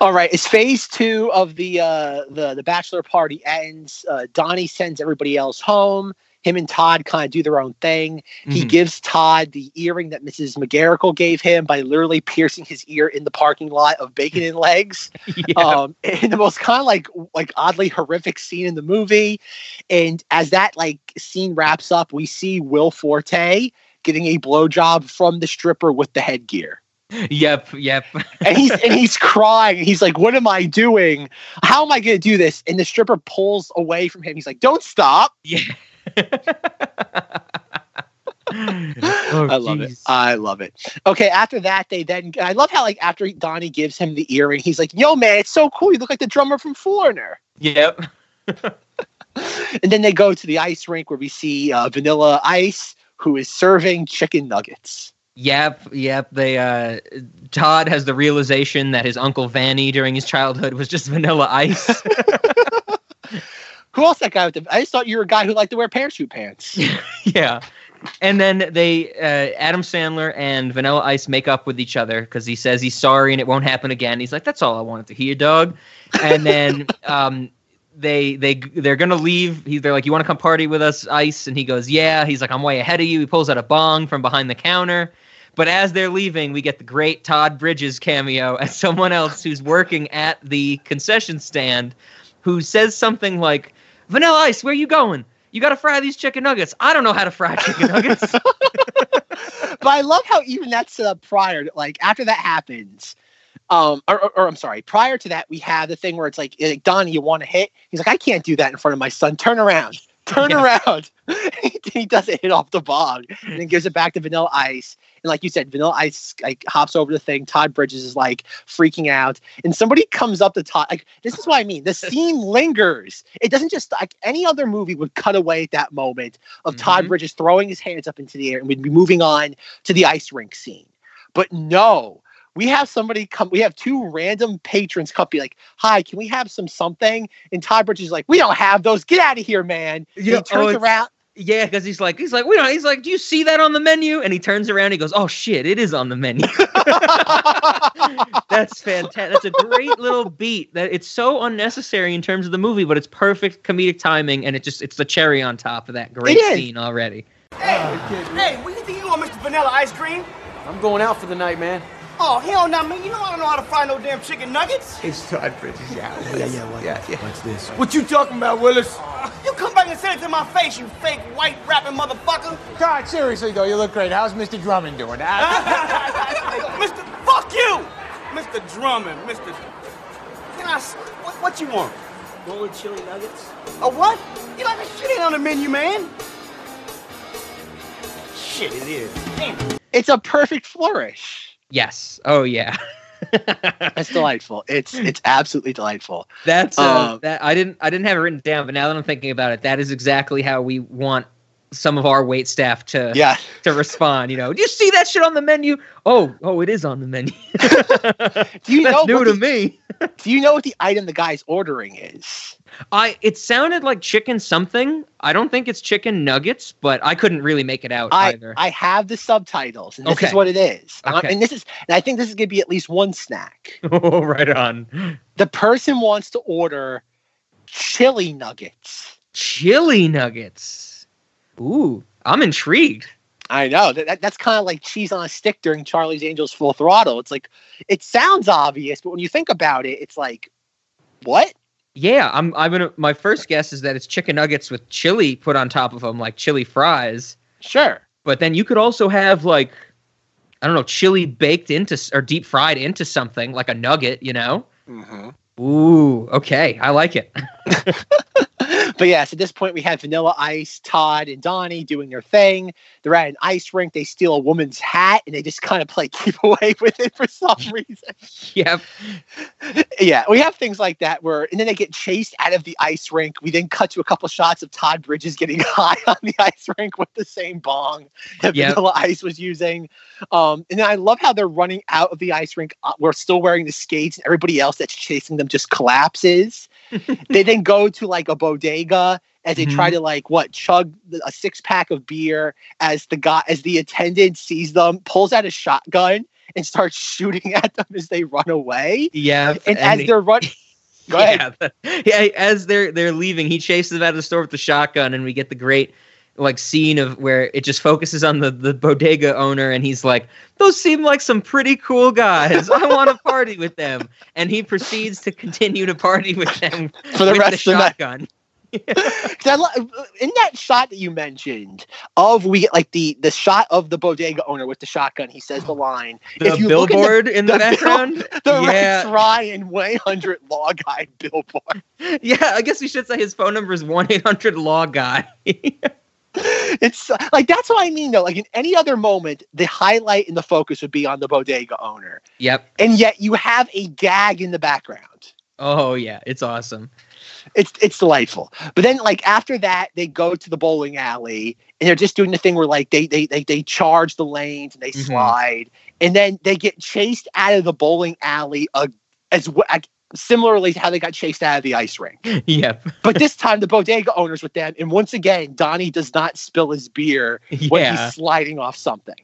All right, as phase two of the uh, the the bachelor party ends, uh, Donnie sends everybody else home. Him and Todd kind of do their own thing. He Mhm. gives Todd the earring that Mrs. McGarricle gave him by literally piercing his ear in the parking lot of Bacon and Legs. Um, in the most kind of like like oddly horrific scene in the movie. And as that like scene wraps up, we see Will Forte getting a blowjob from the stripper with the headgear Yep, yep. and he's and he's crying. He's like, "What am I doing? How am I going to do this?" And the stripper pulls away from him. He's like, "Don't stop." Yeah. Oh, I love it. I love it. Okay, after that, they then I love how like after Donnie gives him the earring, he's like, "Yo, man, it's so cool. You look like the drummer from Foreigner." Yep. And then they go to the ice rink where we see uh, Vanilla Ice, who is serving chicken nuggets. Yep, yep. They uh Todd has the realization that his uncle Vanny during his childhood was just vanilla ice. Who else that guy with the? I just thought you were a guy who liked to wear parachute pants. yeah. And then they uh, Adam Sandler and Vanilla Ice make up with each other because he says he's sorry and it won't happen again. He's like, "That's all I wanted to hear, dog." And then um, they they they're gonna leave. He, they're like, "You want to come party with us, Ice?" And he goes, "Yeah." He's like, "I'm way ahead of you." He pulls out a bong from behind the counter. But as they're leaving, we get the great Todd Bridges cameo as someone else who's working at the concession stand, who says something like, "Vanilla Ice, where you going?" You got to fry these chicken nuggets. I don't know how to fry chicken nuggets. but I love how even that's set up prior. To, like after that happens, um, or, or, or I'm sorry, prior to that, we have the thing where it's like, like Donnie, you want to hit? He's like, I can't do that in front of my son. Turn around. Turn Yeah. around. he doesn't hit off the bog and then gives it back to Vanilla Ice. And like you said, Vanilla Ice like hops over the thing. Todd Bridges is like freaking out, and somebody comes up to Todd. Like this is what I mean. The scene lingers. It doesn't just like any other movie would cut away at that moment of Todd Mhm. Bridges throwing his hands up into the air, and we'd be moving on to the ice rink scene. But no, we have somebody come. We have two random patrons come be like, "Hi, can we have some something?" And Todd Bridges is like, "We don't have those. Get out of here, man." And Yeah, he oh, turns oh, around. Yeah, because he's like, he's like, we don't. He's like, do you see that on the menu? And he turns around, he goes, oh shit, it is on the menu. That's fantastic. That's a great little beat. That it's so unnecessary in terms of the movie, but it's perfect comedic timing, and it just it's the cherry on top of that great scene already. Hey, what do you think you want, Mr. Vanilla Ice Cream? I'm going out for the night, man. Oh, hell no, man. You know I don't know how to fry no damn chicken nuggets. It's Todd Bridges, yeah. Yeah, yeah, what, yeah, yeah. What's this? What you talking about, Willis? You come back and say it to my face, you fake white rapping motherfucker. God, seriously though, you look great. How's Mr. Drummond doing? Mr. Fuck you! Mr. Drummond, Mr. Can I. s- What, what you want? Roll chili nuggets? A what? You like that shit ain't on the menu, man. Shit, it is. Damn. It's a perfect flourish. Yes. Oh yeah. It's delightful. It's it's absolutely delightful. That's uh, Um, that I didn't I didn't have it written down, but now that I'm thinking about it, that is exactly how we want some of our wait staff to Yeah. to respond. You know, do you see that shit on the menu? Oh, oh, it is on the menu. Do you That's know new to the- me? Do you know what the item the guy's ordering is? I it sounded like chicken something. I don't think it's chicken nuggets, but I couldn't really make it out I either. I have the subtitles, and this is what it is. Um, Okay. and this is, and I think this is gonna be at least one snack. oh, right on. The person wants to order chili nuggets. Chili nuggets. Ooh, I'm intrigued. I know that, that that's kind of like cheese on a stick during Charlie's Angels Full Throttle. It's like it sounds obvious, but when you think about it, it's like what? Yeah, I'm. I'm gonna. My first guess is that it's chicken nuggets with chili put on top of them, like chili fries. Sure. But then you could also have like, I don't know, chili baked into or deep fried into something like a nugget. You know. Mm-hmm. Ooh. Okay, I like it. But yes, at this point we have Vanilla Ice, Todd, and Donnie doing their thing. They're at an ice rink. They steal a woman's hat and they just kind of play keep away with it for some reason. yep. yeah, we have things like that where, and then they get chased out of the ice rink. We then cut to a couple shots of Todd Bridges getting high on the ice rink with the same bong that Yep. Vanilla Ice was using. Um, and then I love how they're running out of the ice rink. Uh, we're still wearing the skates, and everybody else that's chasing them just collapses. they then go to like a bodega as they try Mhm. to like what chug a six pack of beer as the guy as the attendant sees them pulls out a shotgun and starts shooting at them as they run away Yeah. and, as they- they're running go Yeah, yeah, as they're they're leaving, he chases them out of the store with the shotgun, and we get the great like scene of where it just focuses on the the bodega owner, and he's like, "Those seem like some pretty cool guys. I want to party with them." And he proceeds to continue to party with them For the with rest the of the night. I lo- in that shot that you mentioned of we get like the the shot of the bodega owner with the shotgun he says the line The billboard in the bill- background? the Yeah. Rex Ryan 100 law guy billboard Yeah, I guess we should say his phone number is one eight hundred law guy. it's like that's what I mean though. Like in any other moment, the highlight and the focus would be on the bodega owner, Yep. and yet you have a gag in the background. Oh yeah, it's awesome. It's it's delightful. But then like after that, they go to the bowling alley and they're just doing the thing where like they they they, they charge the lanes and they Mhm. slide, and then they get chased out of the bowling alley uh, as well. Similarly to how they got chased out of the ice rink. Yep. But this time the bodega owner's with them, and once again, Donnie does not spill his beer when he's sliding off something.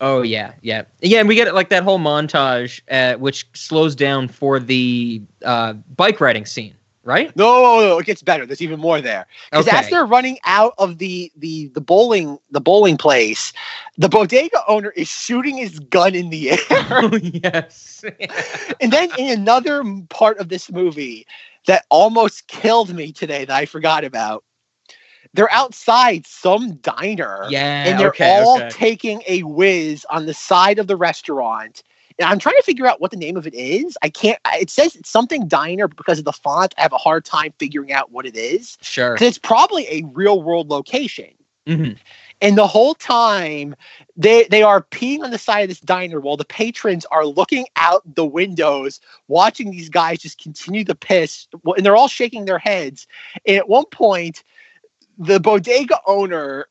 Oh yeah, yeah, yeah. And we get like that whole montage, uh, which slows down for the uh, bike riding scene, right? No, no, no, it gets better. There's even more there. Because as they're running out of the the the bowling the bowling place, the bodega owner is shooting his gun in the air. Oh, yes. and then in another part of this movie that almost killed me today that I forgot about. They're outside some diner. Yeah, And they're okay, all okay. taking a whiz on the side of the restaurant. And I'm trying to figure out what the name of it is. I can't. It says it's something diner, but because of the font, I have a hard time figuring out what it is. Sure. Because it's probably a real world location. Mhm. And the whole time they they are peeing on the side of this diner while the patrons are looking out the windows, watching these guys just continue to piss. And they're all shaking their heads. And at one point, the bodega owner,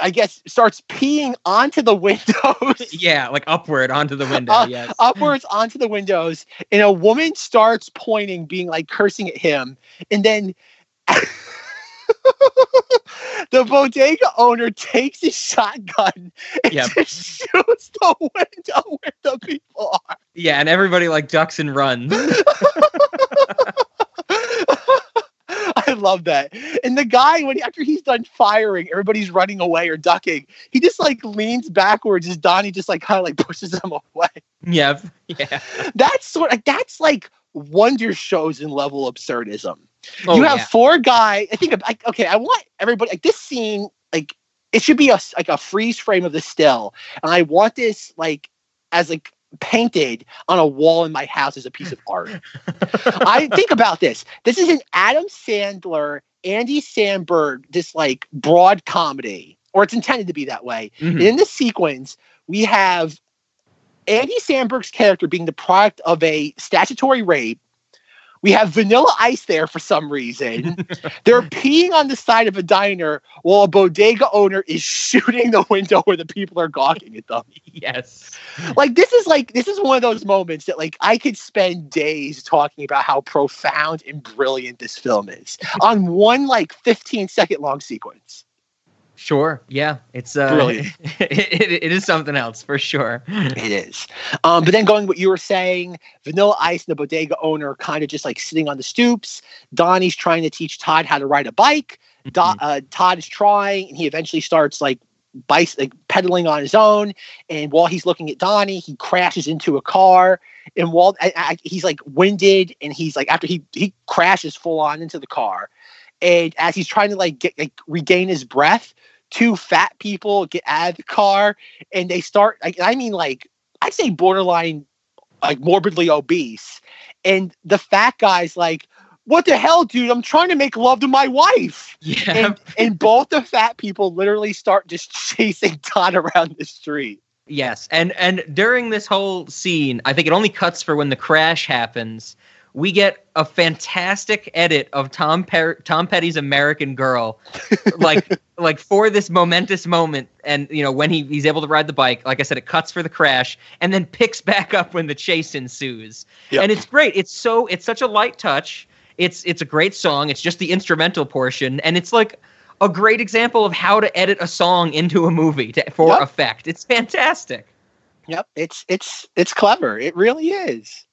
I guess, starts peeing onto the windows. Yeah, like upward onto the window. uh, yes. upwards onto the windows, and a woman starts pointing, being like cursing at him, and then the bodega owner takes his shotgun and Yep. shoots the window where the people are. Yeah, and everybody like ducks and runs. Love that. And the guy, when he, after he's done firing, everybody's running away or ducking. He just like leans backwards as Donnie just like kind of like pushes them away. Yeah, Yeah. That's sort like that's like wonder shows in level absurdism. Oh, you have yeah. four guys. I think like, okay, I want everybody like this scene like it should be a like a freeze frame of the still, and I want this like as like painted on a wall in my house as a piece of art. I think about this. This is an Adam Sandler, Andy Samberg, this like broad comedy, or it's intended to be that way. Mhm. In this sequence, we have Andy Samberg's character being the product of a statutory rape. We have Vanilla Ice there for some reason. They're peeing on the side of a diner while a bodega owner is shooting the window where the people are gawking at them. Yes. Like this is like this is one of those moments that like I could spend days talking about how profound and brilliant this film is on one like 15 second long sequence. Sure. Yeah. It's uh, Brilliant. it, it, it is something else for sure. It is. Um, but then going what you were saying, Vanilla Ice and the bodega owner kind of just like sitting on the stoops. Donnie's trying to teach Todd how to ride a bike. Do- uh, Todd is trying, and he eventually starts like bike like pedaling on his own. And while he's looking at Donnie, he crashes into a car. And while I, I, he's like winded, and he's like after he he crashes full on into the car, and as he's trying to like get like regain his breath, two fat people get out of the car and they start like I mean like I'd say borderline like morbidly obese. And the fat guy's like, what the hell, dude? I'm trying to make love to my wife. Yeah. And and both the fat people literally start just chasing Todd around the street. Yes, and and during this whole scene, I think it only cuts for when the crash happens. We get a fantastic edit of Tom per- Tom Petty's American Girl, like like for this momentous moment, and you know when he, he's able to ride the bike. Like I said, it cuts for the crash and then picks back up when the chase ensues, Yep. and it's great. It's so it's such a light touch. It's it's a great song. It's just the instrumental portion, and it's like a great example of how to edit a song into a movie to, for Yep. effect. It's fantastic. Yep, it's it's it's clever. It really is.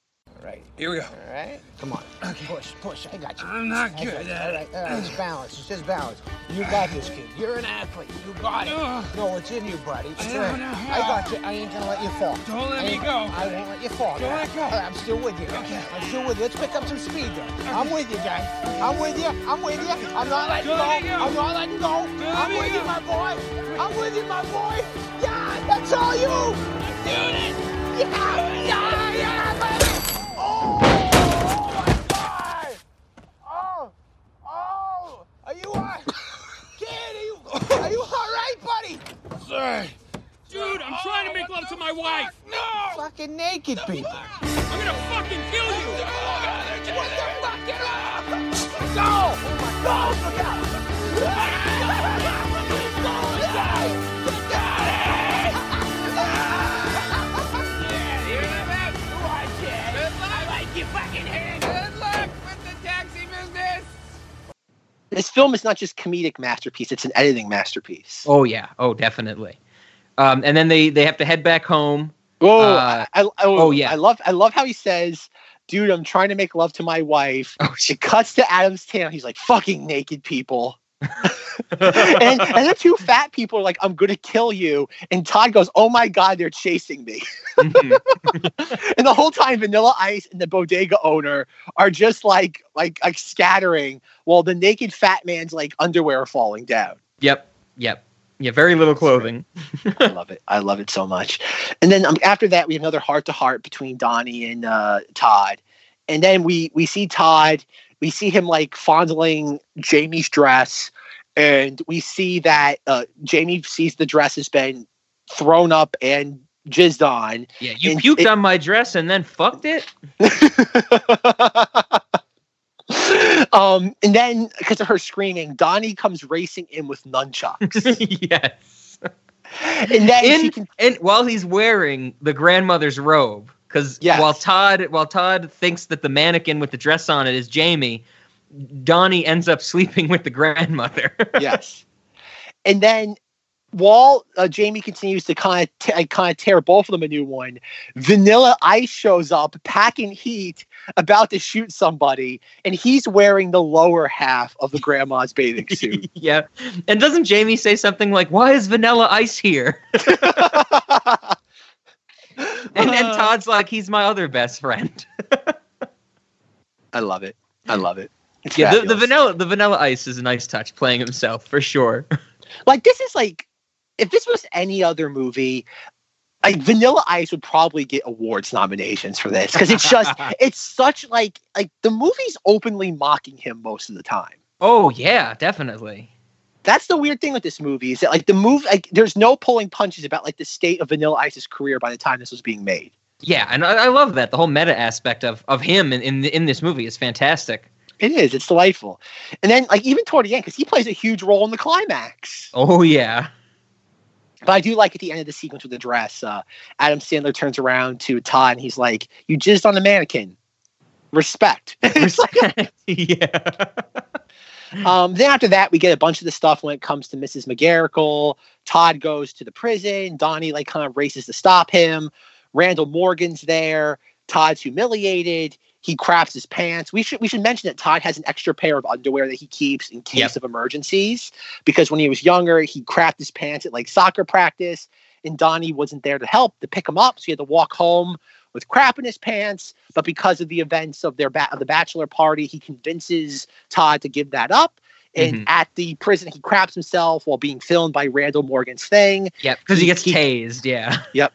Right. Here we go. All right. Come on. Okay. Push, push. I got you. I'm not good at All it. right. All right. It's balance. It's just balance. You got this, kid. You're an athlete. You got it. No, it's in you, buddy. It's I in know, no, I got you. I ain't gonna let you fall. Don't let me go. I won't let you fall. Don't let go. All right, I'm still with you. Okay. I'm still with you. Let's pick up some speed there. I'm with you, guy. I'm with you. I'm with you. I'm not letting Don't go. I'm not letting go. I'm with you, my boy. I'm with you, my boy. Yeah, that's all you. I'm doing it. Yeah, yeah, yeah, baby. Oh, my God. Oh, oh. Are you all right? Kid, are you, are Sorry. Dude, I'm trying to make love to my wife. No! Fucking naked people. I'm gonna fucking kill you. What the fuck? Get off! Go! Go! Look out! This film is not just comedic masterpiece; it's an editing masterpiece. Oh yeah. Oh, definitely. Um, and then they they have to head back home. Oh, Uh, I, I, oh, yeah. I love I love how he says, "Dude, I'm trying to make love to my wife." Oh, it cuts to Adam's tail. He's like, "Fucking naked people." and, and the two fat people are like, "I'm gonna kill you," and Todd goes, "Oh my god, they're chasing me!" Mm-hmm. and the whole time, Vanilla Ice and the bodega owner are just like like like scattering, while the naked fat man's like underwear are falling down. Yep. Yep. Yeah. Very little clothing. I love it. I love it so much. And then um, after that, we have another heart to heart between Donnie and uh, Todd. And then we we see Todd. We see him like fondling Jamie's dress, and we see that uh, Jamie sees the dress has been thrown up and jizzed on. Yeah. You puked it- on my dress and then fucked it. um, and then because of her screaming, Donnie comes racing in with nunchucks. yes. And then in, can and while he's wearing the grandmother's robe, because Yes. while Todd while Todd thinks that the mannequin with the dress on it is Jamie, Donnie ends up sleeping with the grandmother. yes. And then while uh, Jamie continues to kind of t- kind of tear both of them a new one, Vanilla Ice shows up, packing heat, about to shoot somebody, and he's wearing the lower half of the grandma's bathing suit. yeah. And doesn't Jamie say something like, "Why is Vanilla Ice here?" and then Uh. Todd's like, "He's my other best friend." I love it. I love it. It's yeah, the, the vanilla the Vanilla Ice is a nice touch, playing himself for sure. like this is like if this was any other movie like vanilla ice would probably get awards nominations for this because it's just it's such like like the movie's openly mocking him most of the time oh yeah, definitely. That's the weird thing with this movie is that like the movie like there's no pulling punches about like the state of vanilla ice's career by the time this was being made Yeah, and I, I love that the whole meta aspect of of him in in, in this movie is fantastic. it is it's delightful and then like even toward the end because he plays a huge role in the climax Oh yeah. But I do like at the end of the sequence with the dress, uh, Adam Sandler turns around to Todd and he's like, "You jizzed on the mannequin. Respect." yeah. Um, then after that, we get a bunch of the stuff when it comes to Mrs. McGarricle. Todd goes to the prison. Donnie like kind of races to stop him. Randall Morgan's there. Todd's humiliated. He craps his pants. We should we should mention that Todd has an extra pair of underwear that he keeps in case Yep. of emergencies because when he was younger, he crapped his pants at like soccer practice, and Donnie wasn't there to help to pick him up, so he had to walk home with crap in his pants. But because of the events of their ba- of the bachelor party, he convinces Todd to give that up. And Mhm. at the prison, he craps himself while being filmed by Randall Morgan's thing. Yep, because he gets tased. Yeah. Yep.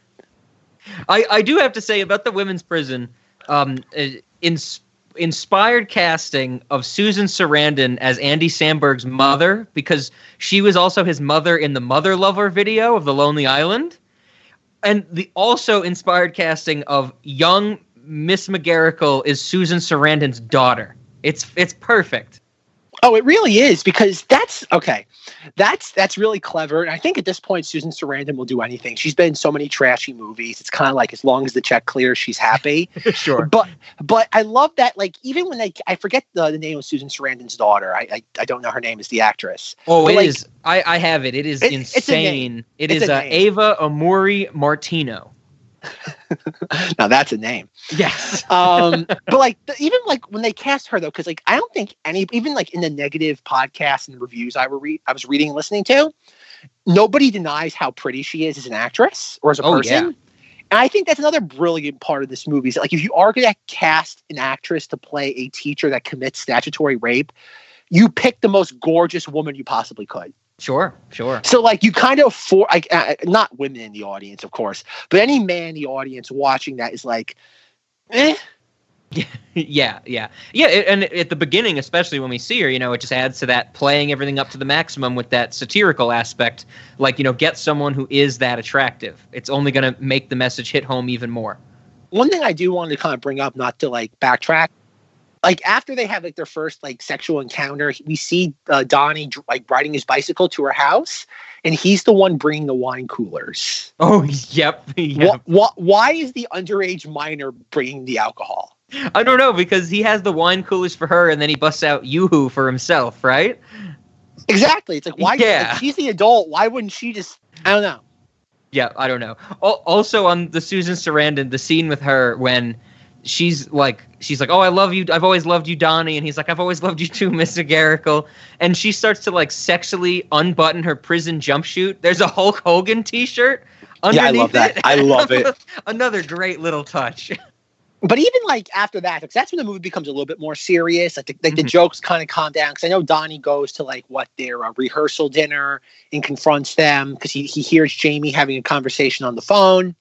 I, I do have to say about the women's prison, um, uh, ins- inspired casting of Susan Sarandon as Andy Samberg's mother because she was also his mother in the Mother Lover video of The Lonely Island, and the also inspired casting of young Miss McGarricle is Susan Sarandon's daughter. It's it's perfect. Oh, it really is because that's okay. That's that's really clever, and I think at this point Susan Sarandon will do anything. She's been in so many trashy movies. It's kind of like as long as the check clears, she's happy. sure. But but I love that. Like even when they, I forget the, the name of Susan Sarandon's daughter. I, I I don't know her name is the actress. Oh, But, it like, is. I, I have it. It is It- it's a name. insane. It It's is a uh. Ava Amurri Martino. Now that's a name. Yes. um but like the, even like when they cast her though because like i don't think any even like in the negative podcasts and reviews i were read i was reading and listening to nobody denies how pretty she is as an actress or as a Oh, person yeah. and i think that's another brilliant part of this movie is that, like if you are going to cast an actress to play a teacher that commits statutory rape you pick the most gorgeous woman you possibly could Sure, sure. so like you kind of for like uh, not women in the audience, of course, but any man in the audience watching that is like, eh. yeah, yeah, yeah. it- And at the beginning, especially when we see her, you know, it just adds to that playing everything up to the maximum with that satirical aspect. Like, you know, get someone who is that attractive. It's only going to make the message hit home even more. one thing I do want to kind of bring up, not to like backtrack, like after they have like their first like sexual encounter, we see uh, Donnie like riding his bicycle to her house, and he's the one bringing the wine coolers. Oh, yep. yep. Wh- wh- why is the underage minor bringing the alcohol? I don't know because he has the wine coolers for her, and then he busts out YooHoo for himself, right? Exactly. It's like why? Yeah. Like, she's the adult. Why wouldn't she just? I don't know. Yeah, I don't know. Al- Also on the Susan Sarandon, the scene with her when she's like, she's like, "Oh, I love you. I've always loved you, Donnie," and he's like, "I've always loved you too, Mister Garrickle." And she starts to like sexually unbutton her prison jumpsuit. There's a Hulk Hogan T-shirt underneath Yeah, I love that. it. I love it. Another great little touch. But even like after that, because that's when the movie becomes a little bit more serious. Like the, like Mm-hmm. the jokes kind of calm down. Because I know Donnie goes to like what their uh, rehearsal dinner and confronts them because he he hears Jamie having a conversation on the phone.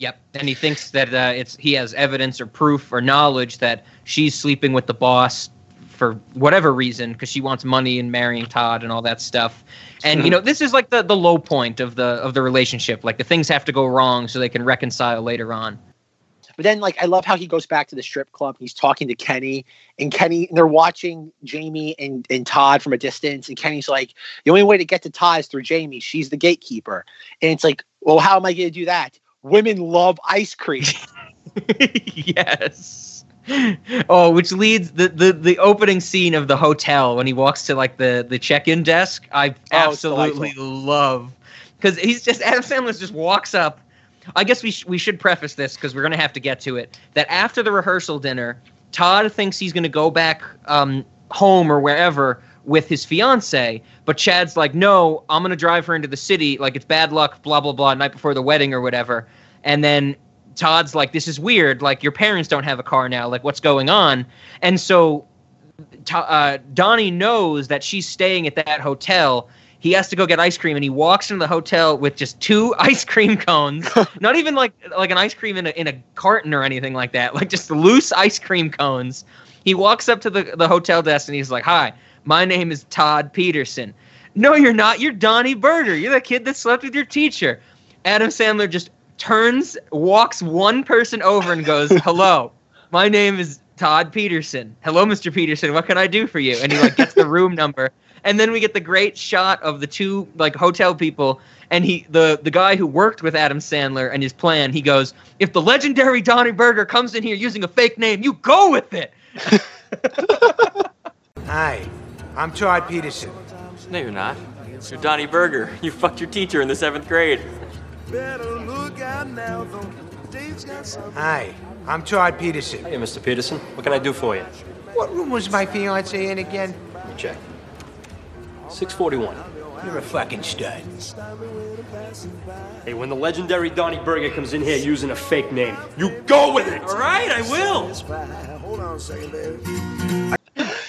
Yep, and he thinks that uh, it's he has evidence or proof or knowledge that she's sleeping with the boss for whatever reason because she wants money and marrying Todd and all that stuff. And you know, this is like the the low point of the of the relationship. Like the things have to go wrong so they can reconcile later on. But then, like, I love how he goes back to the strip club. He's talking to Kenny, and Kenny, and they're watching Jamie and, and Todd from a distance. And Kenny's like, the only way to get to Todd is through Jamie. She's the gatekeeper. And it's like, well, how am I going to do that? Women love ice cream. yes. Oh, which leads the, the the opening scene of the hotel when he walks to like the the check-in desk. I Oh, absolutely love because he's just Adam Sandler just walks up. I guess we sh- we should preface this because we're gonna have to get to it. That after the rehearsal dinner, Todd thinks he's gonna go back um, home or wherever with his fiance, but Chad's like, no, I'm gonna drive her into the city. Like it's bad luck, blah blah blah, night before the wedding or whatever. And then Todd's like, this is weird. Like your parents don't have a car now. Like what's going on? And so uh, Donnie knows that she's staying at that hotel. He has to go get ice cream, and he walks into the hotel with just two ice cream cones. Not even like like an ice cream in a in a carton or anything like that. Like just loose ice cream cones. He walks up to the the hotel desk and he's like, "Hi, my name is Todd Peterson." No, you're not. You're Donnie Berger. You're the kid that slept with your teacher. Adam Sandler just turns, walks one person over, and goes, "Hello, my name is Todd Peterson. Hello, Mr. Peterson. What can I do for you?" And he like gets the room number, and then we get the great shot of the two like hotel people, and he the the guy who worked with Adam Sandler and his plan. He goes, "If the legendary Donnie Berger comes in here using a fake name, you go with it." Hi, I'm Todd Peterson. No, you're not. You're Donnie Berger. You fucked your teacher in the seventh grade. Hi, I'm Todd Peterson. Hey, Mr. Peterson. What can I do for you? What room was my fiance in again? Let me check. 641. You're a fucking stud. Hey, when the legendary Donnie Berger comes in here using a fake name, you go with it! All right, I will.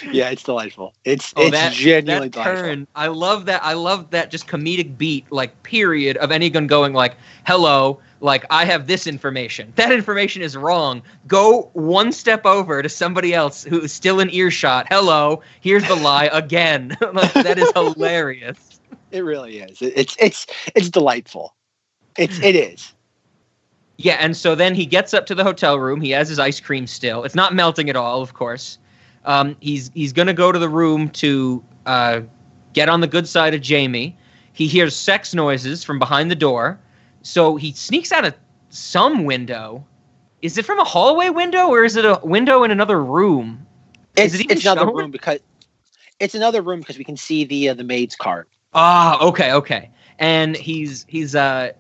yeah, it's delightful. It's Oh, it's that, genuinely that delightful. turn. I love that. I love that just comedic beat, like period of anyone going like, "Hello, like I have this information. That information is wrong. Go one step over to somebody else who is still in earshot. Hello, here's the lie again. like, that is hilarious. It really is. It- It's it's it's delightful. It's it is. Yeah, and so then he gets up to the hotel room. He has his ice cream still. It's not melting at all, of course. Um, he's he's gonna go to the room to uh, get on the good side of Jamie. He hears sex noises from behind the door, so he sneaks out of some window. Is it from a hallway window or is it a window in another room? It's it it's another room because it's another room because we can see the uh, the maid's cart. Ah, okay, okay. And he's he's uh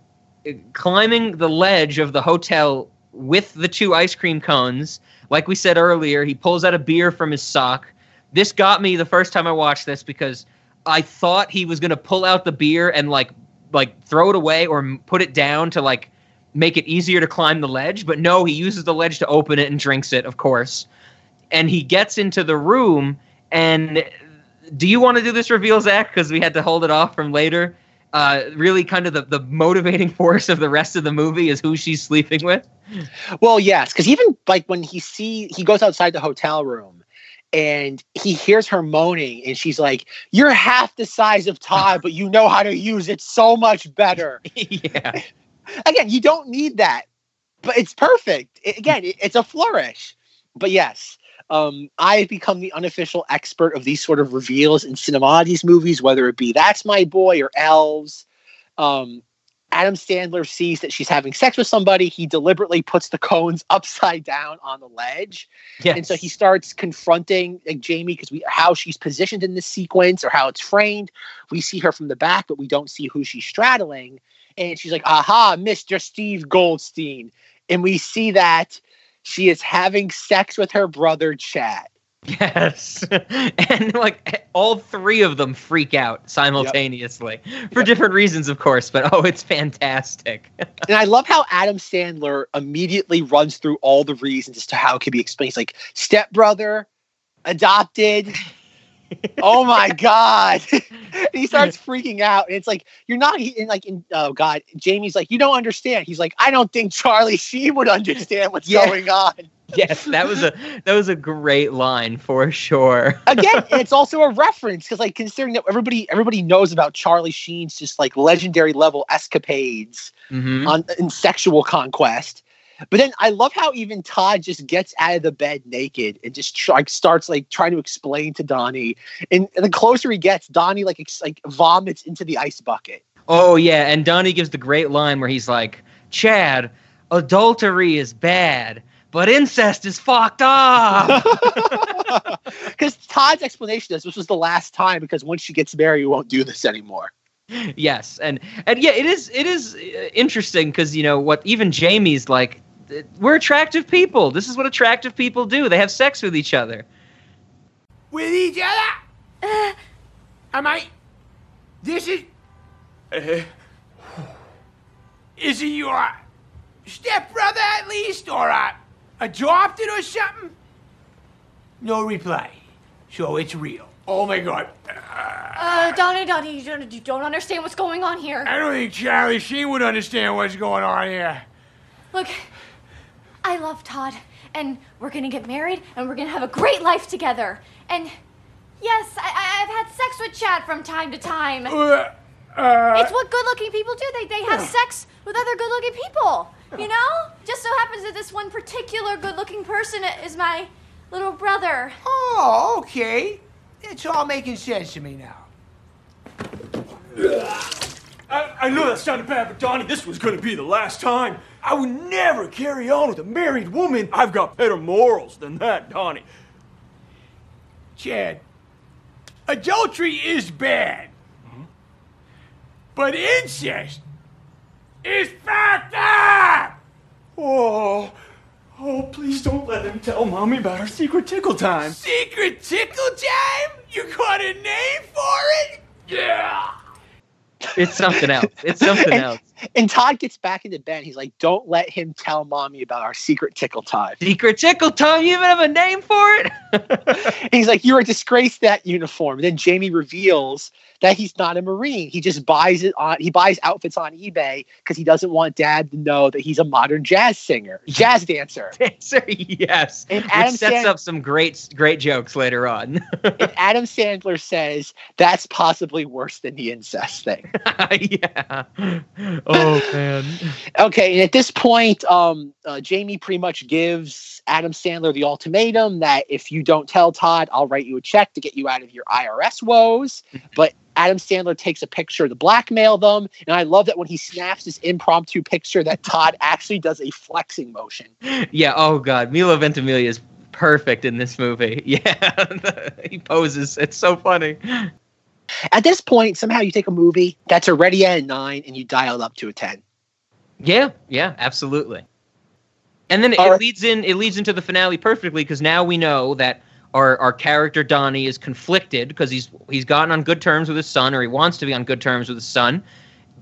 climbing the ledge of the hotel with the two ice cream cones. Like we said earlier, he pulls out a beer from his sock. This got me the first time I watched this because I thought he was gonna pull out the beer and like like throw it away or put it down to like make it easier to climb the ledge. But no, he uses the ledge to open it and drinks it, of course. And he gets into the room and do you want to do this reveal, Zach? Because we had to hold it off from later. Uh, really kind of the, the motivating force of the rest of the movie is who she's sleeping with. Well, yes, because even like when he see he goes outside the hotel room and he hears her moaning and she's like, You're half the size of Todd, but you know how to use it so much better. yeah. Again, you don't need that, but it's perfect. It- again, it- it's a flourish. But yes, um, I've become the unofficial expert of these sort of reveals in cinemati's movies, whether it be That's My Boy or Elves. Um, Adam Sandler sees that she's having sex with somebody. He deliberately puts the cones upside down on the ledge. And so he starts confronting like Jamie because we how she's positioned in this sequence or how it's framed. We see her from the back, but we don't see who she's straddling. And she's like, aha, Mr. Steve Goldstein. And we see that she is having sex with her brother Chad. Yes. and like all three of them freak out simultaneously for different reasons, of course, but oh, it's fantastic. and I love how Adam Sandler immediately runs through all the reasons as to how it could be explained. He's like stepbrother, adopted. Oh my god! he starts freaking out, and it's like you're not. And like, in, oh god, Jamie's like, you don't understand. He's like, I don't think Charlie Sheen would understand what's Yeah. going on. yes, that was a that was a great line for sure. Again, it's also a reference because, like, considering that everybody everybody knows about Charlie Sheen's just like legendary level escapades Mhm. on in sexual conquest. But then I love how even Todd just gets out of the bed naked and just try, like starts like trying to explain to Donnie. And, the closer he gets, Donnie like ex- like vomits into the ice bucket. Oh yeah, and Donnie gives the great line where he's like, "Chad, adultery is bad, but incest is fucked up." Because Todd's explanation is this was the last time because once she gets married, you won't do this anymore. yes, and and yeah, it is it is uh, interesting because you know what even Jamie's like. Th- We're attractive people. This is what attractive people do. They have sex with each other. With each other? Am I? This is. Uh, is he your stepbrother at least, or uh, adopted or something? No reply. So it's real. Oh my god. Uh, Donnie, Donnie, you don't, you don't understand what's going on here. I don't think Charlie Sheen would understand what's going on here. Look, I love Todd, and we're gonna get married, and we're gonna have a great life together. And yes, I, I, I've had sex with Chad from time to time. Uh, it's what good-looking people do. They they have sex with other good-looking people. You know? Just so happens that this one particular good-looking person is my little brother. Oh, okay. It's all making sense to me now. I, I know that sounded bad, but Donnie, this was gonna be the last time. I would never carry on with a married woman. I've got better morals than that, Donnie. Chad, adultery is bad. Mm-hmm. But incest is fucked up! Oh, oh, please don't let him tell Mommy about our secret tickle time. Secret tickle time? You got a name for it? Yeah! It's something else. It's something and, else. And Todd gets back into bed. He's like, "Don't let him tell mommy about our secret tickle time." Secret tickle time. You even have a name for it? He's like, "You're a disgrace that uniform." And then Jamie reveals that he's not a Marine. He just buys it on. He buys outfits on eBay because he doesn't want Dad to know that he's a modern jazz singer, jazz dancer. Dancer, yes. And Which sets Sand- up some great great jokes later on. and Adam Sandler says that's possibly worse than the incest thing. yeah. Oh man. Okay, and at this point, um, uh, Jamie pretty much gives Adam Sandler the ultimatum that if you don't tell Todd, I'll write you a check to get you out of your IRS woes. But Adam Sandler takes a picture to blackmail them, and I love that when he snaps this impromptu picture, that Todd actually does a flexing motion. Yeah. Oh god, Milo Ventimiglia is perfect in this movie. Yeah. he poses. It's so funny. At this point, somehow you take a movie that's already at a nine and you dial it up to a ten. Yeah. Yeah. Absolutely. And then it, right. leads in. It leads into the finale perfectly because now we know that our our character Donnie is conflicted because he's he's gotten on good terms with his son, or he wants to be on good terms with his son,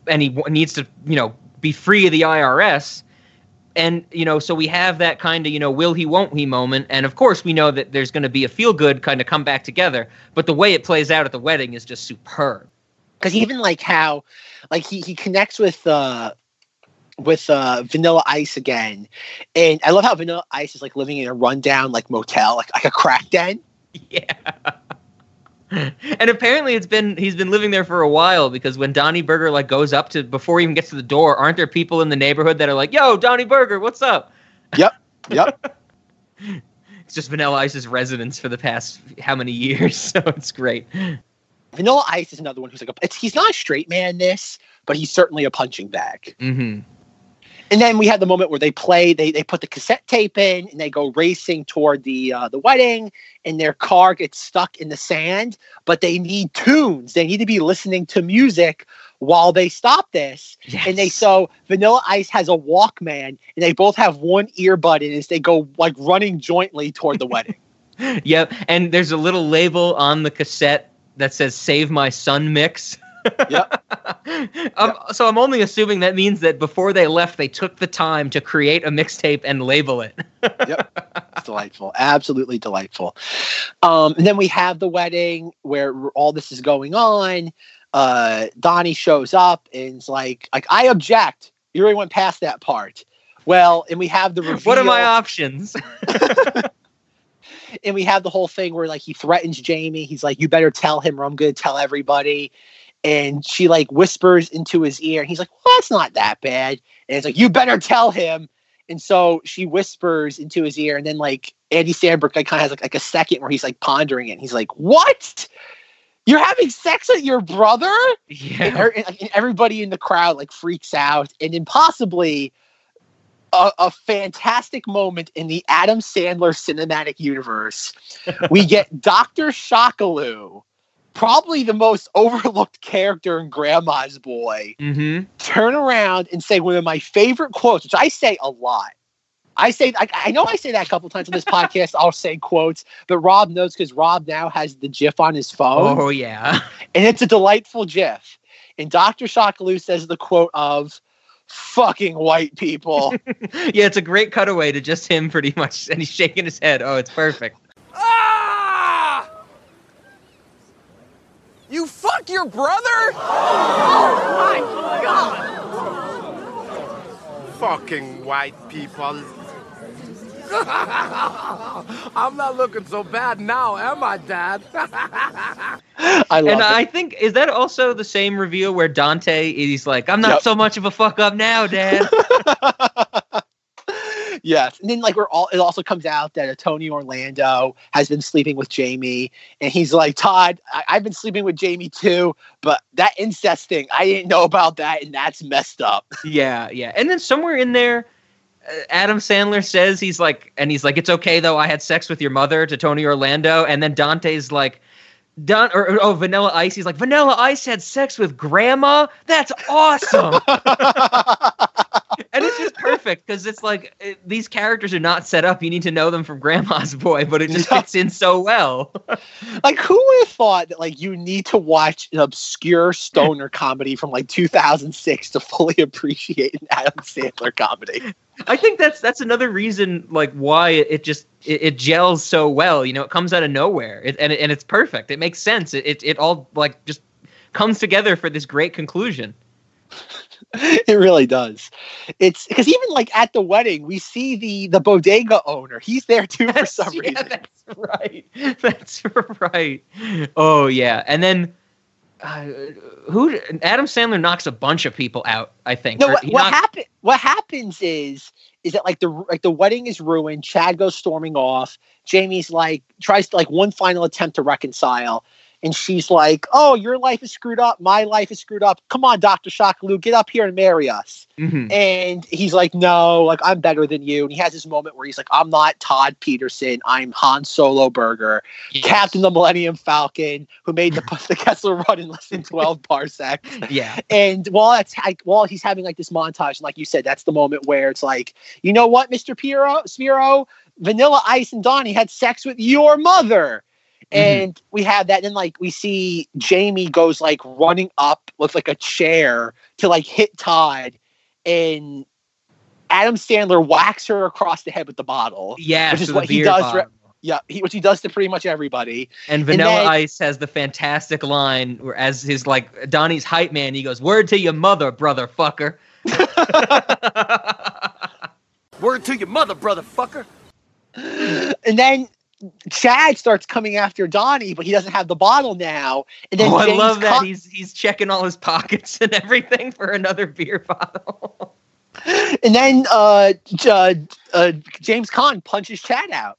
and he w- needs to you know be free of the IRS. And you know, so we have that kind of you know will he won't he moment, and of course we know that there's going to be a feel good kind of come back together. But the way it plays out at the wedding is just superb. because even like how like he he connects with uh with uh vanilla ice again and i love how vanilla ice is like living in a rundown like motel like, like a crack den Yeah. And apparently it's been he's been living there for a while because when Donnie Berger like goes up to before he even gets to the door, aren't there people in the neighborhood that are like, "Yo, Donnie Berger, what's up?" Yep. Yep. It's just Vanilla Ice's residence for the past how many years, so it's great. vanilla ice is another one who's like a, it's, he's not a straight man this but he's certainly a punching bag Mm-hmm. And then we have the moment where they play they, they put the cassette tape in and they go racing toward the uh, the wedding and their car gets stuck in the sand but they need tunes. They need to be listening to music while they stop this. And they so vanilla ice has a walkman and they both have one earbud in as they go like running jointly toward the wedding. Yep, and there's a little label on the cassette that says "Save My Son Mix." Yep. um, So I'm only assuming that means that before they left, they took the time to create a mixtape and label it. It's delightful, absolutely delightful. Um, and then we have the wedding where all this is going on. Uh, Donnie shows up and is like, like I object. You already went past that part. Well, and we have the reveal, What are my options? and we have the whole thing where like he threatens Jamie. He's like, "You better tell him, or I'm going to tell everybody." And she like whispers into his ear, and he's like, "Well, that's not that bad." And it's like, "You better tell him." And so she whispers into his ear, and then like Andy Samberg like kind of has like, like a second where he's like pondering it. And he's like, "What? You're having sex with your brother?" Yeah. And, er- and, and everybody in the crowd like freaks out, and then possibly a, a fantastic moment in the Adam Sandler cinematic universe. we get Dr. Shockaloo, probably the most overlooked character in Grandma's Boy, Mm-hmm. turn around and say one of my favorite quotes, which I say a lot. I say I, I know I say that a couple times on this podcast. I'll say quotes, but Rob knows because Rob now has the GIF on his phone Oh yeah. and it's a delightful GIF. And Dr. Shockaloo says the quote of "fucking white people." yeah, it's a great cutaway to just him pretty much, and he's shaking his head. Oh, it's perfect. You fuck your brother? Oh my god! Fucking white people. I'm not looking so bad now, am I, Dad? I love and it. I think is that also the same reveal where Dante is like, "I'm not Yep. so much of a fuck up now, Dad." yes, and then like we're all. It also comes out that Tony Orlando has been sleeping with Jamie, and he's like, "Todd, I- I've been sleeping with Jamie too, but that incest thing, I didn't know about that, and that's messed up." yeah, yeah. And then somewhere in there, uh, Adam Sandler says he's like, and he's like, "It's okay though. I had sex with your mother." To Tony Orlando, and then Dante's like. Don or, or- oh Vanilla Ice. He's like Vanilla Ice had sex with Grandma. That's awesome. and it's just perfect because it's like it, these characters are not set up. You need to know them from Grandma's Boy, but it just fits in so well. like who would have thought that like you need to watch an obscure stoner comedy from like 2006 to fully appreciate an Adam Sandler comedy? I think that's that's another reason like why it, it just it, it gels so well. You know, it comes out of nowhere, it, and it, and it's perfect. It makes sense. It, it it all like just comes together for this great conclusion. it really does. It's because even like at the wedding, we see the the bodega owner. He's there too for some yeah, reason. that's right. That's right. Oh yeah, and then. Uh, who Adam Sandler knocks a bunch of people out. I think. No, what, what knocks- happen? What happens is is that like the like the wedding is ruined. Chad goes storming off. Jamie's like tries to like one final attempt to reconcile, and she's like, "Oh, your life is screwed up. My life is screwed up. Come on, Doctor Shockaloo, get up here and marry us." Mhm. And he's like, "No, like I'm better than you." And he has this moment where he's like, "I'm not Todd Peterson. I'm Han Solo Berger, Captain the Millennium Falcon, who made the the Kessel Run in less than 12 parsecs." Yeah. And while that's like while he's having like this montage, and like you said, that's the moment where it's like, you know what, Mr. Piero, Spiro, Vanilla Ice and Donnie had sex with your mother. Mm-hmm. And we have that, and like we see Jamie goes like running up with like a chair to like hit Todd, and Adam Sandler whacks her across the head with the bottle. Yeah, which is what he does. bottle. Yeah, he, which he does to pretty much everybody. And Vanilla then- Ice has the fantastic line where, as his like Donnie's hype man, he goes, "Word to your mother, brother fucker." Word to your mother, brother fucker. And then Chad starts coming after Donnie, but he doesn't have the bottle now. And then oh, I love that he's he's checking all his pockets and everything for another beer bottle. and then uh, uh, uh, James Caan punches Chad out.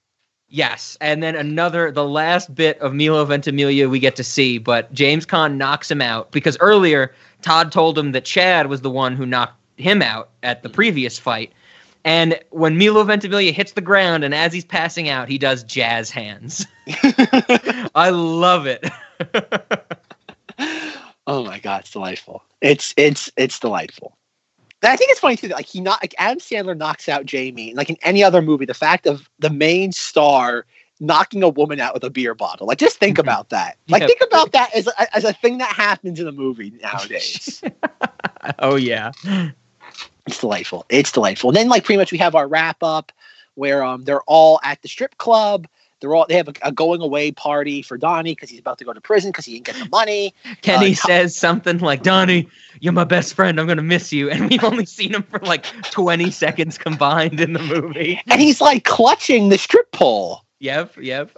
Yes, and then another, the last bit of Milo Ventimiglia we get to see, but James Caan knocks him out because earlier Todd told him that Chad was the one who knocked him out at the previous fight. And when Milo Ventimiglia hits the ground and as he's passing out, he does jazz hands. I love it. Oh my god, it's delightful. It's it's it's delightful. And I think it's funny too that like he not like Adam Sandler knocks out Jamie, and like in any other movie, the fact of the main star knocking a woman out with a beer bottle. Like just think mm-hmm. about that. Like Yeah. think about that as a, as a thing that happens in a movie nowadays. oh yeah. It's delightful. It's delightful. And then like pretty much we have our wrap up where um they're all at the strip club. They're all they have a, a going away party for Donnie because he's about to go to prison because he didn't get the money. Kenny Uh, says something like, Donnie, you're my best friend. I'm going to miss you. And we've only seen him for like 20 seconds combined in the movie. and he's like clutching the strip pole. Yep, yep.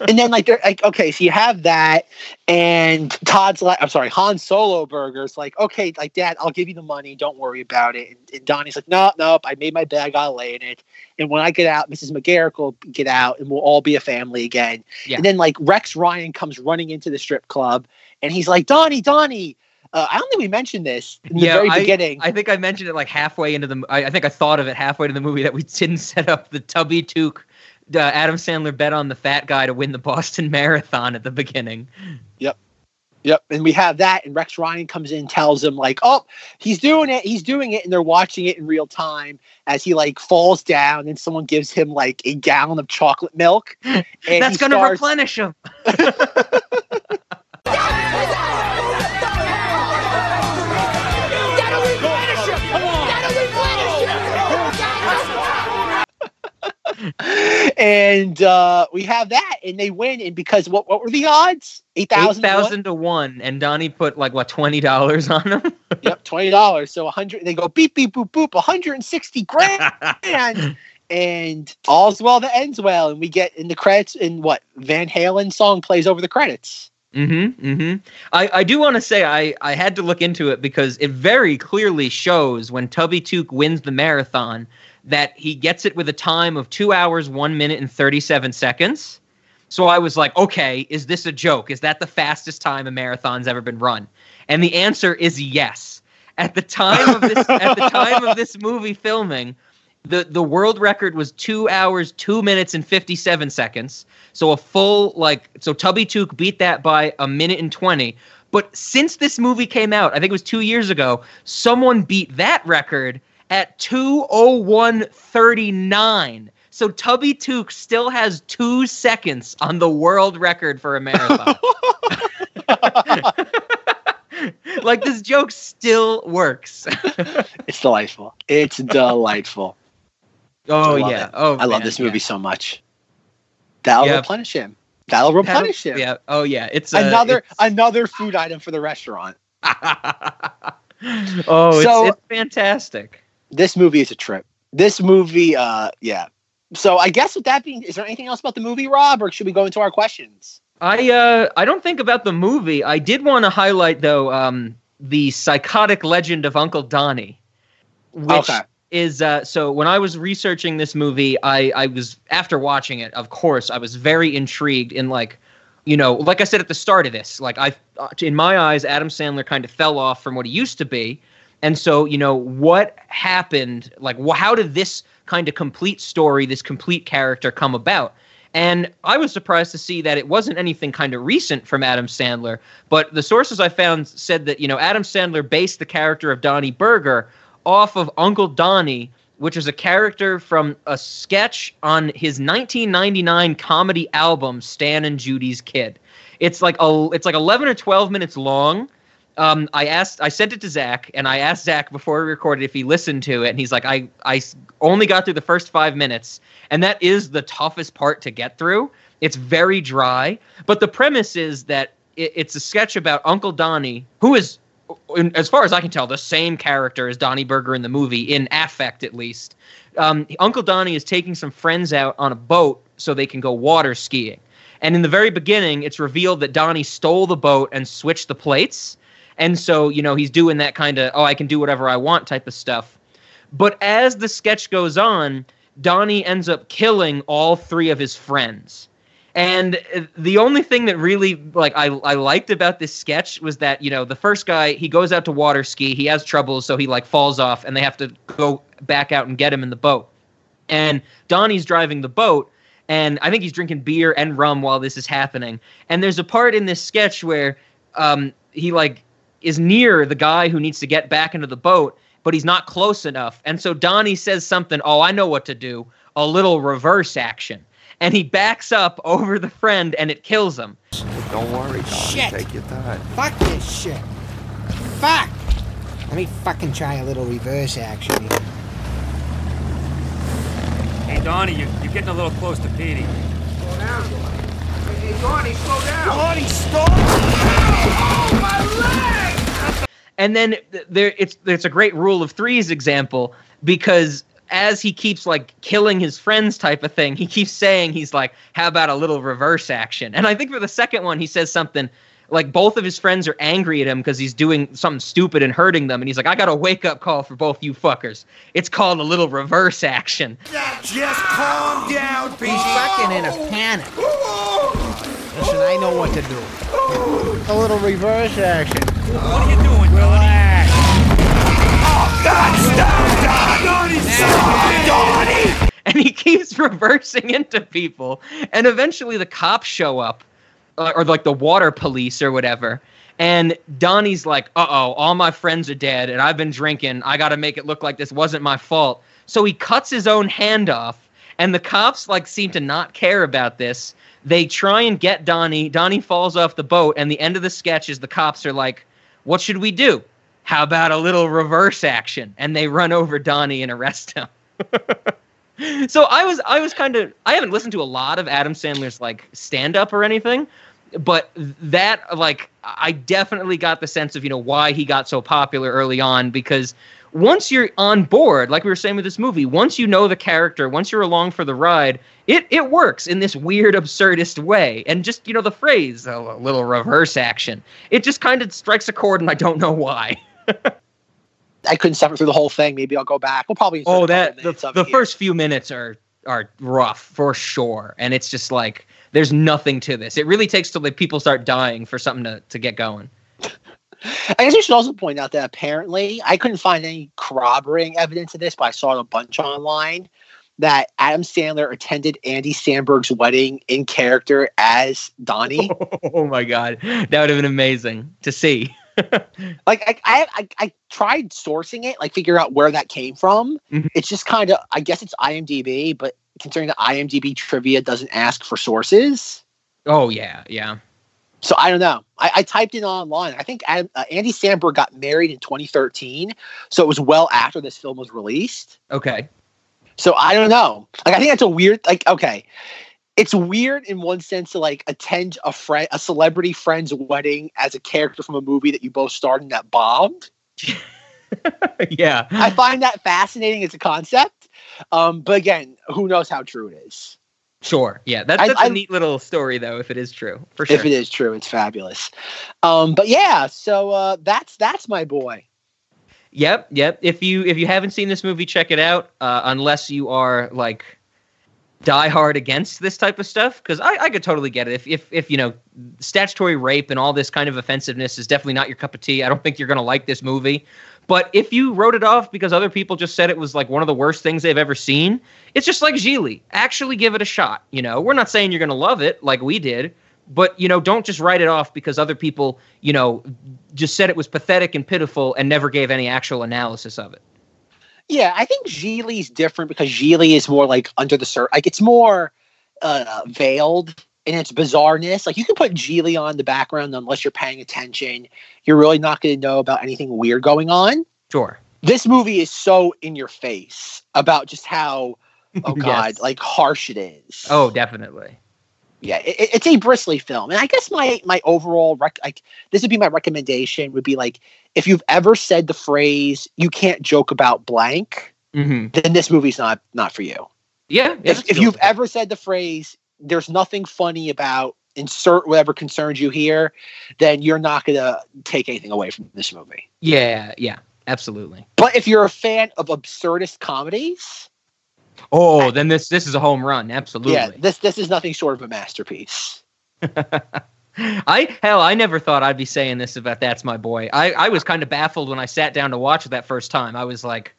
And then like they're like okay, so you have that, and Todd's like, I'm sorry, Han Solo Berger's like, okay, like Dad, I'll give you the money, don't worry about it. And, and Donnie's like, no, nope, I made my bed. I'll lay in it. And when I get out, Mrs. McGarricle will get out, and we'll all be a family again. Yeah. And then like Rex Ryan comes running into the strip club, and he's like, Donnie, Donnie. Uh, I don't think we mentioned this in the very I, beginning. I think I mentioned it like halfway into the. I, I think I thought of it halfway to the movie that we didn't set up the Tubby Took. Uh, Adam Sandler bet on the fat guy to win the Boston Marathon at the beginning. Yep. Yep. And we have that, and Rex Ryan comes in, tells him, like, oh, he's doing it, he's doing it, and they're watching it in real time as he like falls down and someone gives him like a gallon of chocolate milk. And That's going to replenish him. and uh, we have that, and they win. And because what what were the odds? Eight Eight thousand. thousand to one, and Donnie put like what twenty dollars on them. Yep, twenty dollars. So a hundred. They go beep beep boop boop. One hundred and sixty grand. and all's well that ends well, and we get in the credits. And what Van Halen song plays over the credits. Mm-hmm. Mm-hmm. I, I do want to say I, I had to look into it because it very clearly shows when Tubby Took wins the marathon that he gets it with a time of two hours, one minute, and 37 seconds. So I was like, okay, is this a joke? Is that the fastest time a marathon's ever been run? And the answer is yes. At the time of this at the time of this movie filming, the the world record was two hours, two minutes, and fifty seven seconds. So a full like so Tubby Took beat that by a minute and twenty. But since this movie came out, I think it was two years ago, someone beat that record at two oh one thirty nine. So Tubby Took still has two seconds on the world record for a marathon. like this joke still works. It's delightful. It's delightful. Oh yeah. it. Oh, I love man, this movie yeah. so much. That'll Yeah. replenish him. That'll replenish him. Yeah. Oh yeah. It's uh, another it's- another food item for the restaurant. oh, So- it's, it's fantastic. This movie is a trip. This movie, uh, yeah. So I guess with that being, is there anything else about the movie, Rob, or should we go into our questions? I uh I don't think about the movie. I did want to highlight though um the psychotic legend of Uncle Donnie, which Okay. is uh so when I was researching this movie, I I was after watching it, of course, I was very intrigued in like you know, like I said at the start of this, like I uh, in my eyes Adam Sandler kind of fell off from what he used to be. And so, you know, what happened? Like, wh- how did this kind of complete story, this complete character come about? And I was surprised to see that it wasn't anything kind of recent from Adam Sandler, but the sources I found said that, you know, Adam Sandler based the character of Donnie Berger off of Uncle Donnie, which is a character from a sketch on his 1999 comedy album Stan and Judy's Kid. It's like a, it's like 11 or 12 minutes long. Um, I asked, I sent it to Zach, and I asked Zach before we recorded if he listened to it, and he's like, I, I only got through the first five minutes, and that is the toughest part to get through. It's very dry, but the premise is that it, it's a sketch about Uncle Donnie, who is, as far as I can tell, the same character as Donnie Berger in the movie, in affect at least. Um, Uncle Donnie is taking some friends out on a boat so they can go water skiing. And in the very beginning, it's revealed that Donnie stole the boat and switched the plates. And so, you know, he's doing that kind of, oh, I can do whatever I want type of stuff. But as the sketch goes on, Donnie ends up killing all three of his friends. And uh, the only thing that really like I, I liked about this sketch was that, you know, the first guy, he goes out to water ski, he has trouble, so he like falls off and they have to go back out and get him in the boat. And Donnie's driving the boat, and I think he's drinking beer and rum while this is happening. And there's a part in this sketch where um, he like is near the guy who needs to get back into the boat, but he's not close enough. And so Donnie says something, "Oh, I know what to do." A little reverse action. And he backs up over the friend and it kills him. Don't worry, Donnie. Shit. Take your time. Fuck this shit. Fuck. Let me fucking try a little reverse action. here. Hey, Donnie, you're, you're getting a little close to Petey. Slow down, Donnie. Hey, hey, Donnie, slow down. Donnie, stop! Oh, my leg! And then there it's it's a great rule of threes example because as he keeps like killing his friends type of thing, he keeps saying he's like, how about a little reverse action? And I think for the second one, he says something like both of his friends are angry at him because he's doing something stupid and hurting them. And he's like, I got a wake up call for both you fuckers. It's called a little reverse action. Just calm down, He's fucking in a panic. Listen, I know what to do. A little reverse action. What are you doing, Relax. Donnie! Donnie! Donnie! Donnie! and he keeps reversing into people and eventually the cops show up uh, or like the water police or whatever and donnie's like uh-oh all my friends are dead and i've been drinking i gotta make it look like this wasn't my fault so he cuts his own hand off and the cops like seem to not care about this they try and get donnie. Donnie falls off the boat and the end of the sketch is the cops are like what should we do? How about a little reverse action? And they run over donnie and arrest him. So I was I was kind of I haven't listened to a lot of Adam Sandler's like stand up or anything, but that like I definitely got the sense of you know why he got so popular early on because once you're on board, like we were saying with this movie, once you know the character, once you're along for the ride, it it works in this weird absurdist way. And just you know the phrase a little reverse action, it just kind of strikes a chord, and I don't know why. I couldn't suffer through the whole thing. Maybe I'll go back. We'll probably. Oh, that the, the first few minutes are are rough for sure, and it's just like there's nothing to this. It really takes till like people start dying for something to to get going. I guess we should also point out that apparently I couldn't find any corroborating evidence of this, but I saw a bunch online that Adam Sandler attended Andy Samberg's wedding in character as Donnie. Oh my god, that would have been amazing to see. like I, I, I, I tried sourcing it, like figure out where that came from. Mhm. It's just kind of, I guess it's IMDb, but considering that IMDb trivia doesn't ask for sources, Oh yeah, yeah. So I don't know. I, I typed in online. I think Adam, uh, Andy Samberg got married in 2013, so it was well after this film was released. Okay. So I don't know. Like I think that's a weird. Like okay, it's weird in one sense to like attend a friend, a celebrity friend's wedding as a character from a movie that you both starred in that bombed. yeah. I find that fascinating as a concept. Um, but again, who knows how true it is? Sure. Yeah. That's I- that's a I- neat little story though, if it is true. For sure. If it is true, it's fabulous. Um, but yeah, so uh, that's that's my boy. Yep, yep. If you if you haven't seen this movie, check it out. Uh, unless you are like die hard against this type of stuff, because I, I could totally get it. If if if you know statutory rape and all this kind of offensiveness is definitely not your cup of tea. I don't think you're gonna like this movie. But if you wrote it off because other people just said it was like one of the worst things they've ever seen, it's just like Gigli. Actually, give it a shot. You know, we're not saying you're gonna love it like we did, but you know, don't just write it off because other people, you know, just said it was pathetic and pitiful and never gave any actual analysis of it. Yeah, I think Gigli's different because Gigli is more like under the sur like it's more uh, veiled in its bizarreness. Like you can put Gigli on the background unless you're paying attention. You're really not going to know about anything weird going on. Sure. This movie is so in your face about just how oh god, Yes. like harsh it is. Oh, definitely. Yeah, it, it's a bristly film, and I guess my my overall rec- like this would be my recommendation would be like if you've ever said the phrase "you can't joke about blank," Mm-hmm. then this movie's not not for you. Yeah. yeah, if if you've ever said the phrase "there's nothing funny about," insert whatever concerns you here, then you're not gonna take anything away from this movie. Yeah, yeah, absolutely. But if you're a fan of absurdist comedies, Oh, then this this is a home run. Absolutely. yeah, this this is nothing short of a masterpiece. I hell, I never thought I'd be saying this about That's My Boy. I, I was kind of baffled when I sat down to watch it that first time. I was like,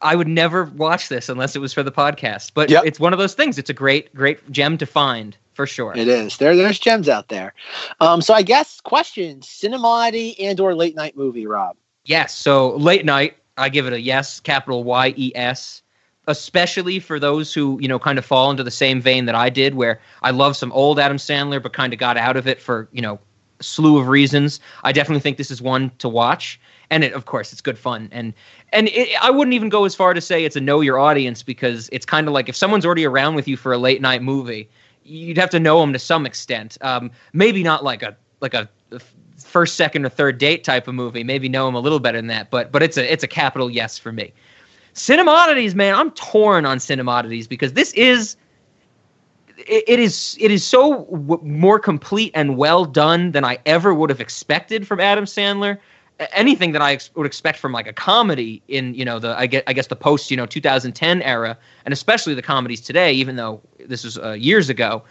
I would never watch this unless it was for the podcast. But Yep. it's one of those things. It's a great, great gem to find for sure. It is. There there's gems out there. Um, so I guess questions, cinemati and or late night movie, Rob. Yes. So late night, I give it a yes, capital Y E S. Especially for those who you know kind of fall into the same vein that I did, where I love some old Adam Sandler, but kind of got out of it for you know a slew of reasons. I definitely think this is one to watch, and it, of course it's good fun. And and it, I wouldn't even go as far to say it's a know your audience because it's kind of like if someone's already around with you for a late night movie, you'd have to know them to some extent. Um, maybe not like a like a first, second, or third date type of movie. Maybe know them a little better than that, but but it's a it's a capital yes for me. Cinemodities, man, I'm torn on cinemodities because this is it, it is it is so w- more complete and well done than I ever would have expected from Adam Sandler. Anything that I ex- would expect from like a comedy in you know the I get I guess the post you know 2010 era and especially the comedies today, even though this was uh, years ago.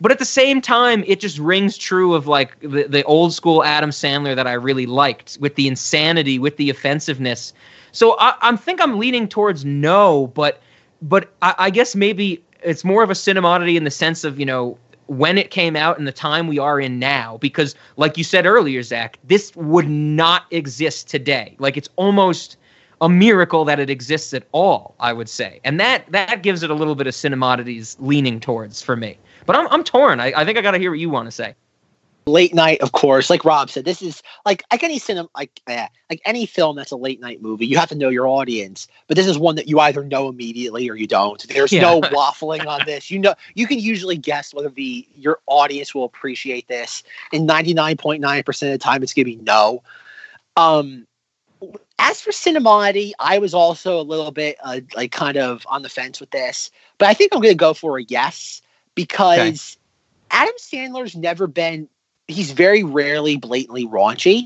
But at the same time, it just rings true of like the, the old school Adam Sandler that I really liked with the insanity, with the offensiveness. So I, I think I'm leaning towards no, but but I, I guess maybe it's more of a cinemodity in the sense of you know when it came out and the time we are in now. Because like you said earlier, Zach, this would not exist today. Like it's almost a miracle that it exists at all. I would say, and that that gives it a little bit of cinemodities leaning towards for me. But I'm I'm torn. I, I think I got to hear what you want to say. Late night, of course, like Rob said, this is like like any cinema, like eh, like any film that's a late night movie. You have to know your audience, but this is one that you either know immediately or you don't. There's no waffling on this. You know, you can usually guess whether the your audience will appreciate this. And 99.9 percent of the time, it's gonna be no. Um, as for cinemati, I was also a little bit uh, like kind of on the fence with this, but I think I'm going to go for a yes because Adam Sandler's never been. He's very rarely blatantly raunchy.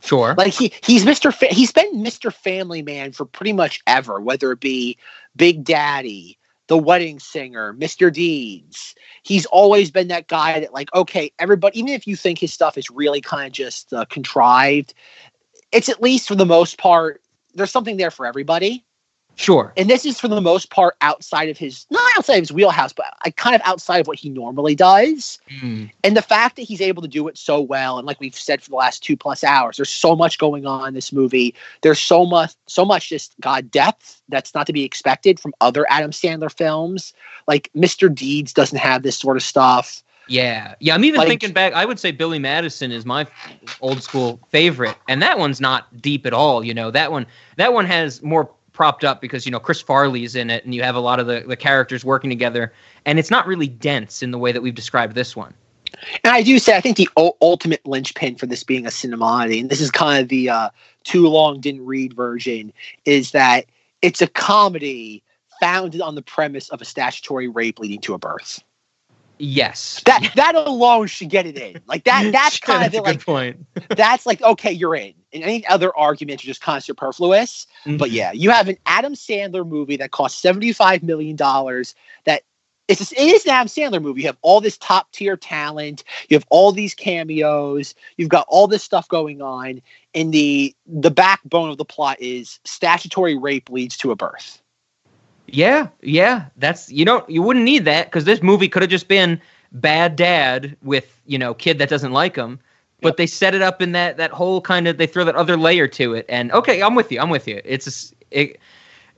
Sure. Like he he's Mr. Fa- he's been Mr. Family Man for pretty much ever, whether it be Big Daddy, The Wedding Singer, Mr. Deeds. He's always been that guy that like okay, everybody even if you think his stuff is really kind of just uh, contrived, it's at least for the most part there's something there for everybody. Sure. And this is for the most part outside of his not outside of his wheelhouse, but I kind of outside of what he normally does. Mm. And the fact that he's able to do it so well, and like we've said for the last two plus hours, there's so much going on in this movie. There's so much, so much just God depth that's not to be expected from other Adam Sandler films. Like Mr. Deeds doesn't have this sort of stuff. Yeah, yeah. I'm even Like- thinking back. I would say Billy Madison is my old school favorite, and that one's not deep at all. You know, that one that one has more propped up because you know Chris Farley's in it, and you have a lot of the the characters working together, and it's not really dense in the way that we've described this one. And I do say, I think the u- ultimate linchpin for this being a cinemati, and this is kind of the uh, too long didn't read version, is that it's a comedy founded on the premise of a statutory rape leading to a birth. Yes, That that alone should get it in. Like that. That's kind of a the, good like point. that's like okay, you're in. And any other arguments are just kind of superfluous. Mm-hmm. But yeah, you have an Adam Sandler movie that costs seventy five million dollars. That it's just, it is an Adam Sandler movie. You have all this top tier talent. You have all these cameos. You've got all this stuff going on. And the the backbone of the plot is statutory rape leads to a birth. Yeah, yeah. That's you don't you wouldn't need that because this movie could have just been bad dad with you know kid that doesn't like him, but they set it up in that that whole kind of they throw that other layer to it. And okay, I'm with you. I'm with you. It's a it,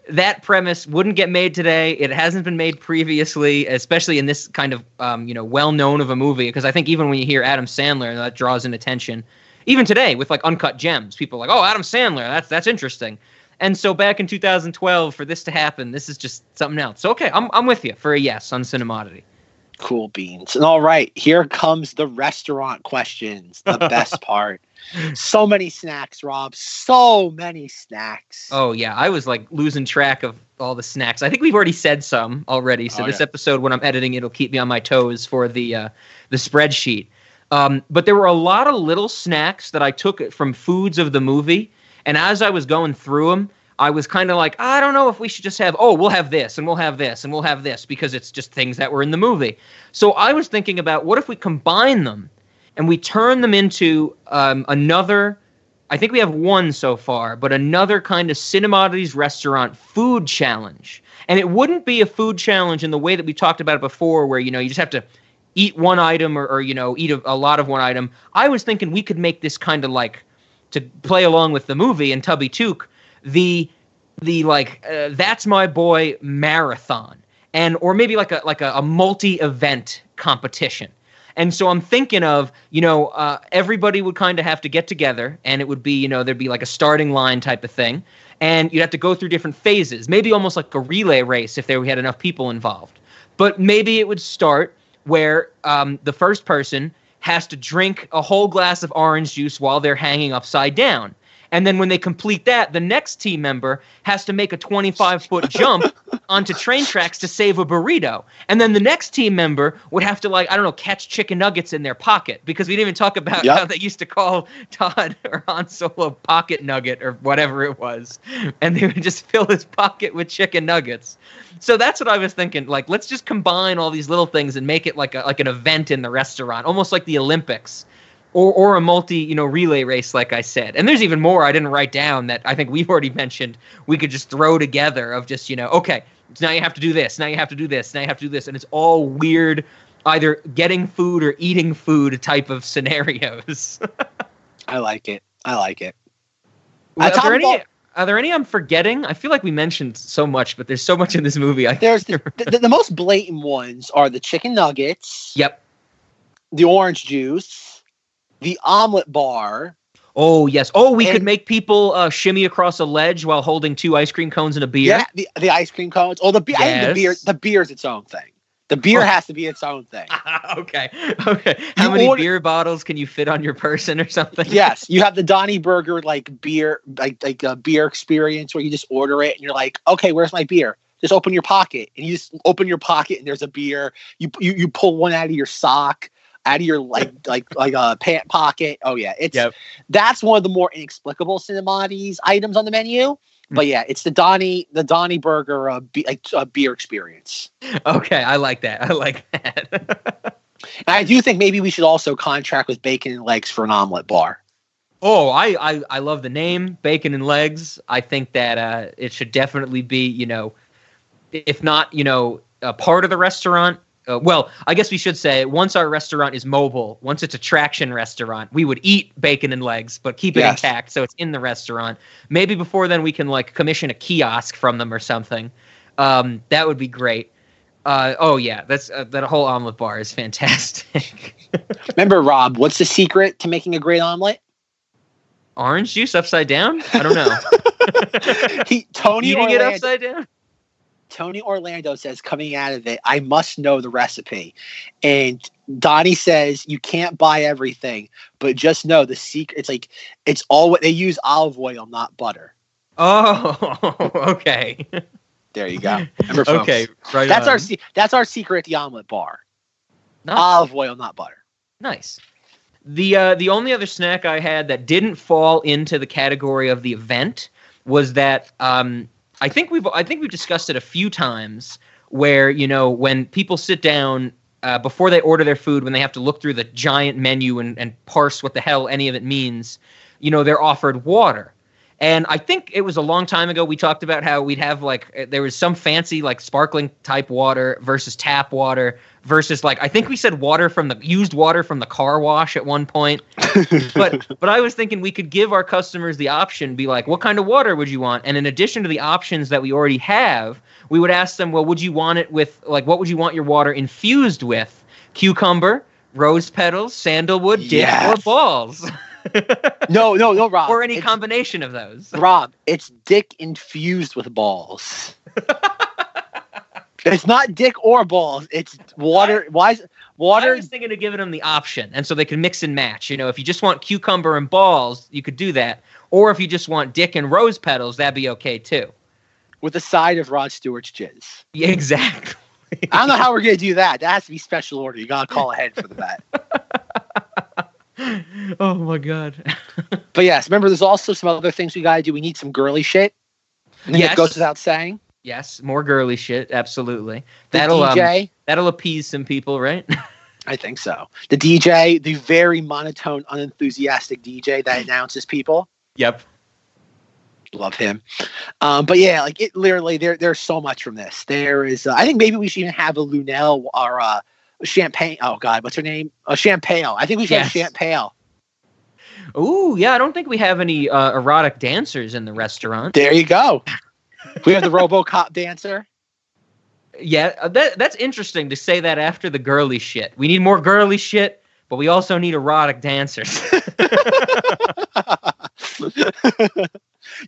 that premise wouldn't get made today. It hasn't been made previously, especially in this kind of um, you know well known of a movie. Because I think even when you hear Adam Sandler, that draws in attention. Even today with like Uncut Gems, people are like, oh, Adam Sandler, that's that's interesting. And so back in 2012, for this to happen, this is just something else. So okay, I'm I'm with you for a yes on Cinemodity. Cool beans. And all right, here comes the restaurant questions. The best part. So many snacks, Rob. So many snacks. Oh yeah, I was like losing track of all the snacks. I think we've already said some already. So Oh, this yeah. episode, when I'm editing, it'll keep me on my toes for the uh, the spreadsheet. Um, but there were a lot of little snacks that I took from foods of the movie, and as I was going through them, I was kind of like, I don't know if we should just have. Oh, we'll have this, and we'll have this, and we'll have this because it's just things that were in the movie. So I was thinking about what if we combine them and we turn them into um, another I think we have one so far, but another kind of Cinemodities restaurant food challenge. And it wouldn't be a food challenge in the way that we talked about it before, where you know you just have to eat one item or, or you know eat a, a lot of one item. I was thinking we could make this kind of like to play along with the movie and Tubby Took the the like uh, that's my boy marathon and or maybe like a like a, a multi event competition. And so I'm thinking of, you know, uh, everybody would kind of have to get together and it would be, you know, there'd be like a starting line type of thing. And you'd have to go through different phases, maybe almost like a relay race if there we had enough people involved. But maybe it would start where um, the first person has to drink a whole glass of orange juice while they're hanging upside down. And then when they complete that, the next team member has to make a 25 foot jump onto train tracks to save a burrito. And then the next team member would have to, like, I don't know, catch chicken nuggets in their pocket because we didn't even talk about Yep. how they used to call Todd or Han Solo Pocket Nugget or whatever it was. And they would just fill his pocket with chicken nuggets. So that's what I was thinking. Like, let's just combine all these little things and make it like a, like an event in the restaurant, almost like the Olympics or or a multi you know relay race like i said. And there's even more i didn't write down that i think we've already mentioned we could just throw together of just you know okay now you have to do this now you have to do this now you have to do this. And it's all weird either getting food or eating food type of scenarios. I like it. I like it. are, there any, are there any i'm forgetting? I feel like we mentioned so much but there's so much in this movie i There's the, the, the most blatant ones are the chicken nuggets, yep. The orange juice, the omelet bar. oh yes oh we could make people uh, shimmy across a ledge while holding two ice cream cones and a beer Yeah, the, the ice cream cones. Oh, the beer. I think the beer. Yes. The beer's its own thing. The beer Oh. has to be its own thing. okay. Okay. How You many order- beer bottles can you fit on your person or something? yes, you have the Donnie Berger like beer, like like a beer experience where you just order it and you're like, okay, where's my beer? Just open your pocket and you just open your pocket and there's a beer. You you, you pull one out of your sock, out of your like like like a pant pocket. Oh yeah, it's Yep. that's one of the more inexplicable cinemodities items on the menu. Hmm. But yeah, it's the Donnie the Donnie Berger uh, be, like uh, beer experience. Okay. I like that. I like that. And I do think maybe we should also contract with Bacon and Legs for an omelet bar. oh, I, I, I love the name Bacon and Legs. I think that uh, it should definitely be, you know, if not, you know, a part of the restaurant. Uh, well, I guess we should say once our restaurant is mobile, once it's a traction restaurant, we would eat bacon and legs, but keep it Yes. intact so it's in the restaurant. Maybe before then we can like commission a kiosk from them or something. Um, that would be great. Uh, oh yeah, that's uh, that whole omelet bar is fantastic. Remember, Rob, what's the secret to making a great omelet? Orange juice upside down? I don't know. He, Tony Eating it upside down? Tony Orlando says coming out of it, I must know the recipe. And Donnie says you can't buy everything, but just know the secret. It's like it's all what they use olive oil, not butter. Oh, okay. There you go. Okay, right. That's our se- that's our secret at the omelet bar. Nice. Olive oil, not butter. Nice. The uh, the only other snack I had that didn't fall into the category of the event was that um, I think we've I think we've discussed it a few times where you know when people sit down uh, before they order their food when they have to look through the giant menu and, and parse what the hell any of it means, you know they're offered water. And I think it was a long time ago we talked about how we'd have like uh, there was some fancy like sparkling type water versus tap water versus like I think we said water from the used water from the car wash at one point. but but I was thinking we could give our customers the option be like what kind of water would you want? And in addition to the options that we already have, we would ask them, well, would you want it with like what would you want your water infused with? Cucumber, rose petals, sandalwood, dick, Yes. or balls. no, no, no, Rob. or any It's- combination of those. Rob, it's dick infused with balls. it's not dick or balls. It's water. Why is I water? was thinking of giving them the option, and so they can mix and match. You know, if you just want cucumber and balls, you could do that. Or if you just want dick and rose petals, that'd be okay too. with a side of Rod Stewart's jizz. Yeah, exactly. I don't know how we're gonna do that. That has to be special order. You gotta call ahead for that. Oh my god. But yes, remember, there's also some other things we gotta do. We need some girly shit. I Yes. it goes without saying. yes, more girly shit. Absolutely. The That'll um, DJ. that'll appease some people, right? I think so. The DJ, the very monotone, unenthusiastic DJ that announces people. yep. Love him. Um, but yeah, like it literally there there's so much from this. There is uh, I think maybe we should even have a Luenell or uh Champale. Oh god, what's her name? A Champale. I think we should have Yes. Champale. Ooh, yeah. I don't think we have any uh, erotic dancers in the restaurant. There you go. We have the RoboCop dancer. Yeah, uh, that that's interesting to say that after the girly shit. We need more girly shit, but we also need erotic dancers.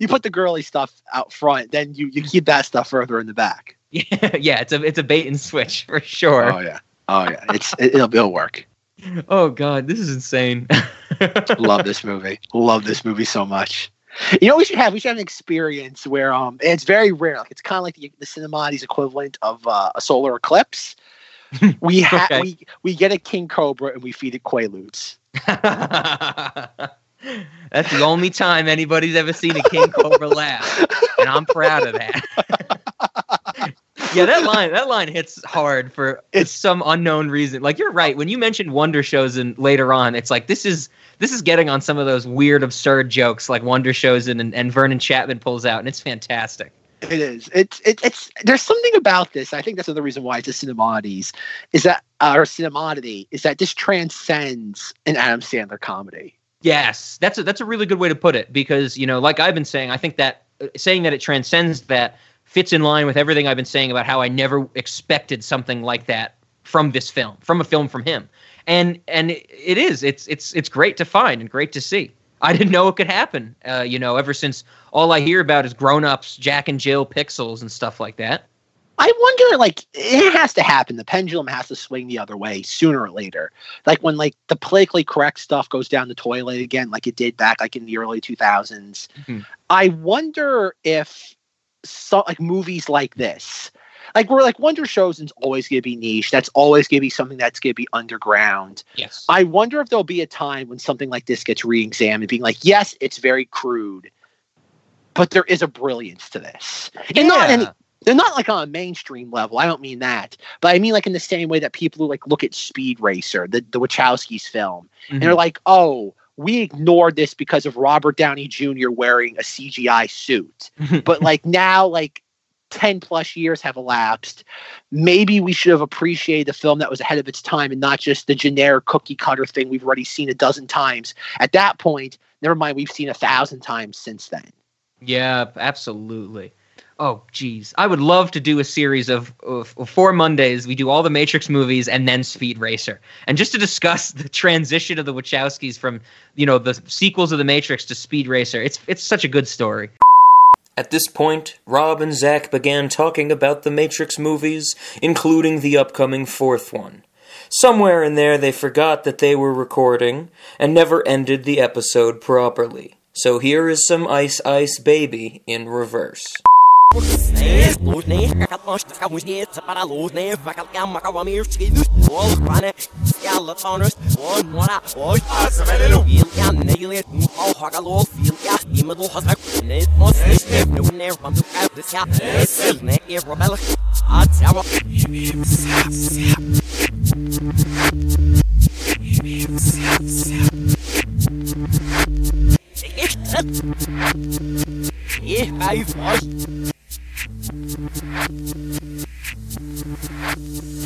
you put the girly stuff out front, then you, you keep that stuff further in the back. yeah, yeah, it's a it's a bait and switch for sure. Oh yeah. Oh yeah. It's it, it'll it'll work. Oh god, this is insane. Love this movie. Love this movie so much. You know what we should have? We should have an experience where um it's very rare. Like it's kind of like the, the Cinemati's equivalent of uh, a solar eclipse. We have Okay. we we get a king cobra and we feed it quaaludes. That's the only time anybody's ever seen a king cobra laugh, and I'm proud of that. Yeah, that line that line hits hard for it's some unknown reason. Like you're right when you mentioned Wonder Showzen and later on, it's like this is this is getting on some of those weird, absurd jokes like Wonder Showzen and and Vernon Chatman pulls out, and it's fantastic. It is. It's it, it's there's something about this. I think that's another reason why it's a Cinemati's is that uh, or Cinemati is that this transcends an Adam Sandler comedy. Yes, that's a that's a really good way to put it because you know, like I've been saying, I think that uh, saying that it transcends that fits in line with everything I've been saying about how I never expected something like that from this film, from a film from him, and and it- is. It's it's it's great to find and great to see. I didn't know it could happen. Uh, you know, ever since all I hear about is grown-ups, Jack and Jill pixels and stuff like that. I wonder, like, it has to happen. The pendulum has to swing the other way sooner or later. Like when, like, the politically correct stuff goes down the toilet again, like it did back, like, in the early two thousands. Mhm. I wonder if, so, like, movies like this, like, we're like Wonder Showzen is always going to be niche. That's always going to be something that's going to be underground. Yes. I wonder if there'll be a time when something like this gets re-examined, being like, yes, it's very crude, but there is a brilliance to this, and not any, they're not like on a mainstream level. I don't mean that, but I mean like in the same way that people who like look at Speed Racer, the the Wachowskis film, and mm-hmm. they're like, oh. We ignored this because of Robert Downey Jr. wearing a CGI suit. but like now, like 10 plus years have elapsed. Maybe we should have appreciated the film that was ahead of its time and not just the generic cookie cutter thing we've already seen a dozen times. At that point, never mind, we've seen a thousand times since then. Yeah, absolutely. Oh, geez. I would love to do a series of, of, of four Mondays. We do all the Matrix movies and then Speed Racer. And just to discuss the transition of the Wachowskis from, you know, the sequels of the Matrix to Speed Racer. It's it's such a good story. At this point, Rob and Zach began talking about the Matrix movies, including the upcoming fourth one. Somewhere in there, they forgot that they were recording and never ended the episode properly. So here is some Ice Ice Baby in reverse. Ich bin ein Fisch. Thank you.